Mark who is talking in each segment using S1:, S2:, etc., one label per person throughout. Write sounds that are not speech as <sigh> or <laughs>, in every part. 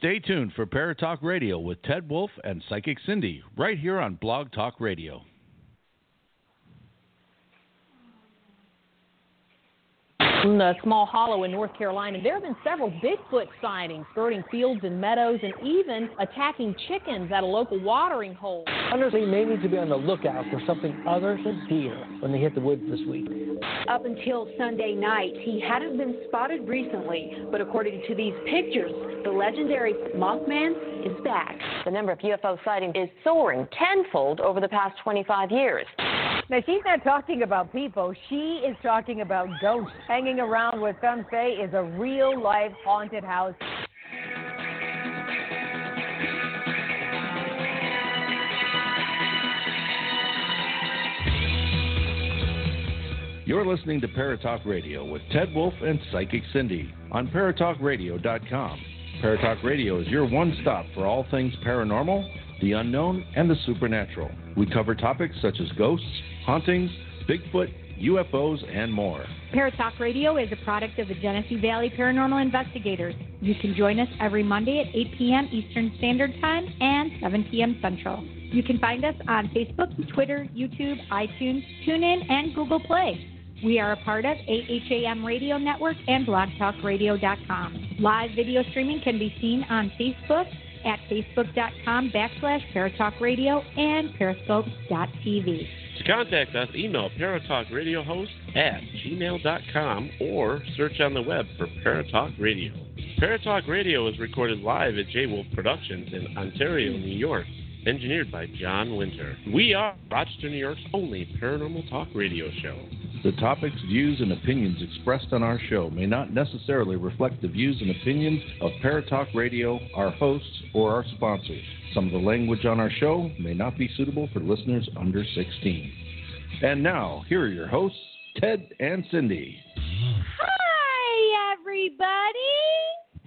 S1: Stay tuned for Paratalk Radio with Ted Wolf and Psychic Cindy right here on Blog Talk Radio.
S2: From the small hollow in North Carolina, there have been several Bigfoot sightings skirting fields and meadows and even attacking chickens at a local watering hole.
S3: Hunters may need to be on the lookout for something other than deer when they hit the woods this week.
S4: Up until Sunday night, he hadn't been spotted recently, but according to these pictures, the legendary Mothman is back.
S5: The number of UFO sightings is soaring tenfold over the past 25 years.
S6: Now, she's not talking about people. She is talking about ghosts. Hanging around what some say is a real life haunted house.
S1: You're listening to Paratalk Radio with Ted Wolf and Psychic Cindy on ParatalkRadio.com. Paratalk Radio is your one stop for all things paranormal, the unknown, and the supernatural. We cover topics such as ghosts, hauntings, Bigfoot, UFOs, and more.
S7: Paratalk Radio is a product of the Genesee Valley Paranormal Investigators. You can join us every Monday at 8 p.m. Eastern Standard Time and 7 p.m. Central. You can find us on Facebook, Twitter, YouTube, iTunes, TuneIn, and Google Play. We are a part of AHAM Radio Network and blogtalkradio.com. Live video streaming can be seen on Facebook at facebook.com backslash paratalkradio and periscope.tv.
S8: To contact us, email paratalkradiohost at gmail.com or search on the web for Paratalk Radio. Paratalk Radio is recorded live at J Wolf Productions in Ontario, New York. Engineered by John Winter. We are Rochester, New York's only paranormal talk radio show.
S1: The topics, views, and opinions expressed on our show may not necessarily reflect the views and opinions of Paratalk Radio, our hosts, or our sponsors. Some of the language on our show may not be suitable for listeners under 16. And now, here are your hosts, Ted and Cindy.
S7: Hi, everybody.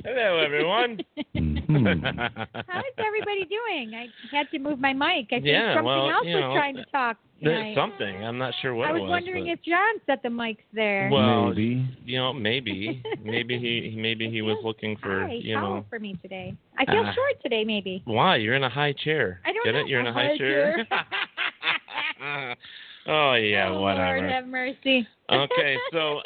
S8: Hello, everyone.
S7: How's everybody doing? I had to move my mic. I think
S8: Yeah,
S7: something
S8: well,
S7: else
S8: you
S7: was
S8: know,
S7: trying to talk. Tonight.
S8: something. I'm not sure what
S7: I
S8: it
S7: was
S8: was.
S7: wondering
S8: but-
S7: if John set the mics there.
S8: well,
S1: Maybe.
S8: you know, maybe, <laughs> maybe he, maybe he was looking for,
S7: Hi,
S8: you know,
S7: for me today. I feel
S8: Uh,
S7: short today, maybe.
S8: why you're in a high chair.
S7: I don't
S8: Get
S7: know.
S8: it? You're in a
S7: A
S8: high
S7: high
S8: chair. <laughs> <laughs> oh yeah,
S7: oh,
S8: whatever.
S7: Lord have mercy.
S8: okay, <laughs> so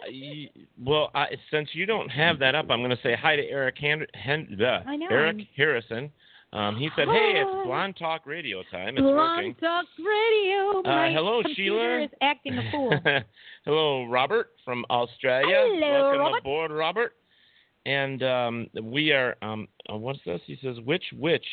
S8: well, I, since you don't have that up, I'm going to say hi to Eric Hand- Hen- uh,
S7: I know,
S8: Eric
S7: I'm-
S8: Harrison. Um, he said, "Hey, it's Blonde Talk Radio time. It's
S7: Blonde
S8: working."
S7: Talk Radio.
S8: Uh,
S7: My
S8: hello,
S7: computer
S8: Sheila.
S7: is acting a fool. <laughs>
S8: hello, Robert from Australia.
S7: Hello,
S8: Welcome
S7: Robert.
S8: aboard, Robert. And um, we are. Um, uh, what's this? He says, "Which which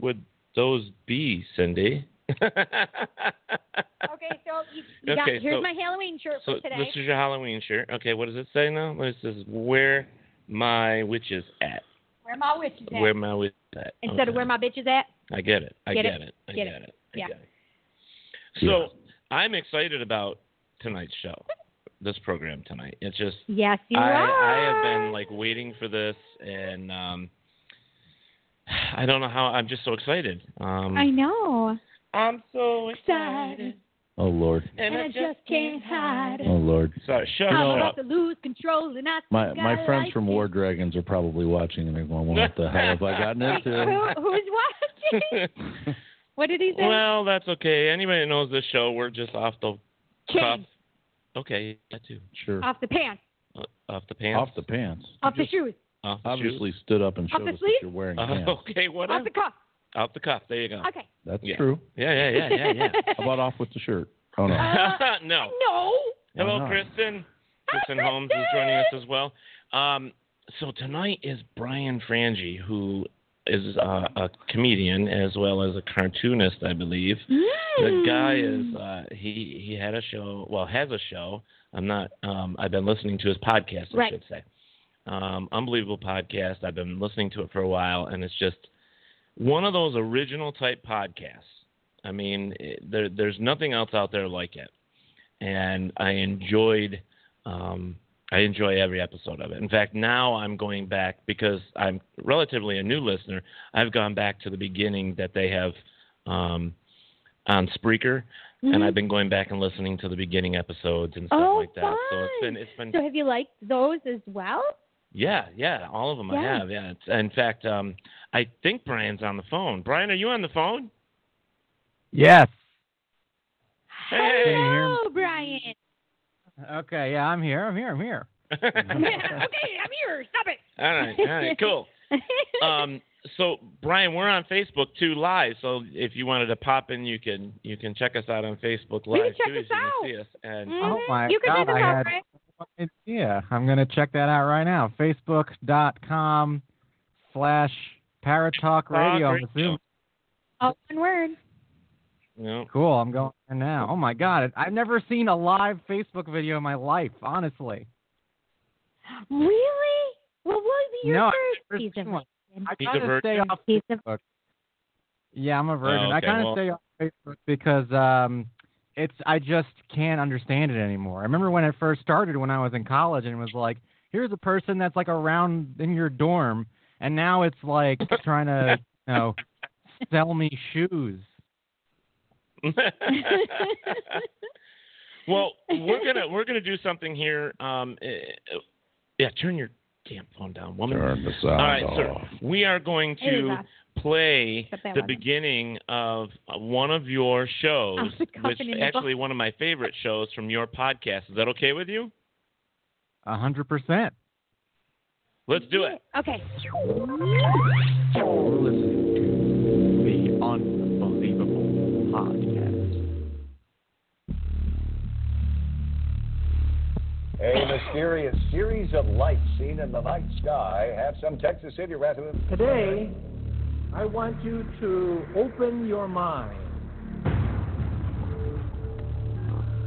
S8: would those be, Cindy?"
S7: Okay, so you, you got,
S8: Okay,
S7: here's
S8: so-
S7: my Halloween shirt
S8: So
S7: for today.
S8: this is your Halloween shirt. Okay, what does it say now? It says where my witch is at.
S7: Where my witch is at.
S8: Where my witch is at.
S7: Instead of where my bitch is at.
S8: I get it. I
S7: Get
S8: get,
S7: it.
S8: it. I
S7: Get
S8: get
S7: it.
S8: it. I
S7: Yeah.
S8: get it. So I'm excited about tonight's show. This program tonight. It's just
S7: Yes, you
S8: I
S7: are.
S8: I have been like waiting for this and um <sighs> I don't know how I'm just so excited. Um
S7: I know.
S8: I'm so
S7: Excited.
S1: Oh, Lord.
S7: And, I just can't hide.
S1: Oh, Lord.
S8: Sorry, shut
S7: I'm
S8: up.
S7: about to lose control and I
S1: My
S7: think
S1: my
S7: I
S1: friends
S7: like
S1: from
S7: it.
S1: War Dragons are probably watching and they're going, "What the hell have I gotten <laughs>
S7: Who,
S1: into?"
S7: who's watching? <laughs> what did he say?
S8: well, that's okay. Anybody knows this show, we're just off the cuff. Okay, that too.
S1: Sure.
S7: Off the pants.
S8: Uh, off the pants.
S1: Off the pants.
S7: Off the shoes.
S8: Off the
S1: Obviously, stood up and showed us
S7: sleeve?
S1: that you're wearing
S8: shoes. Uh,
S1: pants. <laughs>
S8: okay,
S7: Off the cuff.
S8: Off the cuff. There you go.
S7: Okay.
S1: That's
S8: Yeah.
S1: true.
S8: Yeah, yeah, yeah, yeah, yeah. <laughs>
S1: How about off with the shirt? Oh no. <laughs>
S8: no.
S7: No.
S8: Hello, Kristen. Kristen
S7: Hi,
S8: Holmes is joining us as well. Um, so tonight is Brian Frange, who is uh, a comedian as well as a cartoonist, I believe. The guy is uh, he he had a show, well has a show. I'm not. Um, I've been listening to his podcast, I
S7: Right.
S8: should say. Um, unbelievable podcast. I've been listening to it for a while, and it's just one of those original type podcasts. I mean, it, there, there's nothing else out there like it, and I enjoyed. Um, I enjoy every episode of it. In fact, now I'm going back because I'm relatively a new listener. I've gone back to the beginning that they have um, on Spreaker,
S7: Mhm.
S8: and I've been going back and listening to the beginning episodes and stuff
S7: oh,
S8: like that.
S7: fun.
S8: So it's been it's been
S7: So have you liked those as well?
S8: Yeah yeah all of them I have yeah. It's, in fact, um, I think Brian's on the phone. Brian, are you on the phone?
S9: Yes.
S8: Hey.
S9: Can you hear me?
S7: Oh, Brian.
S9: Okay, yeah, I'm here. I'm here. I'm here. <laughs> <laughs>
S7: okay, I'm here. Stop it.
S8: All right, all right, cool. <laughs> Um, so Brian, we're on Facebook too live. So if you wanted to pop in, you can you can check us out on Facebook
S7: We
S8: live
S7: can check
S8: too.
S7: us
S8: as you
S7: out.
S8: can see us. And
S9: Oh my
S7: you can
S9: God,
S7: do this
S9: I
S7: all
S9: had
S7: right.
S9: No idea. I'm gonna check that out right now. Facebook.com slash Paratalk Radio. I'm
S8: Radio.
S9: assuming.
S7: All one word.
S8: no,
S9: Cool. I'm going there now. Oh my God, I've never seen a live Facebook video in my life. Honestly.
S7: Really? Well, what would be your
S9: No, I've
S7: first
S9: never
S7: piece of
S9: one. I
S8: He's a
S9: try to stay
S8: virgin?
S9: off
S7: He's a-
S9: Facebook. Yeah, I'm a virgin.
S8: Oh,
S9: I kind of
S8: well-
S9: stay off Facebook because um, it's I just can't understand it anymore. I remember when it first started when I was in college and it was like, here's a person that's like around in your dorm, and now it's like <laughs> trying to you know sell me shoes.
S8: well, we're gonna we're gonna do something here. Um, uh, yeah, turn your damn phone down, woman.
S1: Turn the
S8: All
S1: sound
S8: right,
S1: off.
S8: so we are going to
S7: off.
S8: Play
S7: Except that
S8: the
S7: one.
S8: beginning of one of your shows, <laughs> which
S7: company name.
S8: actually one of my favorite shows from your podcast. Is that okay with you?
S9: A hundred percent.
S8: Let's do it.
S7: Okay.
S9: You're listening to the Unbelievable Podcast.
S10: A mysterious series of lights seen in the night sky have some Texas City residents.
S3: Today, I want you to open your mind.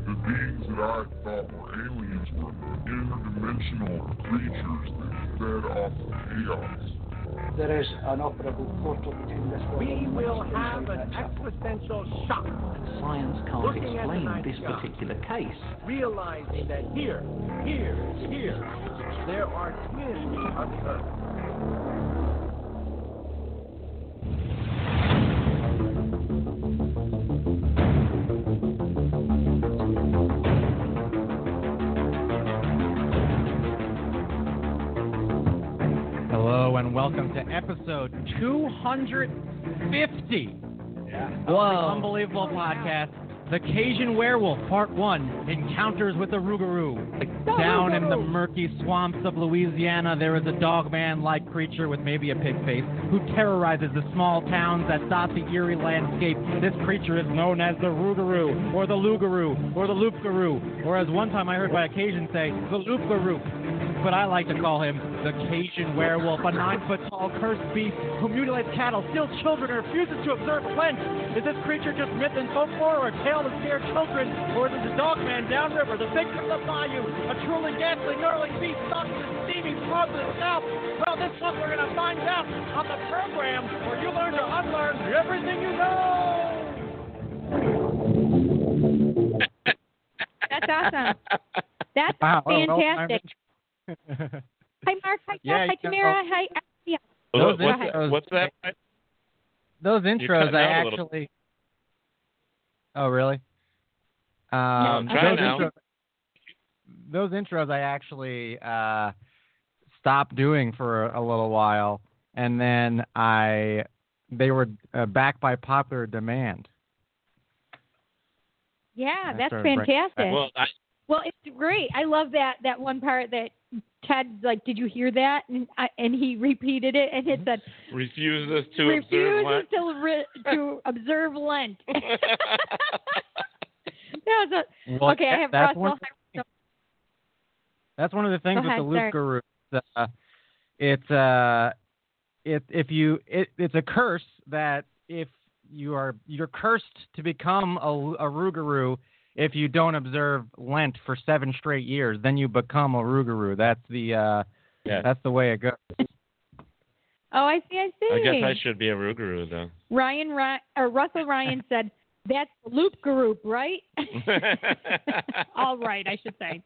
S11: The beings that I thought were aliens were interdimensional creatures that fed off of chaos.
S12: There is an operable portal between this world
S3: We
S12: and the
S3: will have an
S12: that
S3: existential shock.
S12: Science can't
S3: Looking
S12: explain this
S3: sky.
S12: particular case.
S3: realizing that here, here, here, there are twins of the earth.
S9: Hello and welcome to episode 250 of the Unbelievable Podcast, The Cajun Werewolf, Part 1, Encounters with the Rougarou. Down in the murky swamps of Louisiana, there is a dogman-like creature with maybe a pig face who terrorizes the small towns that dot the eerie landscape. This creature is known as the Rougarou, or the Lugaroo, or the Loopgaroo, or as one time I heard by a Cajun say, the Loopgaroo but I like to call him the Cajun werewolf, a nine-foot-tall cursed beast who mutilates cattle, steals children, and refuses to observe Lent. Is this creature just myth and folklore, or a tale to scare children, or is it the dog man downriver, the big of the bayou, a truly ghastly, gnarly beast stalking the steaming swamp of the south? Well, this month we're going to find out on the program where you learn to unlearn everything you know.
S7: That's awesome. <laughs> That's
S9: Wow, well, well,
S7: fantastic. Hi, Mark. Hi,
S9: Yeah,
S7: Jeff. Hi,
S9: you know-
S7: Tamara. Hi, Ashley.
S9: Those
S8: what's,
S9: intros-
S8: what's that?
S9: Those intros, I
S8: out a little.
S9: actually. Oh, really? Um,
S8: try
S9: those,
S8: now.
S9: intros, those intros I actually uh, stopped doing for a, a little while, and then I they were uh, backed by popular demand.
S7: Yeah,
S9: I
S7: that's
S9: started bringing it
S7: fantastic.
S9: back.
S8: Well, I,
S7: Well, it's great. I love that that one part that Ted like. Did you hear that? And I, and he repeated it, and it said
S8: refuses to observe
S7: refuses
S8: Lent.
S7: to re, to <laughs> observe Lent. <laughs> <laughs> that was a
S9: Well,
S7: okay.
S9: yeah,
S7: I have
S9: that's
S7: Russell.
S9: one- That's one of the things
S7: Go
S9: with the
S7: ahead,
S9: Loop Guru. Uh, it's uh, it if you it, it's a curse that if you are you're cursed to become a, a Rougarou if you don't observe Lent for seven straight years, then you become a Rougarou. That's the uh,
S8: Yeah.
S9: That's the way it goes. <laughs>
S7: Oh, I see. I see.
S8: I guess I should be a Rougarou though.
S7: Ryan, Ry- or Russell Ryan <laughs> said, "That's the Loop Group, right?" <laughs> All right, I should say.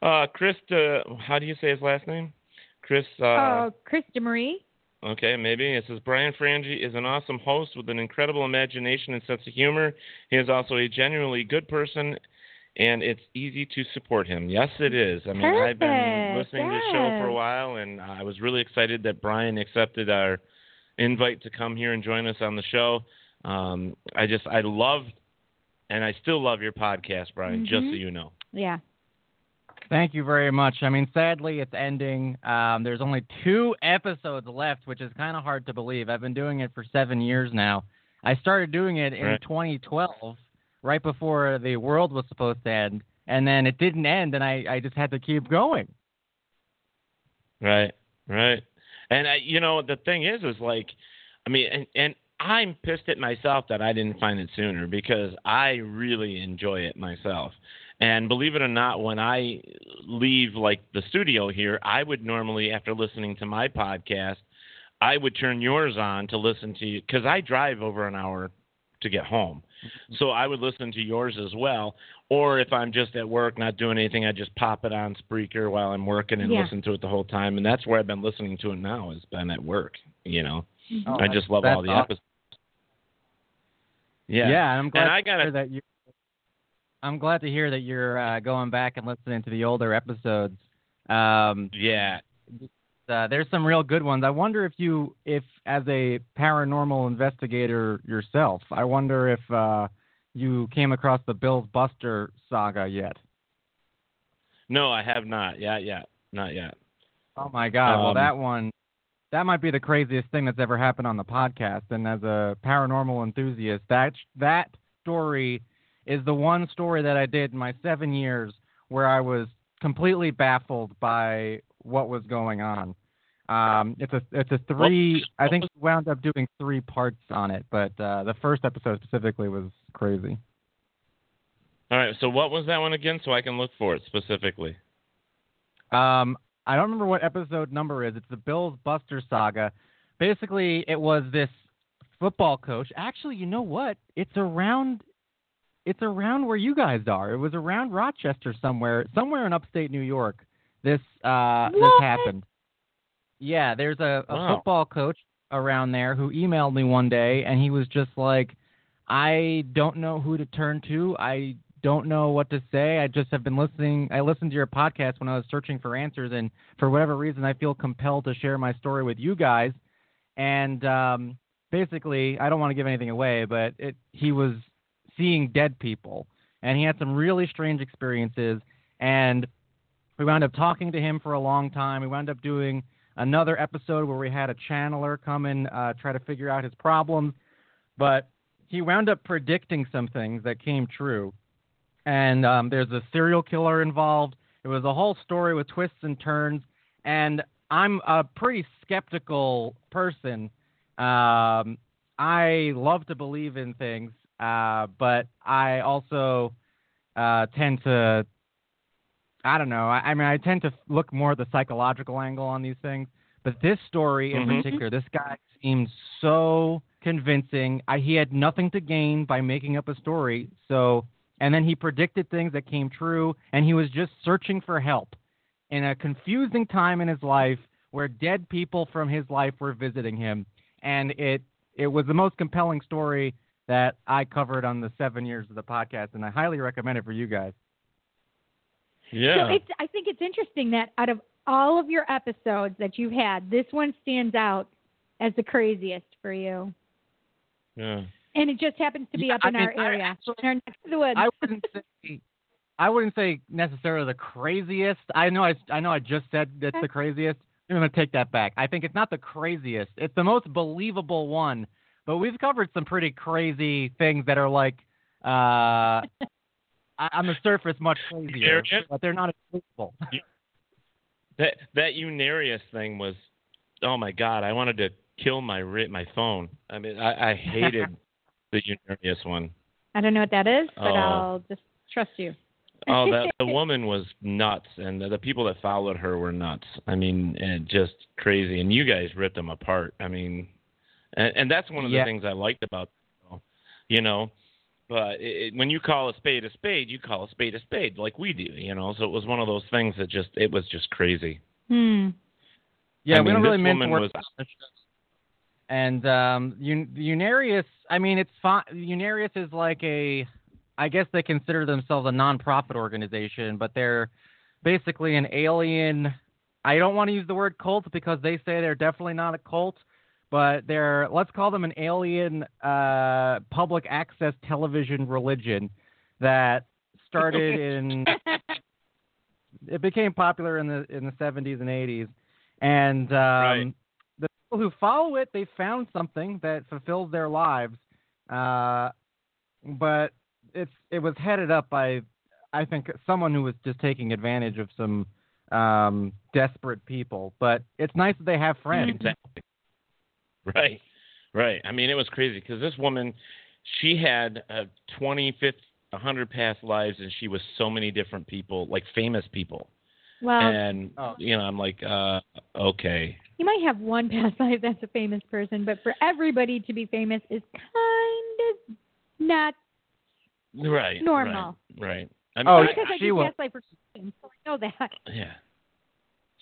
S8: Uh, Chris, uh, how do you say his last name? Chris. Uh,
S7: Uh, Chris DeMarie.
S8: Okay, maybe. It says Brian Frange is an awesome host with an incredible imagination and sense of humor. He is also a genuinely good person, and it's easy to support him. Yes, it is. I mean, I've been
S7: Perfect,
S8: listening to the show for a while, and I was really excited that Brian accepted our invite to come here and join us on the show. Um, I just, I love, and I still love your podcast, Brian, just so
S7: Mhm.
S8: you know.
S7: Yeah.
S9: Thank you very much. I mean, sadly, it's ending. Um, there's only two episodes left, which is kind of hard to believe. I've been doing it for seven years now. I started doing it in
S8: Right.
S9: 2012, right before the world was supposed to end, and then it didn't end, and I, I just had to keep going.
S8: Right, right. And I, you know, the thing is, is like, I mean, and, and I'm pissed at myself that I didn't find it sooner because I really enjoy it myself. And believe it or not, when I leave like the studio here, I would normally, after listening to my podcast, I would turn yours on to listen to you because I drive over an hour to get home. Mm-hmm. So I would listen to yours as well. Or if I'm just at work not doing anything, I just pop it on Spreaker while I'm working and
S7: Yeah.
S8: listen to it the whole time. And that's where I've been listening to it now. Has been at work. You know,
S9: Oh,
S8: I just love all the
S9: awesome.
S8: episodes. Yeah,
S9: Yeah, and I'm glad
S8: And I
S9: to hear
S8: gotta-
S9: that you. I'm glad to hear that you're uh, going back and listening to the older episodes. Um,
S8: yeah,
S9: uh, there's some real good ones. I wonder if you, if as a paranormal investigator yourself, I wonder if uh, you came across the Bill's Buster saga yet.
S8: No, I have not. Yeah, yeah, not yet.
S9: Oh my God! well,
S8: Um,
S9: that one, that might be the craziest thing that's ever happened on the podcast. And as a paranormal enthusiast, that that story is the one story that I did in my seven years where I was completely baffled by what was going on. Um, it's a it's a three. I think we wound up doing three parts on it, but uh, the first episode specifically was crazy.
S8: All right. So what was that one again? So I can look for it specifically.
S9: Um, I don't remember what episode number is. It's the Bills Buster saga. Basically, it was this football coach. Actually, you know what? It's around. It's around where you guys are. It was around Rochester somewhere, somewhere in upstate New York. This uh, this happened. Yeah, there's a, a
S8: Wow.
S9: football coach around there who emailed me one day, and he was just like, "I don't know who to turn to. I don't know what to say. I just have been listening. I listened to your podcast when I was searching for answers, and for whatever reason, I feel compelled to share my story with you guys. And um, basically, I don't want to give anything away, but it, he was seeing dead people, and he had some really strange experiences. And we wound up talking to him for a long time. We wound up doing another episode where we had a channeler come and uh, try to figure out his problems, but he wound up predicting some things that came true and um, there's a serial killer involved. It was a whole story with twists and turns, and I'm a pretty skeptical person. Um, I love to believe in things, uh, but I also uh, tend to, I don't know. I, I mean, I tend to look more at the psychological angle on these things. But this story in
S8: Mhm.
S9: particular, this guy seemed so convincing. I, he had nothing to gain by making up a story, so and then he predicted things that came true, and he was just searching for help in a confusing time in his life where dead people from his life were visiting him, and it it was the most compelling story that I covered on the seven years of the podcast, and I highly recommend it for you guys.
S8: Yeah.
S7: So it's, I think it's interesting that out of all of your episodes that you've had, this one stands out as the craziest for you.
S8: yeah.
S7: And it just happens to be
S9: Yeah,
S7: up in
S9: I mean,
S7: our
S9: I
S7: area, in our neck of the woods.
S9: I wouldn't say I wouldn't say necessarily the craziest. I know I, I know I just said it's the craziest. I'm gonna take that back. I think it's not the craziest. It's the most believable one. But we've covered some pretty crazy things that are like uh, <laughs> on the surface much crazier,
S8: Yeah.
S9: but they're not as believable. <laughs>
S8: That that Unarius thing was, oh my God! I wanted to kill my my phone. I mean, I, I hated <laughs> the Unarius one.
S7: I don't know what that is, but
S8: Oh.
S7: I'll just trust you.
S8: oh, that the woman was nuts, and the, the people that followed her were nuts. I mean, and just crazy. And you guys ripped them apart. I mean, and, and that's one of
S9: Yeah.
S8: the things I liked about, the you know. But it, it, when you call a spade a spade, you call a spade a spade, like we do, you know. So it was one of those things that just it was just crazy.
S7: Hmm.
S9: Yeah,
S8: I
S9: we
S8: mean,
S9: don't really
S8: this
S9: mince
S8: woman
S9: words
S8: was-
S9: on the show. And um, Un- Unarius, I mean, it's fine. Unarius is like a, I guess they consider themselves a nonprofit organization, but they're basically an alien. I don't want to use the word cult because they say they're definitely not a cult, but they're let's call them an alien uh, public access television religion that started in <laughs> it became popular in the in the 70s and 80s and um, the people who follow it they found something that fulfills their lives uh, but it's it was headed up by i think someone who was just taking advantage of some um, desperate people. But it's nice that they have friends.
S8: Exactly. <laughs> Right, right. I mean, it was crazy because this woman, she had uh, 20, 50, 100 past lives, and she was so many different people, like famous people.
S7: Well,
S8: and you know, I'm like, uh, okay,
S7: you might have one past <laughs> life that's a famous person, but for everybody to be famous is kind of not
S8: right,
S7: Normal.
S8: right, right. I mean,
S9: Oh,
S8: I-
S7: because I
S9: she
S7: do
S9: was-
S7: past life regression, so I know that.
S8: yeah.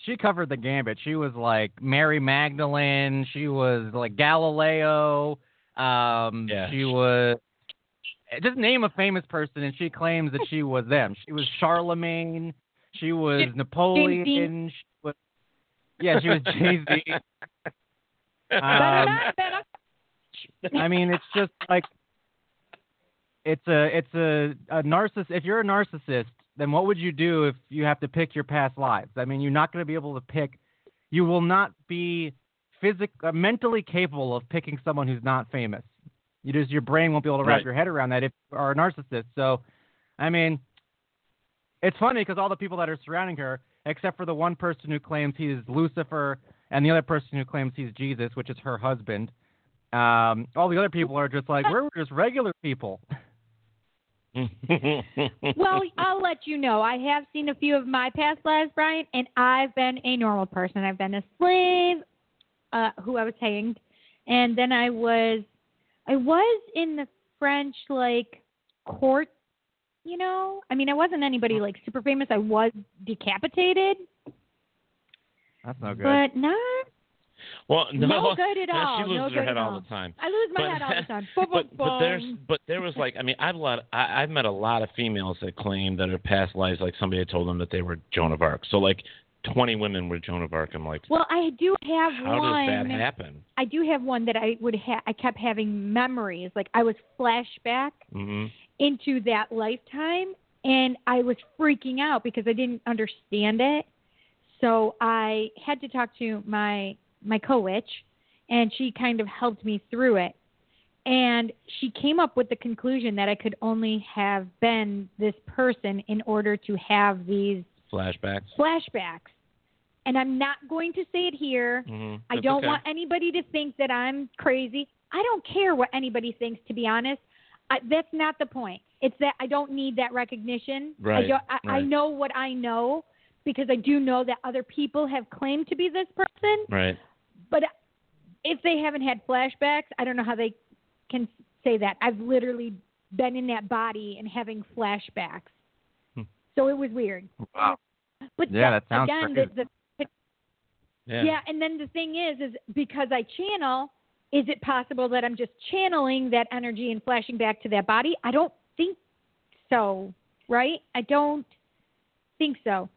S9: She covered the gambit. She was like Mary Magdalene. She was like Galileo. Um,
S8: Yeah.
S9: She was just name a famous person, and she claims that she was them. She was Charlemagne. She was
S7: James
S9: Napoleon.
S7: Dean.
S9: She was, yeah, she was Jay Z. <laughs> Um. I mean, it's just like it's a it's a, a narcissist. If you're a narcissist, then what would you do if you have to pick your past lives? I mean, you're not going to be able to pick. You will not be physically, uh, mentally capable of picking someone who's not famous. You just your brain won't be able to wrap
S8: Right.
S9: your head around that if you are a narcissist. So, I mean, it's funny because all the people that are surrounding her, except for the one person who claims he's Lucifer and the other person who claims he's Jesus, which is her husband. Um, all the other people are just like <laughs> we're just regular people. <laughs>
S7: well, I'll let you know. I have seen a few of my past lives, Brian, and I've been a normal person. I've been a slave, uh, who I was hanged, and then I was, I was in the French like court. You know, I mean, I wasn't anybody like super famous. I was decapitated,
S9: That's not good.
S7: but not
S8: Well, no,
S7: no good at all.
S8: She loses
S7: no
S8: her head all
S7: all.
S8: the time.
S7: I lose my
S8: But-
S7: head all the <laughs> time. Boom,
S8: but
S7: boom,
S8: but there's but there was like I mean I've lot I, I've met a lot of females that claim that her past lives like somebody had told them that they were Joan of Arc. So like twenty women were Joan of Arc. I'm like,
S7: Well, I do have
S8: how
S7: one.
S8: does that happen?
S7: I do have one that I would ha- I kept having memories like I was flashback
S8: hmm
S7: into that lifetime and I was freaking out because I didn't understand it. So I had to talk to my my co-witch and she kind of helped me through it. And she came up with the conclusion that I could only have been this person in order to have these
S8: Flashbacks.
S7: flashbacks. And I'm not going to say it here.
S8: Mhm.
S7: I don't
S8: okay.
S7: want anybody to think that I'm crazy. I don't care what anybody thinks, to be honest. I, that's not the point. It's that I don't need that recognition. I,
S8: Right,
S7: don't, I, I
S8: right.
S7: know what I know because I do know that other people have claimed to be this person.
S8: Right.
S7: But if they haven't had flashbacks, I don't know how they can say that. I've literally been in that body and having flashbacks.
S8: Hmm.
S7: So it was weird.
S9: Wow.
S7: But
S9: Yeah,
S7: that,
S9: that sounds
S7: again,
S9: crazy.
S7: the, the
S8: Yeah.
S7: yeah, and then the thing is, is because I channel, is it possible that I'm just channeling that energy and flashing back to that body? I don't think so, right? I don't think so.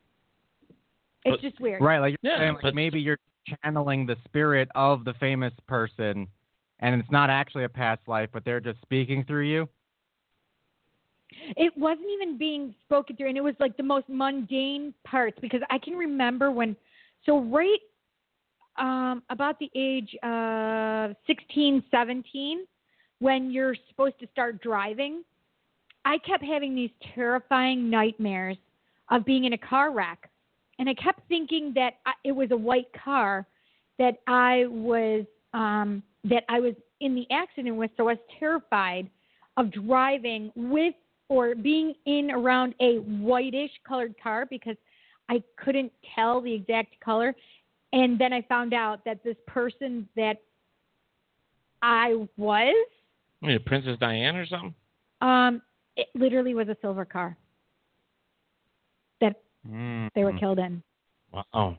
S7: It's
S8: But-
S7: just weird.
S9: Right, like you're
S8: Yeah,
S9: saying, like
S8: but-
S9: maybe you're channeling the spirit of the famous person, and it's not actually a past life, but they're just speaking through you.
S7: It wasn't even being spoken through, and it was like the most mundane parts because I can remember when, so right um, about the age of 16, 17, when you're supposed to start driving, I kept having these terrifying nightmares of being in a car wreck. And I kept thinking that I, it was a white car that I was um, that I was in the accident with. So I was terrified of driving with or being in around a whitish colored car because I couldn't tell the exact color. And then I found out that this person that I was,
S8: What, Princess Diana or something?
S7: um, it literally was a silver car that they were
S8: Mm.
S7: killed in.
S8: Wow.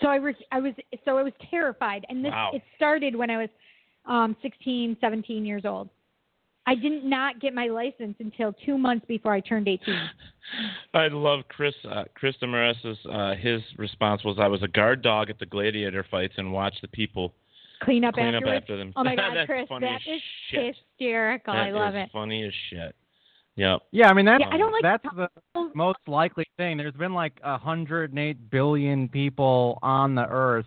S7: So I was, I was, so I was terrified, and this
S8: Wow.
S7: it started when I was um, 16, 17 years old. I did not get my license until two months before I turned 18. <laughs>
S8: I love Chris. Uh, Chris Demares's uh, his response was, "I was a guard dog at the gladiator fights and watched the people
S7: Clean up
S8: clean up after them."
S7: Oh my <laughs> God, Chris, that
S8: shit.
S7: hysterical. I love
S8: is
S7: it.
S8: Funny as shit. Yep.
S9: Yeah, I mean that's
S7: Yeah, I don't like
S9: that's the most likely thing. There's been like a hundred and eight billion people on the earth.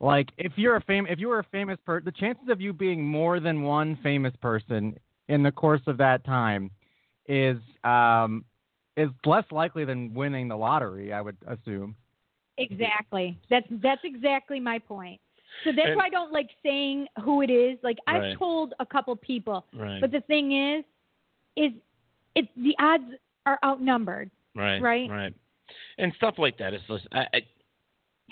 S9: Like if you're a fam if you were a famous person, the chances of you being more than one famous person in the course of that time is um is less likely than winning the lottery, I would assume.
S7: Exactly. That's that's exactly my point. So that's
S9: And-
S7: why I don't like saying who it is. Like I've
S8: Right.
S7: told a couple people,
S8: Right.
S7: but the thing is, is it the odds are outnumbered.
S8: Right.
S7: Right.
S8: Right. And stuff like that is just. I, I,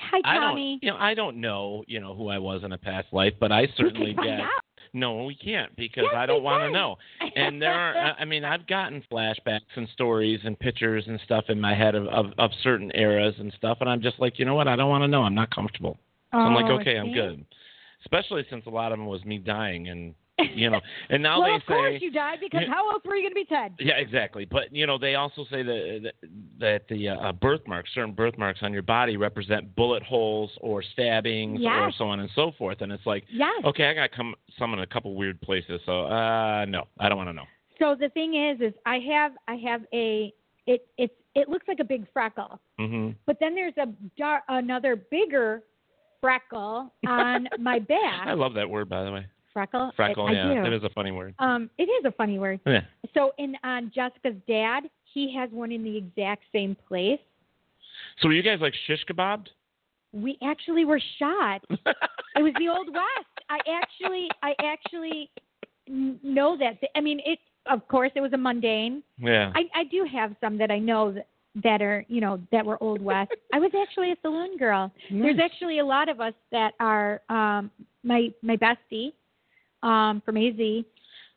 S7: Hi, Tommy.
S8: you know, I don't know, you know, who I was in a past life, but I certainly
S7: we can find
S8: get.
S7: out.
S8: No, we can't because
S7: Yes,
S8: I don't want to know. And there are, I- mean, I've gotten flashbacks and stories and pictures and stuff in my head of, of, of certain eras and stuff, and I'm just like, you know what? I don't want to know. I'm not comfortable. So I'm like,
S7: Oh,
S8: okay, I'm good. Especially since a lot of them was me dying, and you know, and now
S7: well,
S8: they
S7: of
S8: say,
S7: course you died because
S8: Yeah.
S7: how else were you going to be Ted?
S8: yeah, exactly. But you know, they also say that that the uh, birthmarks, certain birthmarks on your body, represent bullet holes or stabbings or so on and so forth. And it's like,
S7: Yes.
S8: okay, I got come some in a couple weird places, so uh, no, I don't want to know.
S7: So the thing is, is I have I have a it it's it looks like a big freckle,
S8: hmm
S7: but then there's a dar- another bigger freckle on <laughs> my back.
S8: I love that word, by the way.
S7: Freckle.
S8: Freckle,
S7: I,
S8: yeah, it is a funny word.
S7: Um, it is a funny word.
S8: Yeah.
S7: So in on Jessica's dad, he has one in the exact same place.
S8: So were you guys like shish kebabbed?
S7: We actually were shot. <laughs> it was the old west. I actually, I actually know that. I mean, it. Of course, it was a mundane.
S8: Yeah.
S7: I, I do have some that I know that, that are, you know, that were old west. <laughs> I was actually a saloon girl. There's actually a lot of us that are um, my my bestie um, from AZ,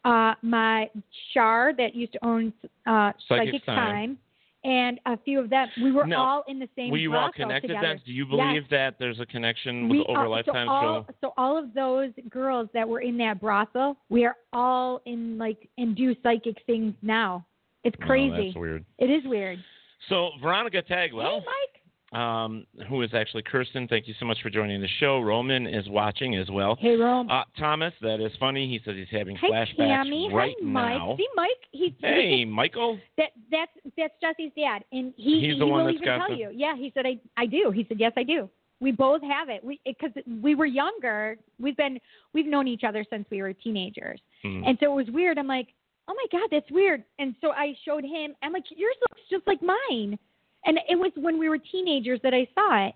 S7: uh, my Char that used to own uh,
S8: Psychic
S7: Psychic
S8: Time.
S7: Time, and a few of them. We were
S8: Now,
S7: all in the same.
S8: Were you all connected
S7: together.
S8: then? Do you
S7: Yes.
S8: believe that there's a connection with
S7: We
S8: over
S7: are-
S8: lifetime
S7: so all,
S8: show?
S7: So all of those girls that were in that brothel, we are all in like and do psychic things now. It's
S8: Oh,
S7: crazy.
S8: that's weird.
S7: It is weird.
S8: So Veronica Tagwell,
S7: Hey, Mike.
S8: Um, who is actually Kirsten, thank you so much for joining the show. Roman is watching as well.
S7: Hey, Rome.
S8: Uh, Thomas, that is funny. He says he's having
S7: Hi,
S8: flashbacks
S7: Tammy.
S8: right
S7: Hi, Mike.
S8: now.
S7: See, Mike. He,
S8: Hey, Michael.
S7: that that's that's Jesse's dad, and he
S8: He's the
S7: he
S8: one
S7: will
S8: that's
S7: even tell
S8: the-
S7: you. Yeah, he said I I do. He said yes, I do. We both have it. We because we were younger. We've been we've known each other since we were teenagers,
S8: Hmm.
S7: and so it was weird. I'm like, oh my god, that's weird. And so I showed him. I'm like, yours looks just like mine. And it was when we were teenagers that I saw it,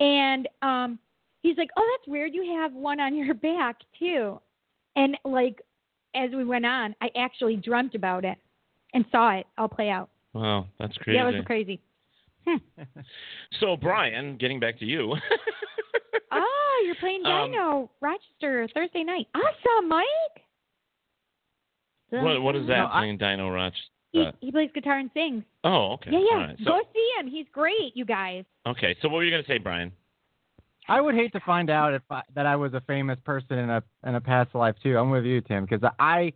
S7: and um, he's like, oh, that's weird. You have one on your <laughs> back too. And like as we went on, I actually dreamt about it and saw it all play out.
S8: Wow, that's crazy.
S7: Yeah, it was crazy. <laughs>
S8: So Brian, getting back to you.
S7: oh, <laughs> you're playing
S8: Um,
S7: Dino Rochester Thursday night. Awesome, Mike.
S8: what what is that
S9: No, I-
S8: playing Dino Roch?
S7: He,
S8: Uh,
S7: he plays guitar and sings.
S8: oh, okay.
S7: Yeah, yeah.
S8: All right. So,
S7: Go see him. He's great, you guys.
S8: okay. So what were you gonna say, Brian?
S9: I would hate to find out if I, that I was a famous person in a in a past life too. I'm with you, Tim, because I,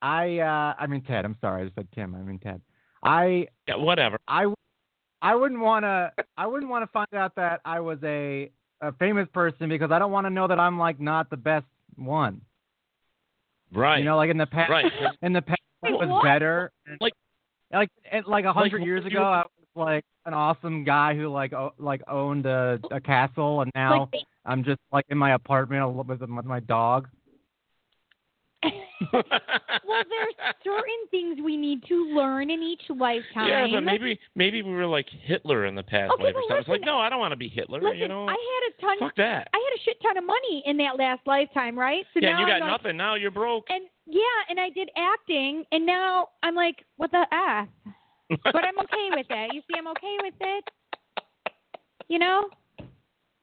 S9: I, uh, I mean Ted. I'm sorry, I just said Tim. I mean Ted. I,
S8: Yeah, whatever.
S9: I, I wouldn't want to. I wouldn't want to find out that I was a a famous person because I don't want to know that I'm like not the best one.
S8: Right.
S9: You know, like in the past,
S8: Right. <laughs>
S9: in the past I was
S7: What?
S9: better.
S8: Like-
S9: like and, like a hundred
S8: Like,
S9: years ago, I was like an awesome guy who like o- like owned a, a castle, and now
S7: Like,
S9: I'm just like in my apartment with, with my dog.
S7: Well, there's certain things we need to learn in each lifetime.
S8: Yeah, but maybe maybe we were like Hitler in the past
S7: Okay,
S8: life or
S7: but
S8: something. It's like, no, I don't want to be Hitler.
S7: Listen,
S8: you know,
S7: I had a ton.
S8: fuck that.
S7: I had a shit ton of money in that last lifetime, right? So
S8: yeah,
S7: now
S8: you got
S7: I'm like,
S8: nothing. Now you're broke.
S7: And yeah, and I did acting, and now I'm like, what the f? but I'm okay with it. You see, I'm okay with it. You know,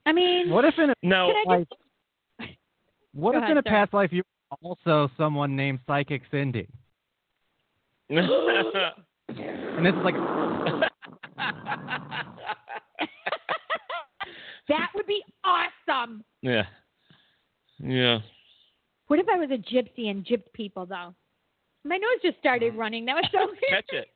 S7: I mean,
S9: What if in a
S8: no,
S7: Can
S9: like, what
S7: Go
S9: if
S7: ahead,
S9: in a
S7: sorry.
S9: past life you were also someone named Psychic Cindy? <laughs> And this is like <laughs>
S7: that would be awesome.
S8: yeah, yeah.
S7: What if I was a gypsy and gypped people though? My nose just started running. That was so <laughs> weird.
S8: Catch it.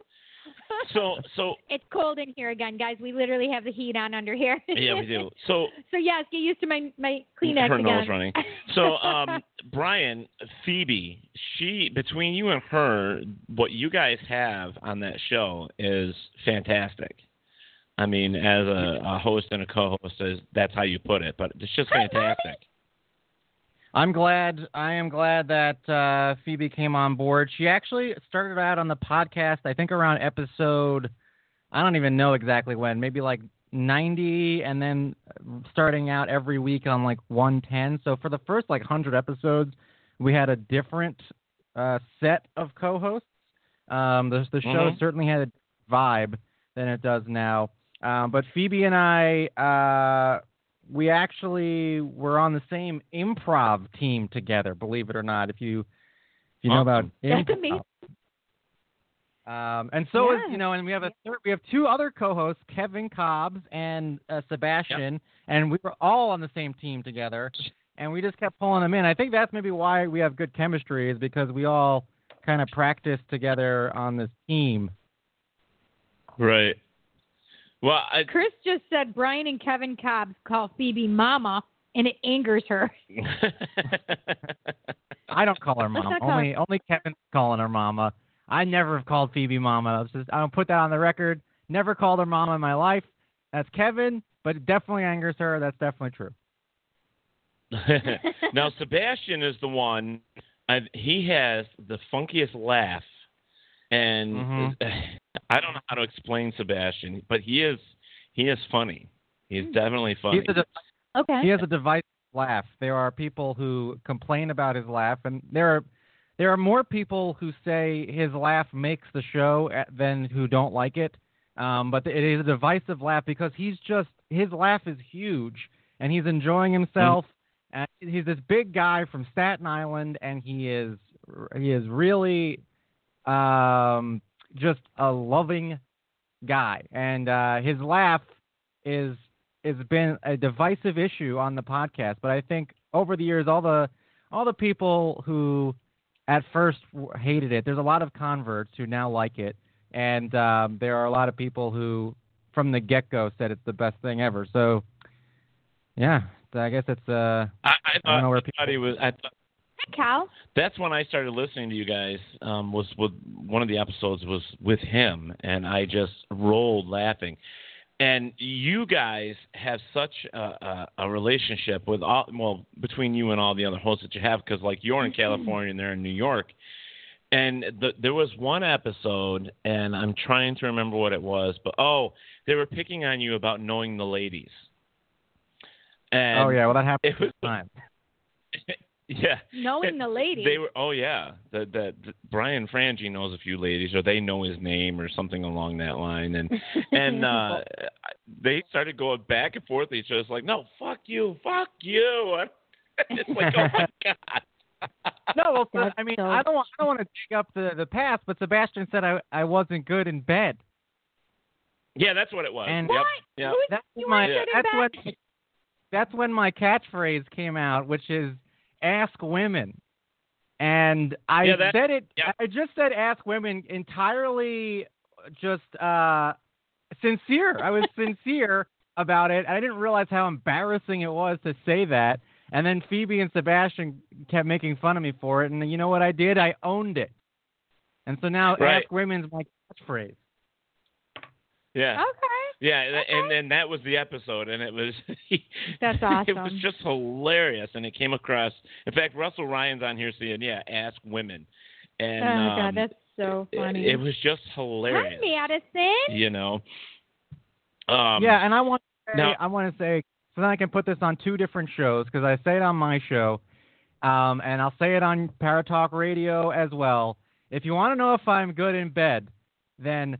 S8: So, so
S7: It's cold in here again, guys. We literally have the heat on under here.
S8: yeah, we do. So
S7: so yes, get used to my my Kleenex
S8: her
S7: again.
S8: nose running. So, um, Brian, Phoebe, she between you and her, what you guys have on that show is fantastic. I mean, as a, a host and a co-host, is that's how you put it, but it's just fantastic.
S9: I'm glad. I am glad that uh, Phoebe came on board. She actually started out on the podcast. I think around episode. I don't even know exactly when. Maybe like 90, and then starting out every week on like 110. So for the first like 100 episodes, we had a different uh, set of co-hosts. Um, the the show
S8: Mhm.
S9: certainly had a vibe than it does now. Um, but Phoebe and I, uh, we actually were on the same improv team together. Believe it or not, if you if you know about
S7: That's
S9: improv.
S7: amazing.
S9: Um, and so is you know, and we have a third, we have two other co-hosts, Kevin Cobbs and uh, Sebastian, and we were all on the same team together, <laughs> and we just kept pulling them in. I think that's maybe why we have good chemistry is because we all kind of practiced together on this team.
S8: Right. Well, I,
S7: Chris just said Brian and Kevin Cobbs call Phoebe Mama, and it angers her. <laughs>
S9: I don't call her
S7: Let's
S9: mom.
S7: not call
S9: Only only Kevin's calling her mama. I never have called Phoebe mama. It's just, I don't put that on the record. Never called her mama in my life. That's Kevin, but it definitely angers her. That's definitely true. <laughs>
S8: now Sebastian is the one. I, he has the funkiest laugh, and
S9: Mhm. <sighs>
S8: I don't know how to explain Sebastian, but he is he is funny. He's definitely funny.
S9: He's a de-
S7: Okay.
S9: He has a divisive laugh. There are people who complain about his laugh, and there are there are more people who say his laugh makes the show uh, than who don't like it. Um, but it is a divisive laugh because he's just his laugh is huge, and he's enjoying himself. And he's this big guy from Staten Island, and he is he is really um, just a loving guy, and uh, his laugh is has been a divisive issue on the podcast. But I think over the years, all the all the people who at first hated it, there's a lot of converts who now like it, and um, there are a lot of people who, from the get go, said it's the best thing ever. So, yeah, so I guess it's uh,
S8: I, I
S9: I
S8: thought,
S9: don't know where
S8: I thought he was. I thought,
S7: Hi, Cal.
S8: that's when I started listening to you guys. Um, was with one of the episodes was with him, and I just rolled laughing. And you guys have such a, a, a relationship with all well between you and all the other hosts that you have because like you're in mm-hmm. California and they're in New York. And the, there was one episode, and I'm trying to remember what it was, but oh, they were picking on you about knowing the ladies. Oh, and
S9: oh yeah, well that happened
S8: it was
S9: time. <laughs>
S8: yeah.
S7: Knowing the lady.
S8: They were. Oh yeah. That the, the Brian Frange knows a few ladies, or they know his name, or something along that line, and <laughs> and uh they started going back and forth with each other. It's like, no, fuck you, fuck you. <laughs> It's like, oh my <laughs> god.
S9: No, well, I mean, I don't, want, I don't want to dig up the the past, but Sebastian said I I wasn't good in bed.
S8: Yeah, that's what it was.
S9: And-
S7: What?
S8: Yep.
S7: Who's
S9: That's
S7: you
S9: my
S7: weren't good in
S9: that's
S7: bed?
S9: when that's when my catchphrase came out, which is "ask women," and I
S8: Yeah, that-
S9: said it.
S8: yeah.
S9: I just said "ask women" entirely, just uh, sincere. I was sincere <laughs> about it. I didn't realize how embarrassing it was to say that. And then Phoebe and Sebastian kept making fun of me for it, and you know what I did? I owned it. And so now
S8: Right.
S9: "ask women's my catchphrase.
S8: Yeah.
S7: Okay.
S8: Yeah, th- and then that was the episode, and it was <laughs>
S7: That's awesome. <laughs>
S8: It was just hilarious, and it came across. In fact, Russell Ryan's on here saying, "Yeah, ask women," and
S7: oh
S8: um,
S7: God, that's so funny.
S8: It, was just
S7: Hi,
S8: hilarious,
S7: Madison.
S8: you know. Um,
S9: yeah, and I want to say,
S8: now-
S9: I want to say so then I can put this on two different shows because I say it on my show, um, and I'll say it on Paratalk Radio as well. If you want to know if I'm good in bed, then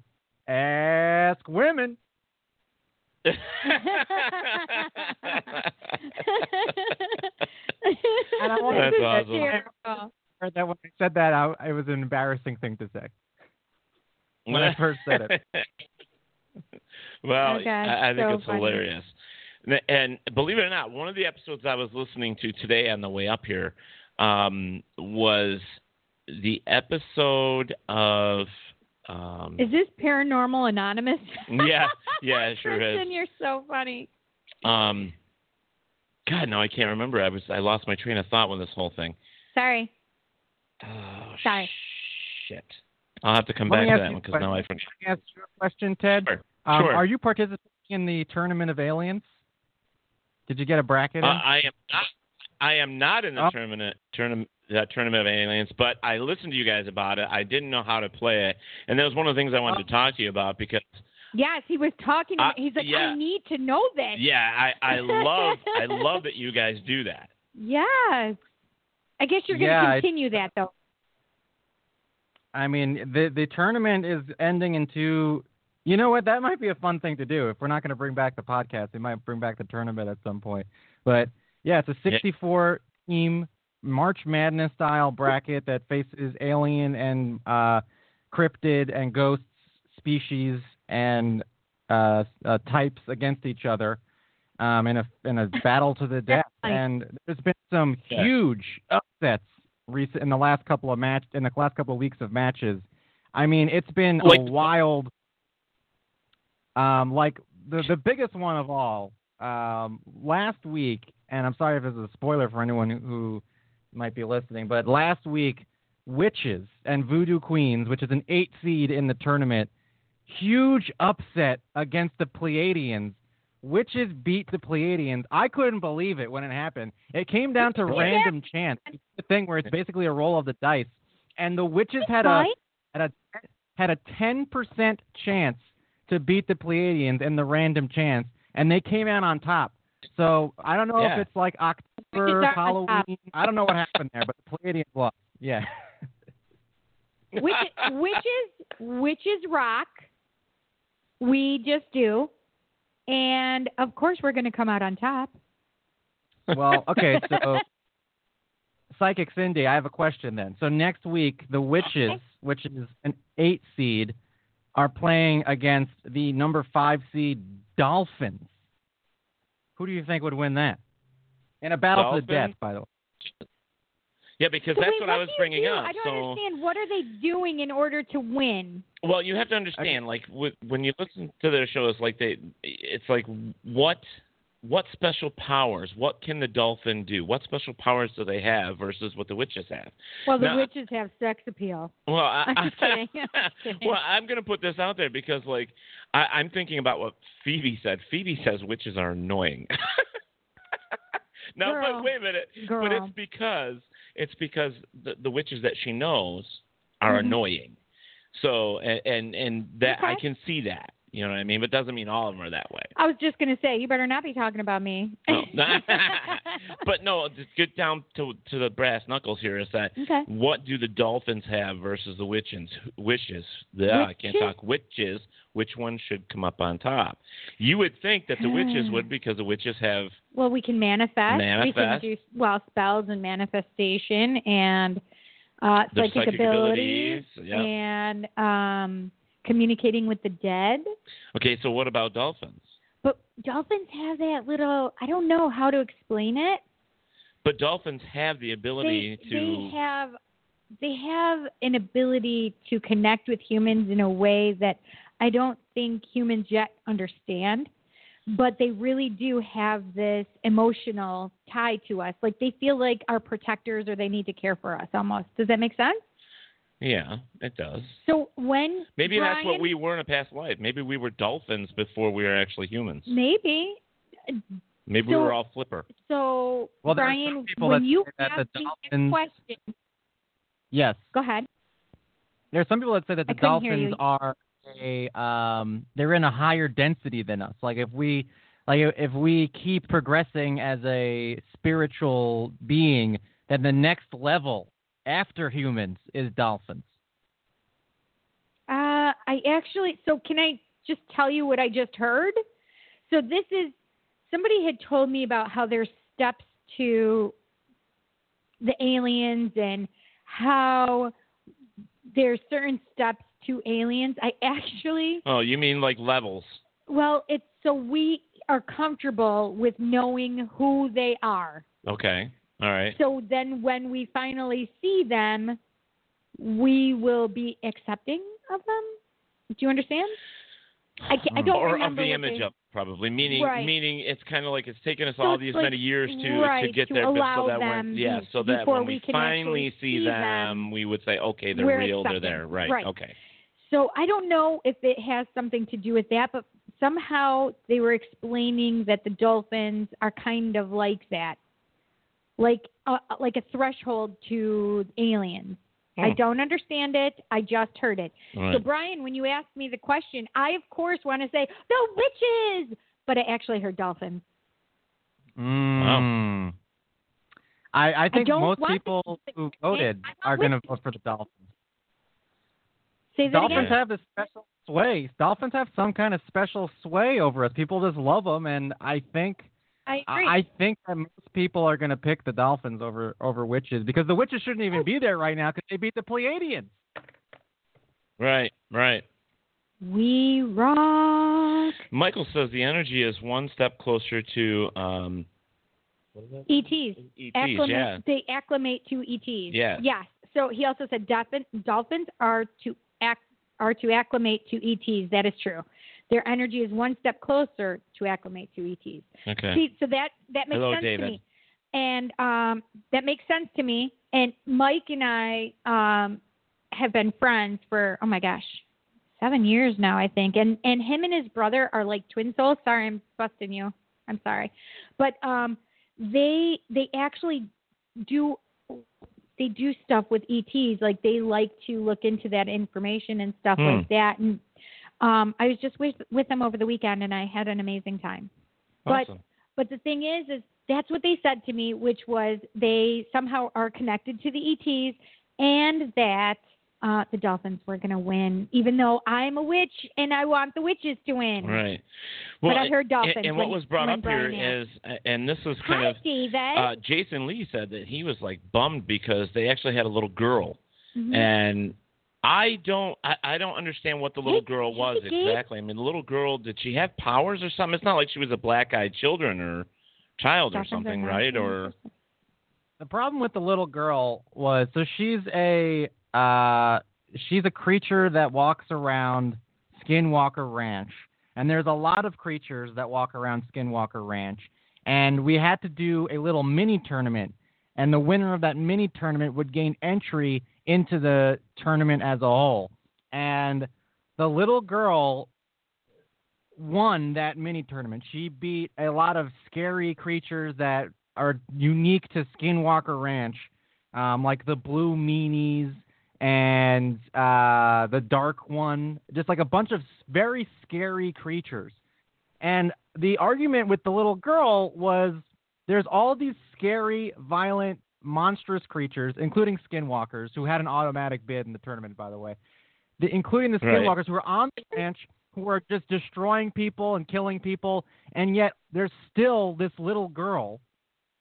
S9: ask women. <laughs> And I want
S8: That's
S9: to
S8: awesome.
S9: heard that when I said that, I, it was an embarrassing thing to say when I first said it. <laughs>
S8: well,
S9: Oh,
S8: I, I think
S9: so
S8: it's
S9: funny.
S8: hilarious. And- And believe it or not, one of the episodes I was listening to today on the way up here um, was the episode of. Um,
S7: Is this Paranormal Anonymous? <laughs>
S8: yeah, yeah, it sure is.
S7: You're so funny.
S8: Um, God, no, I can't remember. I was I lost my train of thought with this whole thing.
S7: Sorry.
S8: Oh,
S7: Sorry.
S8: Shit. I'll have to come
S9: Let
S8: back
S9: me
S8: to that one because now I
S9: question.
S8: forget.
S9: Can I ask you a question, Ted?
S8: Sure.
S9: Um,
S8: Sure.
S9: Are you participating in the Tournament of Aliens? Did you get a bracket?
S8: Uh. I am not. I am not in the
S9: Oh.
S8: tournament tournament that tournament of aliens, but I listened to you guys about it. I didn't know how to play it, and that was one of the things I wanted to talk to you about because
S7: Yes, he was talking.
S8: Uh,
S7: he's like,
S8: yeah.
S7: I need to know this.
S8: yeah, I I love I <laughs> love that you guys do that.
S7: Yes. I guess you're going to
S9: Yeah, I-
S7: continue that though.
S9: I mean, the the tournament is ending in two. You know what? That might be a fun thing to do. If we're not going to bring back the podcast, we might bring back the tournament at some point. But yeah, it's a 64 team March Madness style bracket that faces alien and uh, cryptid and ghost species and uh, uh, types against each other um, in a in a battle to the <laughs> death. And there's been some huge upsets recent in the last couple of match in the last couple of weeks of matches. I mean, it's been a wild. Um, like the the biggest one of all um, last week, and I'm sorry if this is a spoiler for anyone who, might be listening, but last week, Witches and Voodoo Queens, which is an eight seed in the tournament, huge upset against the Pleiadians. Witches beat the Pleiadians. I couldn't believe it when it happened. It came down to random chance. The thing where it's basically a roll of the dice, and the Witches had a had a had a ten percent chance to beat the Pleiadians in the random chance, and they came out on top. So I don't know
S8: Yeah.
S9: if it's like October,
S7: are.
S9: Halloween. I don't know what happened there, but the Pleiadians lost. Yeah.
S7: Which is which is rock. We just do. And of course we're going to come out on top.
S9: Well, okay, so <laughs> Psychic Cindy, I have a question then. So next week, the Witches, which is an eight seed, are playing against the number five seed Dolphins. Who do you think would win that? In a battle to the death, by the way.
S8: Yeah, because
S7: So
S8: that's
S7: wait,
S8: what I was bringing
S7: do?
S8: up.
S7: I don't
S8: so
S7: understand. What are they doing in order to win?
S8: Well, you have to understand, like with, when you listen to their shows, like they, it's like what what special powers? What can the dolphin do? What special powers do they have versus what the witches have?
S7: Well, the
S8: Now-
S7: witches have sex appeal.
S8: Well, I,
S7: I'm just kidding. <laughs> Kidding.
S8: well, I'm going to put this out there because, like, I, I'm thinking about what Phoebe said. Phoebe says witches are annoying. <laughs> now,
S7: Girl.
S8: but wait a minute. But it's because it's because the, the witches that she knows are
S7: Mhm.
S8: annoying. So, and and, and that I can see that. You know what I mean? But doesn't mean all of them are that way.
S7: I was just going to say, you better not be talking about me.
S8: No. <laughs> <laughs> but no, just get down to to the brass knuckles here. Is that
S7: Okay.
S8: what do the dolphins have versus the witches? Wishes. Yeah, I can't talk. Witches. Which one should come up on top? You would think that the witches would because the witches have.
S7: Well, we can manifest. We can
S8: Manifest.
S7: do well spells and manifestation and uh, psychic,
S8: psychic
S7: abilities,
S8: abilities, yeah.
S7: and um, communicating with the dead.
S8: Okay, so what about dolphins?
S7: But dolphins have that little. I don't know how to explain it.
S8: But dolphins have the ability
S7: they,
S8: to.
S7: they have they have an ability to connect with humans in a way that I don't think humans yet understand. But they really do have this emotional tie to us. Like they feel like our protectors or they need to care for us almost. Does that make sense?
S8: Yeah, it does.
S7: So when
S8: Maybe that's what we were in a past life. Maybe we were dolphins before we were actually humans.
S7: maybe
S8: Maybe we were all flipper.
S7: so
S9: Well,
S7: Brian when you
S9: say that
S7: ask
S9: the dolphins-
S7: a question
S9: Yes.
S7: go ahead.
S9: There are some people that say that the
S7: I couldn't hear
S9: dolphins are a um they're in a higher density than us. Like if we Like if we keep progressing as a spiritual being, then the next level after humans is dolphins.
S7: Uh, I actually. So can I just tell you what I just heard? So this is somebody had told me about how there's steps to the aliens and how there's certain steps to aliens. I actually
S8: Oh, you mean like levels?
S7: well, it's so we are comfortable with knowing who they are.
S8: Okay. All right.
S7: So then when we finally see them, we will be accepting of them. Do you understand? I, I hmm. don't
S8: or of the image
S7: they-
S8: of probably meaning
S7: Right.
S8: meaning it's kind of like it's taken us
S7: So
S8: all these
S7: like-
S8: many years to to get there, but so that
S7: them
S8: when yeah, so that when
S7: we
S8: we, finally see
S7: see
S8: them, we would say, okay, they're real, they're there, right?
S7: Right.
S8: Okay.
S7: So I don't know if it has something to do with that, but somehow they were explaining that the dolphins are kind of like that, like uh, like a threshold to aliens. I
S8: Hmm.
S7: don't understand it. I just heard it. So Brian, when you asked me the question, I of course want to say the witches, but I actually heard dolphins.
S9: Mm. I, I think
S7: don't
S9: most people who voted are going to vote for the Dolphins.
S7: Say that
S9: Dolphins
S7: again.
S9: have this special sway. Dolphins have some kind of special sway over us. People just love them, and I think
S7: I agree.
S9: I think that most people are going to pick the Dolphins over over witches because the witches shouldn't even be there right now because they beat the Pleiadians.
S8: Right, right.
S7: we rock.
S8: Michael says the energy is one step closer to um
S7: ETs.
S8: ETs,
S7: Acclimate,
S8: yeah.
S7: They acclimate to ETs.
S8: Yes.
S7: Yes. So he also said dolphin, dolphins are to act are to acclimate to ETs. That is true. Their energy is one step closer to acclimate to ETs.
S8: Okay.
S7: See, so that that makes
S8: Hello,
S7: sense
S8: David.
S7: to me, and um, that makes sense to me. And Mike and I um, have been friends for oh my gosh, seven years now, I think. And and him and his brother are like twin souls. Sorry, I'm busting you. I'm sorry, but um, they they actually do they do stuff with ETs. Like they like to look into that information and stuff
S8: Hmm.
S7: like that. And um, I was just with with them over the weekend, and I had an amazing time. But
S8: Awesome.
S7: but the thing is, is that's what they said to me, which was they somehow are connected to the ETs, and that uh, the Dolphins were going to win, even though I'm a witch and I want the witches to win.
S8: Right.
S7: But I heard dolphins
S8: And, and what was brought up here
S7: Brian
S8: is, and this was kind
S7: Hi,
S8: of
S7: David.
S8: uh, Jason Lee said that he was like bummed because they actually had a little girl,
S7: Mhm.
S8: and I don't, I, I don't understand what the little girl was exactly. I mean, the little girl, did she have powers or something? It's not like she was a black-eyed children or child or something, right? Or
S9: The problem with the little girl was so she's a uh, she's a creature that walks around Skinwalker Ranch, and there's a lot of creatures that walk around Skinwalker Ranch, and we had to do a little mini tournament, and the winner of that mini tournament would gain entry into the tournament as a whole, and the little girl won that mini tournament. She beat a lot of scary creatures that are unique to Skinwalker Ranch, um, like the blue meanies and uh, the dark one, just like a bunch of very scary creatures. And the argument with the little girl was there's all these scary, violent, monstrous creatures, including skinwalkers, who had an automatic bid in the tournament, by the way, the, including the
S8: Right.
S9: skinwalkers who are on the ranch, who are just destroying people and killing people, and yet there's still this little girl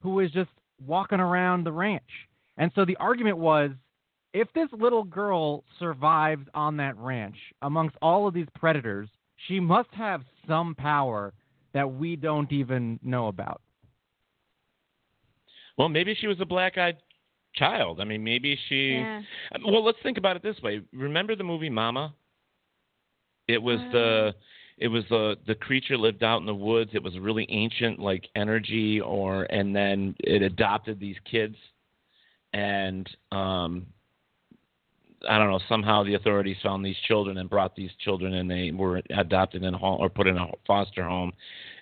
S9: who is just walking around the ranch. And so the argument was if this little girl survives on that ranch amongst all of these predators, she must have some power that we don't even know about.
S8: Well, maybe she was a black-eyed child. I mean, maybe she.
S7: Yeah.
S8: Well, let's think about it this way. Remember the movie Mama? It was
S7: Uh.
S8: the it was the the creature lived out in the woods. It was really ancient like energy or and then it adopted these kids and um I don't know, somehow the authorities found these children and brought these children and they were adopted in a home or put in a foster home.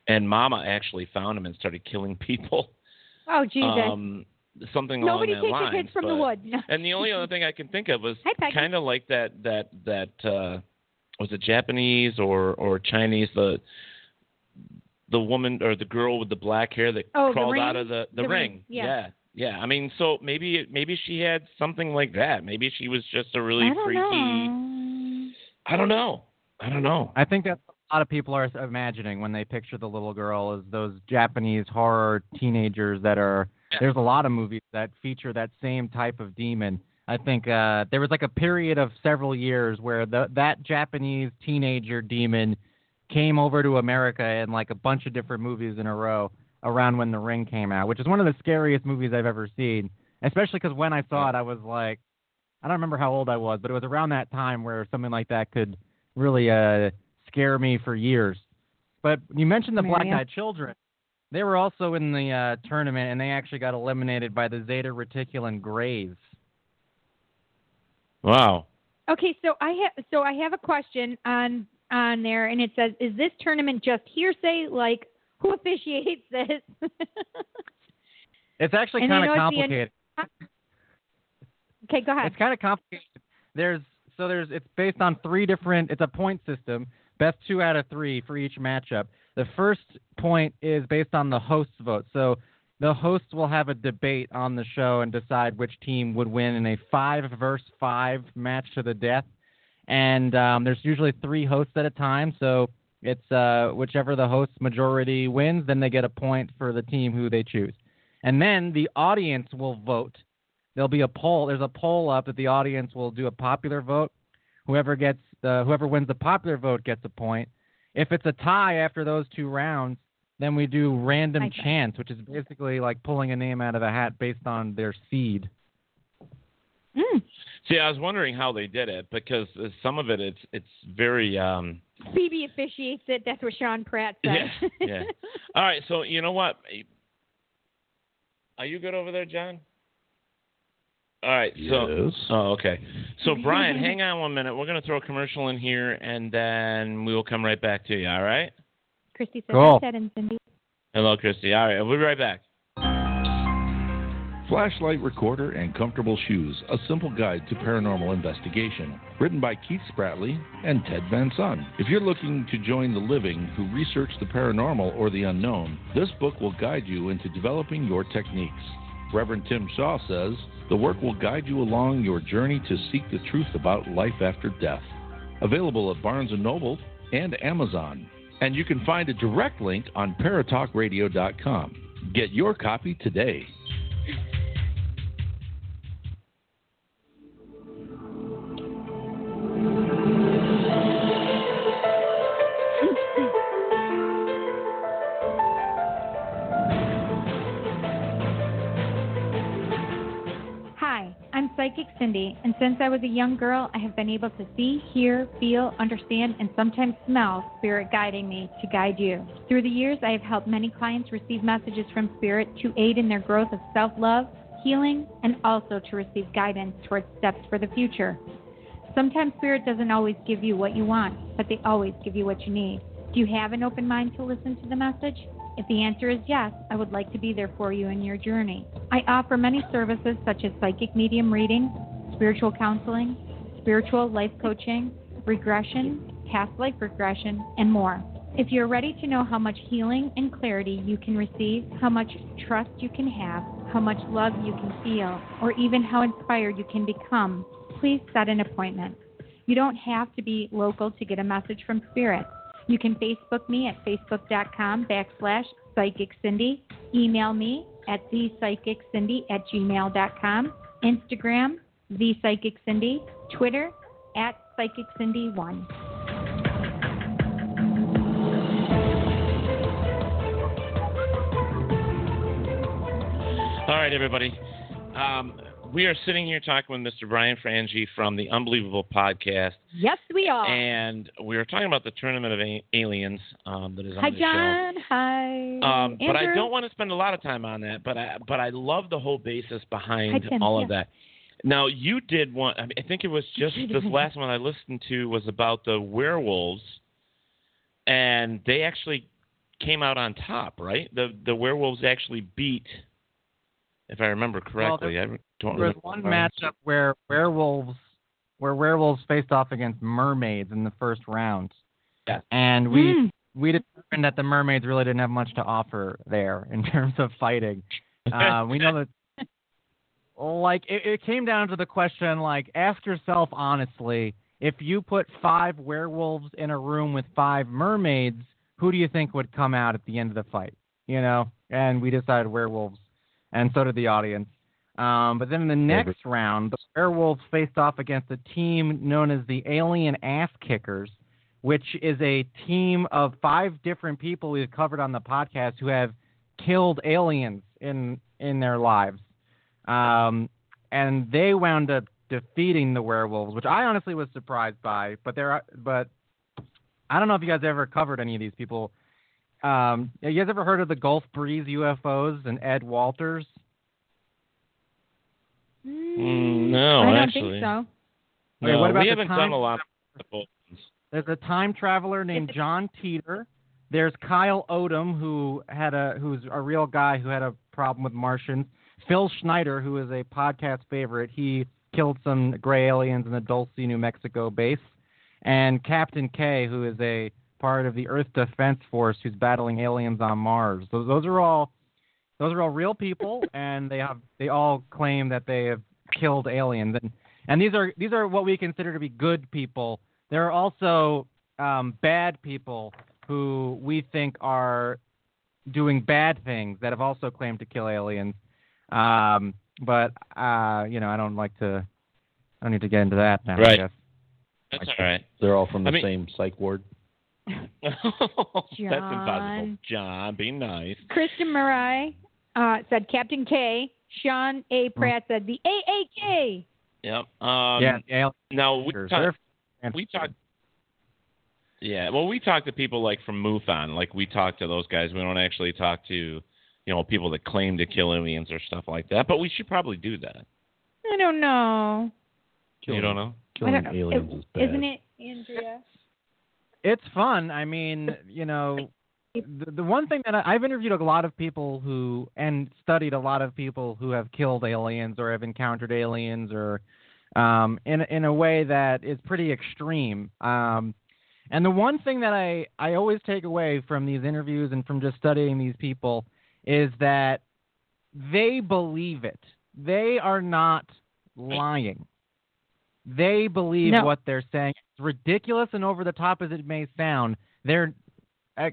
S8: And Mama actually found them and started killing people. <laughs>
S7: Oh Jesus.
S8: Um something
S7: Nobody
S8: along that
S7: take
S8: lines.
S7: your kids from the woods. No.
S8: and the only other thing I can think of was kind of like that that that uh was it Japanese or or Chinese the the woman or the girl with the black hair that
S13: Oh,
S8: crawled out of the the,
S13: The
S8: ring.
S13: ring, yeah.
S8: yeah. Yeah. I mean, so maybe maybe she had something like that. Maybe she was just a really
S13: I don't
S8: freaky.
S13: know.
S8: I don't know. I don't know.
S9: I think that's what a lot of people are imagining when they picture the little girl as those Japanese horror teenagers that are. There's a lot of movies that feature that same type of demon. I think uh, there was like a period of several years where the, that Japanese teenager demon came over to America in like a bunch of different movies in a row around when The Ring came out, which is one of the scariest movies I've ever seen. Especially because when I saw it, I was like, I don't remember how old I was, but it was around that time where something like that could really uh, scare me for years. But you mentioned the
S13: Marion?
S9: Black Eyed Children. They were also in the uh, tournament, and they actually got eliminated by the Zeta Reticulan Grays.
S8: Wow.
S13: Okay, so I have so I have a question on on there, and it says, "Is this tournament just hearsay? Like, who officiates this?" <laughs>
S9: It's actually kind of
S13: know end-
S9: complicated.
S13: okay, go ahead.
S9: It's kind of complicated. There's so there's it's based on three different. It's a point system. Best two out of three for each matchup. The first point is based on the host's vote. So the hosts will have a debate on the show and decide which team would win in a five versus five match to the death. And um, there's usually three hosts at a time. So it's uh, whichever the host majority wins, then they get a point for the team who they choose. And then the audience will vote there'll be a poll. There's a poll up that the audience will do a popular vote. Whoever gets the whoever wins the popular vote gets a point. If it's a tie after those two rounds, then we do random
S13: I see.
S9: chance, which is basically like pulling a name out of a hat based on their seed.
S13: Mm.
S8: See, I was wondering how they did it because uh, some of it it's it's very um
S13: Phoebe officiates it. That's what Sean Pratt said.
S8: yeah yeah. <laughs> All right, so you know what? Are you good over there, John? All right. So,
S1: Yes.
S8: oh, okay. So, Brian, hang on one minute. We're going to throw a commercial in here, and then we will come right back to you. All right?
S13: Christy said
S8: Cool.
S13: that, and Cindy.
S8: Hello, Christy. All right, we'll be right back.
S1: Flashlight Recorder and Comfortable Shoes, a simple guide to paranormal investigation. Written by Keith Spratley and Ted Van Son. If you're looking to join the living who research the paranormal or the unknown, this book will guide you into developing your techniques. Reverend Tim Shaw says, the work will guide you along your journey to seek the truth about life after death. Available at Barnes & Noble and Amazon. And you can find a direct link on paratalkradio.com. Get your copy today.
S7: Psychic Cindy, and since I was a young girl, I have been able to see, hear, feel, understand, and sometimes smell Spirit guiding me to guide you. Through the years, I have helped many clients receive messages from Spirit to aid in their growth of self love, healing, and also to receive guidance towards steps for the future. Sometimes Spirit doesn't always give you what you want, but they always give you what you need. Do you have an open mind to listen to the message? If the answer is yes, I would like to be there for you in your journey. I offer many services such as psychic medium reading, spiritual counseling, spiritual life coaching, regression, past life regression, and more. If you're ready to know how much healing and clarity you can receive, how much trust you can have, how much love you can feel, or even how inspired you can become, please set an appointment. You don't have to be local to get a message from Spirit. You can Facebook me at facebook.com backslash psychic Cindy. Email me at thepsychiccindy at gmail.com. Instagram, the psychic Cindy. Twitter, at psychic Cindy1.
S8: All right, everybody. Um, we are sitting here talking with Mr. Brian Frange from the Unbelievable Podcast,
S13: Yes, we are.
S8: and we were talking about the Tournament of a- Aliens um, that is on
S13: Hi,
S8: the show.
S13: John. Hi.
S8: Um, but I don't want to spend a lot of time on that. But I but I love the whole basis behind
S13: Hi,
S8: all of that. Now you did one. I, mean, I think it was just this last one I listened to was about the werewolves, and they actually came out on top, right? The the werewolves actually beat, if I remember correctly. I don't
S9: There was one matchup where werewolves where werewolves faced off against mermaids in the first round.
S8: Yeah.
S9: And we
S8: Mm.
S9: we determined that the mermaids really didn't have much to offer there in <laughs> terms of fighting. Uh, we know that, like, it, it came down to the question, like, ask yourself honestly, if you put five werewolves in a room with five mermaids, who do you think would come out at the end of the fight? You know, and we decided werewolves, and so did the audience. Um, but then in the next round, the werewolves faced off against a team known as the Alien Ass Kickers, which is a team of five different people we've covered on the podcast who have killed aliens in in their lives. Um, and they wound up defeating the werewolves, which I honestly was surprised by. But there, but I don't know if you guys ever covered any of these people. Um, you guys ever heard of the Gulf Breeze UFOs and Ed Walters?
S8: Mm, no,
S7: I don't
S8: actually.
S7: think so.
S9: Okay,
S8: No,
S9: what about
S8: we haven't
S9: time-
S8: done a lot of
S9: There's a time traveler named <laughs> John Titor. There's Kyle Odom, who had a who's a real guy who had a problem with Martians. Phil Schneider, who is a podcast favorite, he killed some gray aliens in the Dulce, New Mexico base. And Captain Kaye, who is a part of the Earth Defense Force, who's battling aliens on Mars. So those are all those are all real people, <laughs> and they have they all claim that they have killed aliens. And and these are these are what we consider to be good people. There are also um, bad people who we think are doing bad things that have also claimed to kill aliens. Um, but uh, you know, I don't like to. I don't need to get into that now. I
S8: Right.
S9: guess.
S8: That's all right.
S1: They're all from the
S8: I mean-
S1: same psych ward. <laughs>
S8: That's impossible.
S7: John.
S8: John, be nice.
S7: Kristen Marai uh, said Captain Kaye. Sean A. Pratt said the AAK.
S8: Yep. Um,
S9: yeah. Alien
S8: Now we
S9: Kickers.
S8: talk, we talk. Yeah, well, we talk to people like from MUFON. Like we talk to those guys. We don't actually talk to, you know, people that claim to kill aliens or stuff like that. But we should probably do that.
S7: I don't know.
S8: you don't know?
S7: Killing don't know. It- Isn't it, Andrea?
S9: it's fun. I mean, you know, the, the one thing that I, I've interviewed a lot of people who and studied a lot of people who have killed aliens or have encountered aliens or um, in in a way that is pretty extreme. Um, and the one thing that I I always take away from these interviews and from just studying these people is that they believe it. They are not lying. They believe
S7: No.
S9: what they're saying. As ridiculous and over the top as it may sound, they're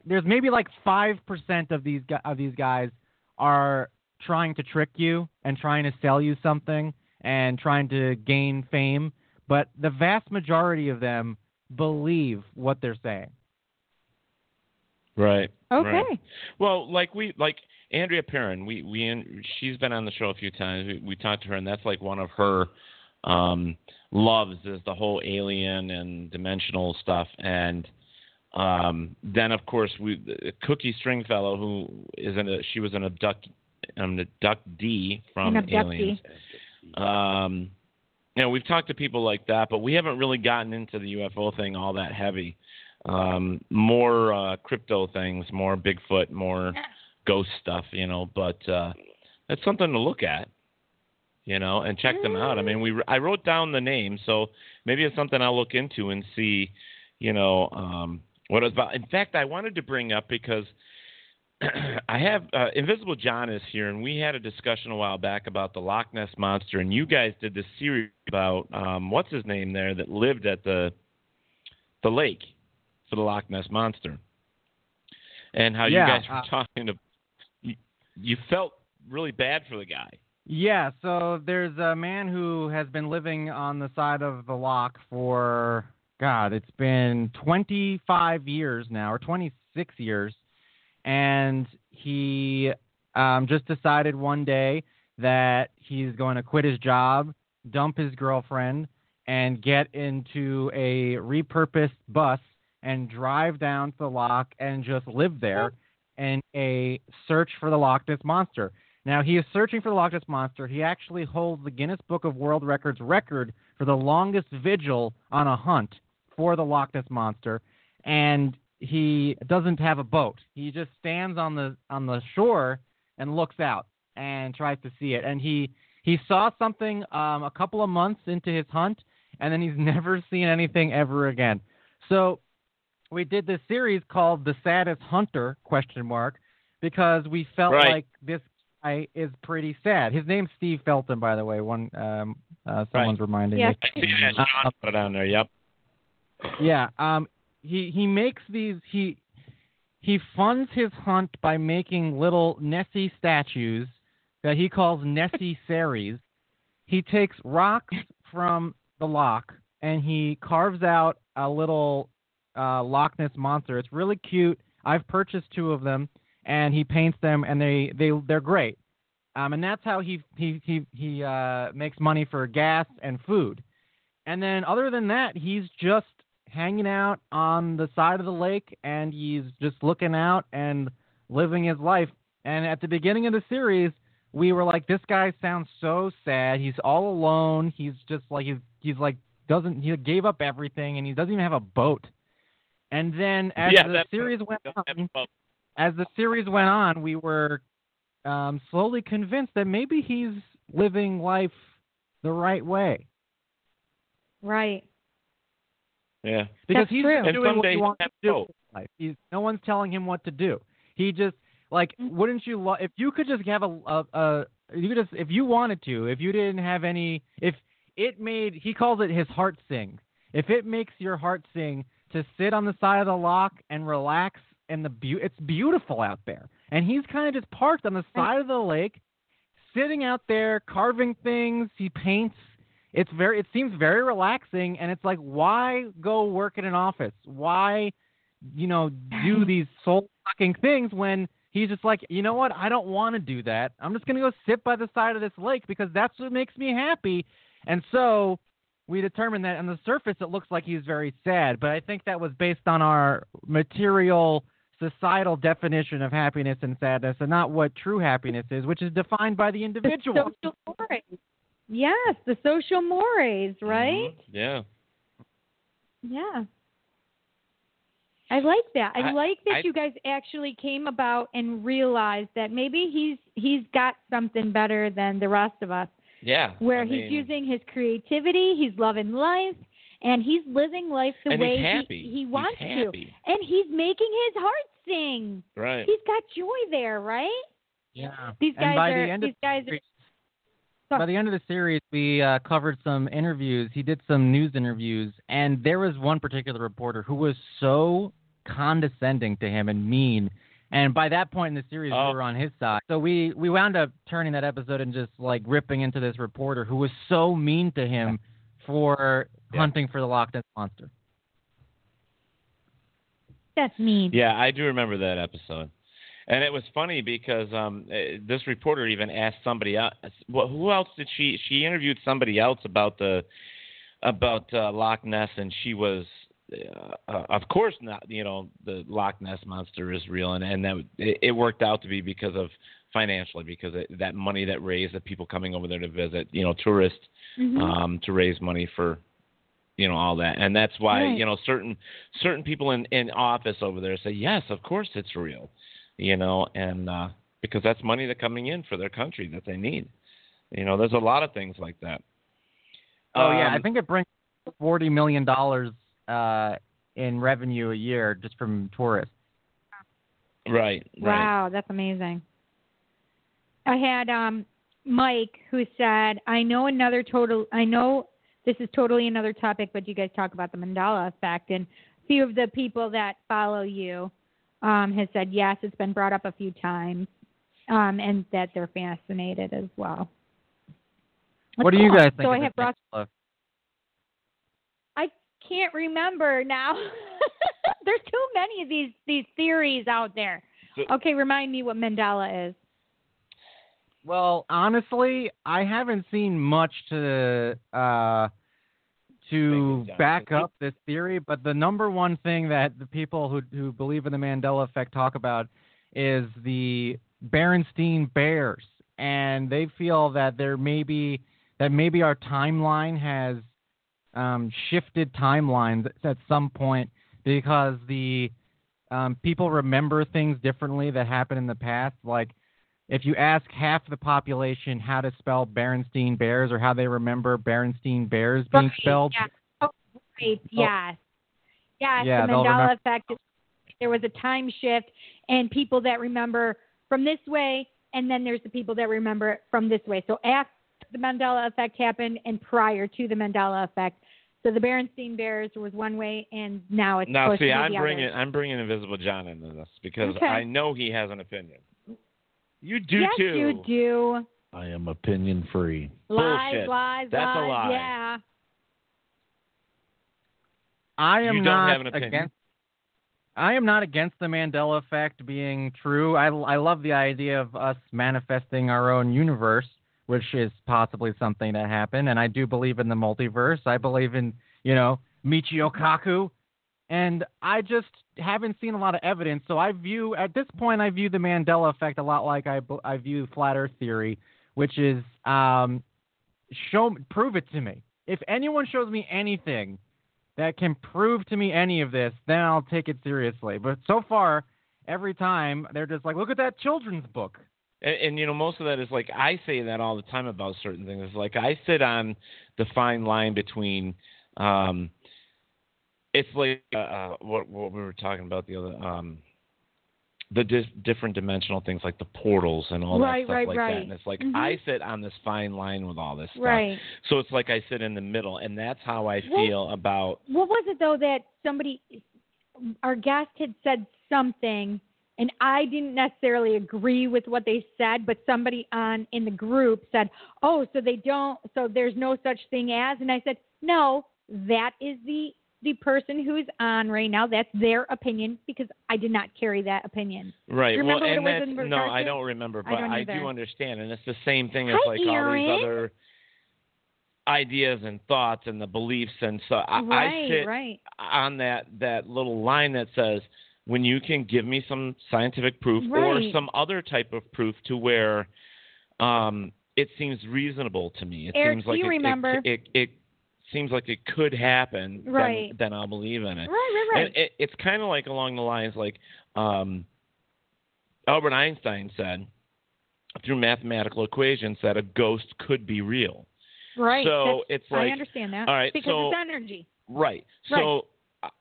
S9: there's maybe like five percent of these of these guys are trying to trick you and trying to sell you something and trying to gain fame, but the vast majority of them believe what they're saying.
S8: Right.
S7: Okay.
S8: right. Well, like we like Andrea Perrin, we we she's been on the show a few times. We, we talked to her, and that's like one of her um, loves is the whole alien and dimensional stuff. And um, then, of course, we Cookie Stringfellow, who is an she was an abduct an abductee from
S7: An abductee.
S8: aliens. Um, you know, we've talked to people like that, but we haven't really gotten into the UFO thing all that heavy. Um, more uh, crypto things, more Bigfoot, more ghost stuff, you know. But uh, that's something to look at, you know, and check them out. I mean, we I wrote down the name, so maybe it's something I'll look into and see, you know, um, what it's about. In fact, I wanted to bring up because <clears throat> I have uh, Invisible John is here, and we had a discussion a while back about the Loch Ness monster, and you guys did this series about um, what's his name there that lived at the the lake for the Loch Ness monster, and how
S9: Yeah,
S8: you guys were
S9: uh,
S8: talking to you, you felt really bad for the guy.
S9: Yeah, so there's a man who has been living on the side of the loch for God, it's been 25 years now, or 26 years, and he um, just decided one day that he's going to quit his job, dump his girlfriend, and get into a repurposed bus and drive down to the loch and just live there in a search for the Loch Ness monster. Now he is searching for the Loch Ness monster. He actually holds the Guinness Book of World Records record for the longest vigil on a hunt for the Loch Ness monster, and he doesn't have a boat. He just stands on the on the shore and looks out and tries to see it. And he he saw something um, a couple of months into his hunt, and then he's <laughs> never seen anything ever again. So we did this series called The Saddest Hunter question mark because we felt
S8: Right.
S9: like this guy is pretty sad. His name's Steve Feltham, by the way. One um, uh, someone's reminding
S7: Yes.
S9: me.
S8: I see that put it on there. Yep.
S9: Yeah. Um. He he makes these he he funds his hunt by making little Nessie statues that he calls Nessie <laughs> Series. He takes rocks from the loch and he carves out a little uh, Loch Ness monster. It's really cute. I've purchased two of them, and he paints them, and they they they're great. Um, and that's how he he he he uh, makes money for gas and food. And then other than that, he's just hanging out on the side of the lake, and he's just looking out and living his life. And at the beginning of the series, we were like, this guy sounds so sad. He's all alone. He's just like he's he's like doesn't he gave up everything, and he doesn't even have a boat. And then as
S8: Yeah,
S9: the series went <laughs> on. As the series went on, we were um, slowly convinced that maybe he's living life the right way
S7: Right.
S8: Yeah.
S9: because
S7: That's
S9: he's
S7: true.
S9: just
S8: And
S9: doing what
S8: someday
S9: he wants to do. life. He's, no one's telling him what to do. He just like wouldn't you lo- if you could just have a, a, a you could just if you wanted to if you didn't have any if it made he calls it his heart sing if it makes your heart sing to sit on the side of the loch and relax and the beau- it's beautiful out there. And he's kind of just parked on the side of the lake sitting out there carving things he paints. It's very it seems very relaxing and it's like why go work in an office? Why you know do these soul sucking things when he's just like you know what? I don't want to do that. I'm just going to go sit by the side of this lake because that's what makes me happy. And so we determined that on the surface it looks like he's very sad but i think that was based on our material societal definition of happiness and sadness and not what true happiness is which is defined by the individual
S7: The social mores. Yes, the social mores, mm-hmm. right?
S8: Yeah.
S7: Yeah. I like that. I,
S8: I-
S7: like that
S8: I-
S7: you guys actually came about and realized that maybe he's he's got something better than the rest of us.
S8: Yeah.
S7: Where
S8: I
S7: he's
S8: mean,
S7: using his creativity, he's loving life, and he's living life the way
S8: he's
S7: he-
S8: happy.
S7: he
S8: He's
S7: wants to. And he's making his heart sing.
S8: Right.
S7: He's got joy there, right?
S9: yeah
S7: These
S9: and
S7: guys
S9: by
S7: are
S9: the end
S7: these
S9: of
S7: guys are
S9: by the end of the series, we uh, covered some interviews. He did some news interviews, and there was one particular reporter who was so condescending to him and mean. And by that point in the series,
S8: Oh.
S9: we were on his side. So we we wound up turning that episode and just like ripping into this reporter who was so mean to him for
S8: Yeah.
S9: hunting for the Loch Ness monster.
S7: that's mean.
S8: Yeah, I do remember that episode. And it was funny because um, eh, this reporter even asked somebody else. Well, who else did she? She interviewed somebody else about the about uh, Loch Ness, and she was, uh, uh, of course, not. You know, the Loch Ness monster is real, and and that it, it worked out to be because of financially because it, that money that raised the people coming over there to visit, you know, tourists
S7: Mhm.
S8: um, to raise money for you know all that and that's why
S7: Right.
S8: you know certain certain people in in office over there say yes of course it's real you know and uh because that's money that coming in for their country that they need you know there's a lot of things like that
S9: Oh yeah, I
S8: Um,
S9: think it brings forty million dollars uh, in revenue a year just from tourists.
S8: right right
S7: Wow, that's amazing. I had um Mike who said, I know another total I know this is totally another topic, but you guys talk about the Mandela effect and a few of the people that follow you um has said yes, it's been brought up a few times. Um and that they're fascinated as well.
S9: what do
S7: That's
S9: you
S7: cool.
S9: guys think?
S7: So
S9: of
S7: I have
S9: this
S7: Ross
S9: Mandela
S7: I can't remember now. <laughs> There's too many of these these theories out there.
S8: So-
S7: Okay, remind me what Mandela is.
S9: Well, honestly, I haven't seen much to uh, to back up this theory, but the number one thing that the people who who believe in the Mandela effect talk about is the Berenstein Bears, and they feel that there may be that maybe our timeline has um, shifted timelines at some point because the um, people remember things differently that happened in the past, like if you ask half the population how to spell Berenstein Bears or how they remember Berenstein Bears being
S7: Right,
S9: spelled,
S7: Yeah. Oh, right. Yes. Yes,
S9: Yeah,
S7: the Mandela effect. There was a time shift, and people that remember from this way, and then there's the people that remember it from this way. So after the Mandela effect happened, and prior to the Mandela effect. So the Berenstein Bears was one way, and now it's
S8: Now,
S7: supposed
S8: see,
S7: to be
S8: I'm bringing
S7: other.
S8: I'm bringing Invisible John into this because
S7: Okay.
S8: I know he has an opinion. You do
S7: yes,
S8: too.
S7: you do.
S1: I am opinion free.
S7: Lies,
S8: Bullshit.
S7: lies,
S8: That's a lie.
S7: Yeah.
S9: I am
S8: You don't
S9: not
S8: have an opinion.
S9: against. I am not against the Mandela effect being true. I, I love the idea of us manifesting our own universe, which is possibly something that happened. And I do believe in the multiverse. I believe in, you know, Michio Kaku. And I just haven't seen a lot of evidence. So I view, at this point, I view the Mandela effect a lot like I, I view flat Earth theory, which is um, show, prove it to me. If anyone shows me anything that can prove to me any of this, then I'll take it seriously. But so far, every time they're just like, look at that children's book.
S8: And, and you know, most of that is like I say that all the time about certain things. Like I sit on the fine line between. Um, it's like uh, uh, what what we were talking about the other um, the dis- different dimensional things like the portals and all
S7: Right,
S8: that stuff
S7: right,
S8: like
S7: right.
S8: that. And it's like
S7: Mhm.
S8: I sit on this fine line with all this stuff.
S7: Right.
S8: So it's like I sit in the middle, and that's how I
S7: Well-
S8: feel about.
S7: What was it though that somebody, our guest had said something, and I didn't necessarily agree with what they said, but somebody on in the group said, "Oh, so they don't, so there's no such thing as," and I said, "No, that is the the person who's on right now. That's their opinion because I did not carry that opinion."
S8: Right. Well, and
S7: what it was
S8: that's,
S7: in
S8: no, I don't remember,
S7: I
S8: but
S7: don't
S8: I, do understand, and it's the same thing as
S7: Hi,
S8: like all these other ideas and thoughts and the beliefs, and so I,
S7: right,
S8: I sit
S7: right.
S8: on that that little line that says when you can give me some scientific proof or some other type of proof to where um, it seems reasonable to me. It
S7: Eric,
S8: seems
S7: do
S8: like
S7: you
S8: it,
S7: remember-
S8: It, it, it seems like it could happen.
S7: Right.
S8: Then, then I'll believe in it.
S7: Right, right, right.
S8: And it, it's kind of like along the lines like um, Albert Einstein said through mathematical equations that a ghost could be real.
S7: Right.
S8: So
S7: That's-
S8: it's like
S7: I understand that.
S8: all right,
S7: Because
S8: so-
S7: it's energy.
S8: Right. So uh,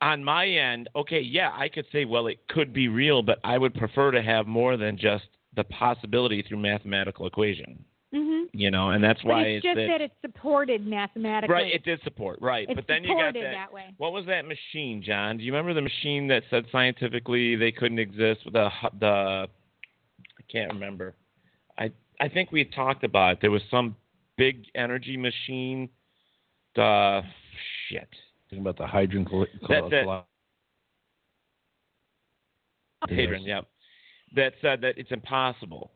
S8: on my end, okay, yeah, I could say, well, it could be real, but I would prefer to have more than just the possibility through mathematical equation.
S7: Mhm.
S8: You know, and that's
S7: But
S8: why
S7: it's just
S8: that,
S7: that it's supported mathematically.
S8: right. It did support right,
S7: It's
S8: but then you got
S7: supported
S8: that.
S7: that way.
S8: What was that machine, John? Do you remember the machine that said scientifically they couldn't exist? The the I can't remember. I I think we talked about it. There was some big energy machine. The shit.
S1: Talking about the hydrogen colli-
S8: That's it.
S1: colli-
S8: Hadron, yep. That said that it's impossible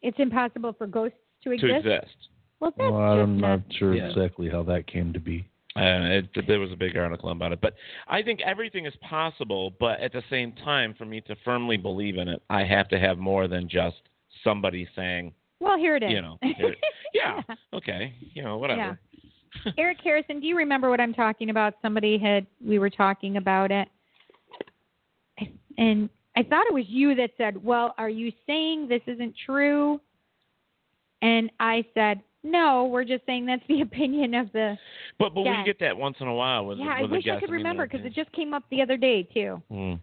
S7: It's impossible for ghosts to exist.
S8: to exist.
S7: Well, that's
S1: Well, I'm
S7: just
S1: not sure
S8: Yeah.
S1: exactly how that came to be.
S8: And it, there was a big article about it. But I think everything is possible, but at the same time, for me to firmly believe in it, I have to have more than just somebody saying,
S7: Well, here it is.
S8: you know, <laughs> here- yeah, okay, you know, whatever. <laughs>
S7: Eric Harrison, do you remember what I'm talking about? Somebody had we were talking about it, and I thought it was you that said, "Well, are you saying this isn't true?" And I said, "No, we're just saying that's the <laughs> opinion of the."
S8: But but
S7: Yeah.
S8: we get that once in a while with
S7: yeah, I
S8: with a
S7: wish I could remember because it just came up the other day too.
S8: Hmm.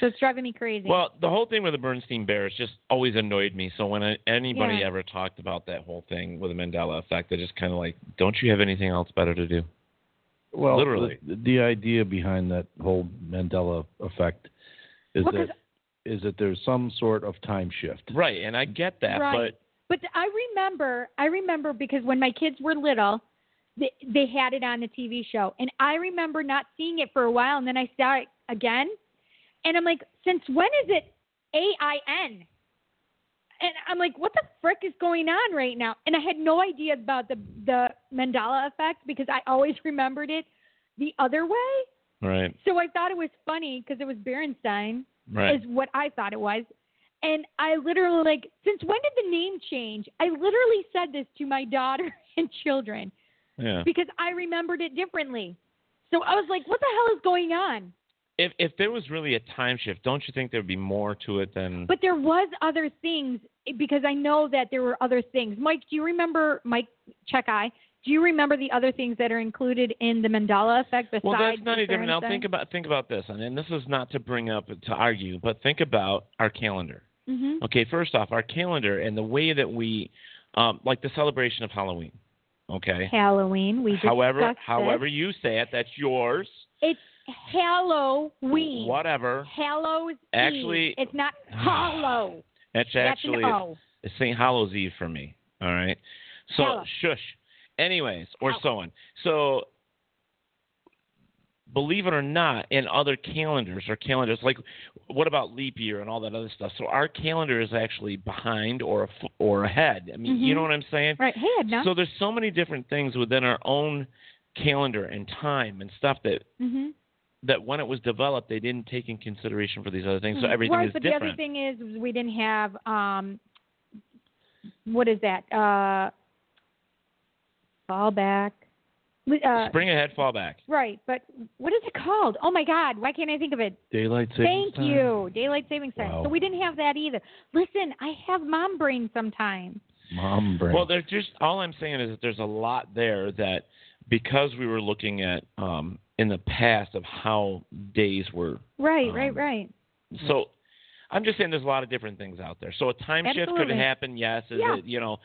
S7: So it's driving me crazy.
S8: Well, the whole thing with the Bernstein Bears just always annoyed me. So when I, anybody
S7: Yeah.
S8: ever talked about that whole thing with the Mandela effect, I just kind of like, don't you have anything else better to do?
S1: Well,
S8: Literally.
S1: the, the idea behind that whole Mandela effect is
S7: Well,
S1: that
S7: 'cause-
S1: is that there's some sort of time shift.
S8: Right, and I get that,
S7: right. But I remember, I remember because when my kids were little, they, they had it on the TV show, and I remember not seeing it for a while, and then I saw it again, and I'm like, since when is it A I N? And I'm like, what the frick is going on right now? And I had no idea about the the Mandela effect because I always <laughs> remembered it the other way.
S8: right,
S7: So I thought it was funny because it was Berenstein,
S8: Right.
S7: is what I thought it was. And I literally like, since when did the name change? I literally said this to my <laughs> daughter and children
S8: yeah.
S7: because I remembered it differently. So I was like, what the hell is going on?
S8: If if there was really a time shift, don't you think there'd be more to it than?
S7: But there was other things because I know that there were other things. Mike, do you remember Mike Check Eye? Do you remember the other things that are included in the Mandela effect besides
S8: Well, that's not any different. Now think about think about this, and, and this is not to bring up to argue, but think about our calendar.
S7: Mhm.
S8: Okay, first off, our calendar and the way that we, um, like the celebration of Halloween. Okay.
S7: Halloween. We
S8: however, however you say it, that's yours.
S7: it's Halloween.
S8: Whatever.
S7: Hallows.
S8: Actually-
S7: Eve. it's not <sighs> Hollow.
S8: That's actually it's St. Hallows Eve for me. All right. So
S7: Hallow.
S8: shush. Anyways, or so on. So believe it or not, in other calendars or calendars like what about leap year and all that other stuff. So our calendar is actually behind or a, or ahead. I mean, you
S7: Mhm.
S8: know what I'm saying?
S7: Right. Hey, Edna.
S8: So there's so many different things within our own calendar and time and stuff that
S7: hmm
S8: that when it was developed they didn't take in consideration for these other things. So everything
S7: Mm-hmm. right,
S8: is
S7: but
S8: different.
S7: the other thing is we didn't have um what is that? Uh fallback. Uh,
S8: Spring ahead, fall back.
S7: Right, but what is it called? Oh my God, why can't I think of it?
S1: Daylight savings
S7: Thank
S1: time?
S7: you, daylight savings time.
S1: Wow.
S7: So we didn't have that either. Listen, I have mom brain sometimes.
S1: Mom brain.
S8: Well, there's just all I'm saying is that there's a lot there that because we were looking at um, in the past of how days were.
S7: Right,
S8: Um,
S7: right, right.
S8: So I'm just saying there's a lot of different things out there. So a time shift could happen, yes. Is
S7: Yeah.
S8: it, you know,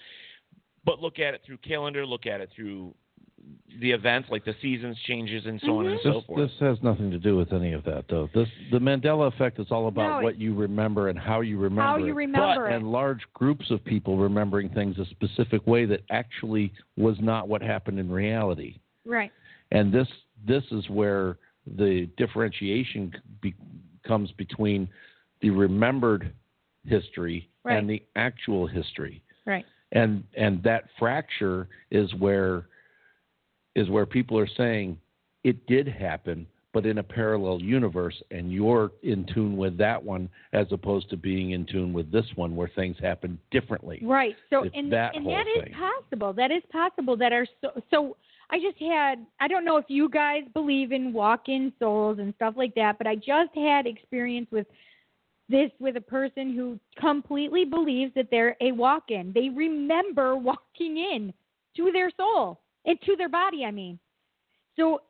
S8: but look at it through calendar, look at it through the events like the seasons changes and so on and
S1: this,
S8: so forth.
S1: this has nothing to do with any of that, though. This the Mandela effect is all about
S7: No,
S1: what you remember and how you remember
S7: How you
S1: it.
S7: remember it.
S1: and large groups of people remembering things a specific way that actually was not what happened in reality.
S7: Right.
S1: And this this is where the differentiation be, comes between the remembered history
S7: Right.
S1: and the actual history
S7: Right.
S1: and and that fracture is where is where people are saying it did happen but in a parallel universe and you're in tune with that one as opposed to being in tune with this one where things happen differently
S7: Right. So
S1: It's
S7: and
S1: that
S7: and that is possible. That is possible. That are so so. I just had. I don't know if you guys believe in walk-in souls and stuff like that, but I just had experience with this with a person who completely believes that they're a walk-in. They remember <laughs> walking in to their soul and to their body. I mean, so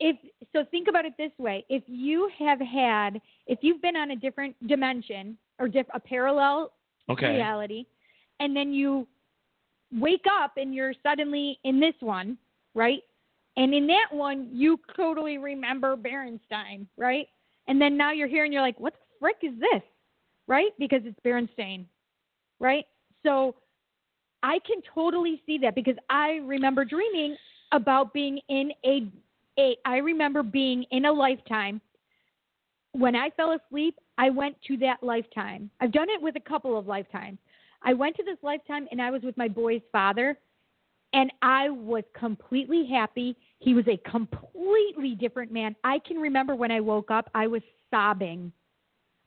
S7: if so, think about it this way: if you have had, if you've been on a different dimension or diff, a parallel
S8: Okay.
S7: reality, and then you wake up and you're suddenly in this one, right? And in that one, you totally remember Berenstein, right? And then now you're here and you're like, what the frick is this, right? Because it's Berenstain, right? So I can totally see that because I remember dreaming about being in a, a I remember being in a lifetime. When I fell asleep, I went to that lifetime. I've done it with a couple of lifetimes. I went to this lifetime and I was with my boy's father and I was completely happy. He was a completely different man. I can remember when I woke up, I was sobbing.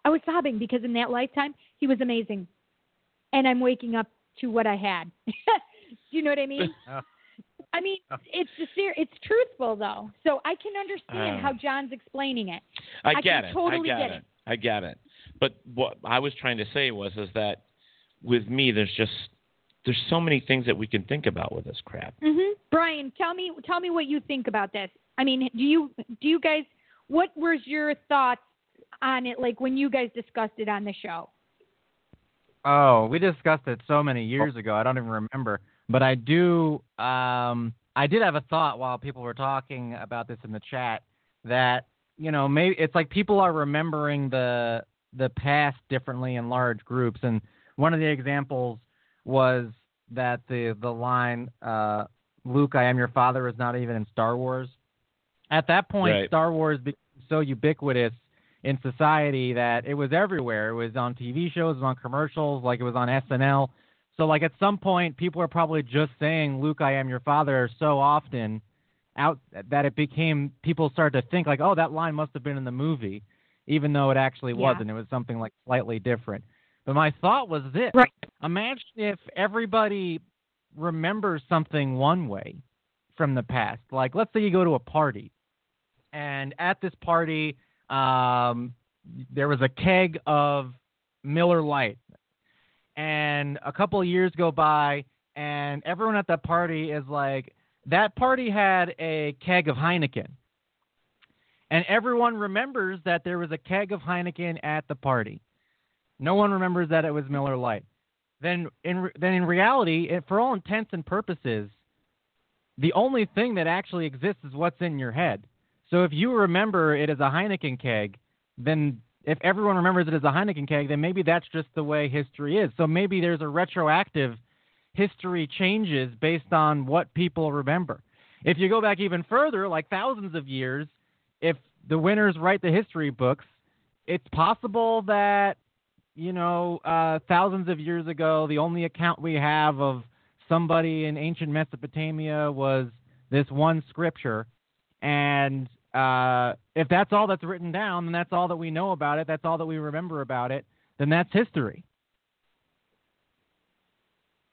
S7: I was sobbing because in that lifetime, he was amazing. And I'm waking up to what I had. <laughs> Do you know what I mean? <laughs> I mean, it's sincere. It's truthful though, so I can understand
S8: Uh.
S7: how John's explaining it.
S8: I,
S7: I
S8: get it.
S7: totally
S8: I get,
S7: get
S8: it.
S7: it.
S8: I get it. But what I was trying to say was is that with me, there's just there's so many things that we can think about with this crap.
S7: hmm Brian, tell me tell me what you think about this. I mean, do you do you guys what was your thoughts on it like when you guys discussed it on the show?
S9: Oh, we discussed it so many years ago. I don't even remember. But I do. Um, I did have a thought while people were talking about this in the chat that you know maybe it's like people are remembering the the past differently in large groups. And one of the examples was that the the line uh, "Luke, I am your father" is not even in Star Wars. At that point,
S8: Right.
S9: Star Wars became so ubiquitous in society that it was everywhere. It was on TV shows, it was on commercials, like it was on SNL. So like at some point, people are probably just saying "Luke, I am your father" so often out that it became people started to think like, "Oh, that line must have been in the movie," even though it actually
S7: Yeah.
S9: wasn't. It was something like slightly different. But my thought was this:
S7: Right.
S9: Imagine if everybody remembers something one way from the past. Like, let's say you go to a party, and at this party, um, there was a keg of Miller Lite, and a couple of years go by, and and everyone at that party is like, that party had a keg of Heineken. And everyone remembers that there was a keg of Heineken at the party. No one remembers that it was Miller Lite. Then in then in reality, it, for all intents and purposes, the only thing that actually exists is what's in your head. So if you remember it as a Heineken keg, then if everyone remembers it as a Heineken keg, then maybe that's just the way history is. So maybe there's a retroactive history changes based on what people remember. If you go back even further, like thousands of years, if the winners write the history books, it's possible that you know uh, thousands of years ago, the only account we have of somebody in ancient Mesopotamia was this one scripture, and uh, if that's all that's written down, then that's all that we know about it. That's all that we remember about it. Then that's history.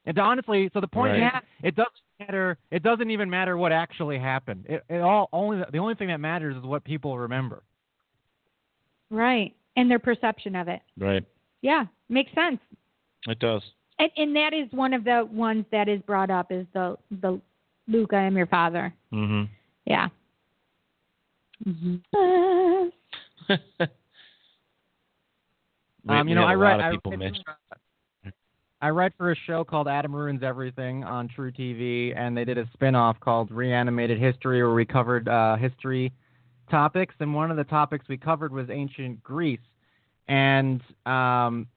S9: And honestly, so the point
S8: Right.
S9: is, it doesn't matter. It doesn't even matter what actually happened. It, it all only the only thing that matters is what people remember.
S7: Right. And their perception of it.
S8: Right.
S7: Yeah, makes sense.
S8: It does.
S7: And and that is one of the ones that is brought up is the the Luke, I am your father.
S8: hmm
S7: Yeah. Mm-hmm. <laughs>
S9: Um, you know,
S8: had
S9: I
S8: a
S9: write.
S8: lot of
S9: I,
S8: people
S9: write
S8: mention-
S9: for- I write for a show called Adam Ruins Everything on truTV, and they did a spin-off called Reanimated History, where we covered uh, history topics, and one of the topics we covered was ancient Greece, and um,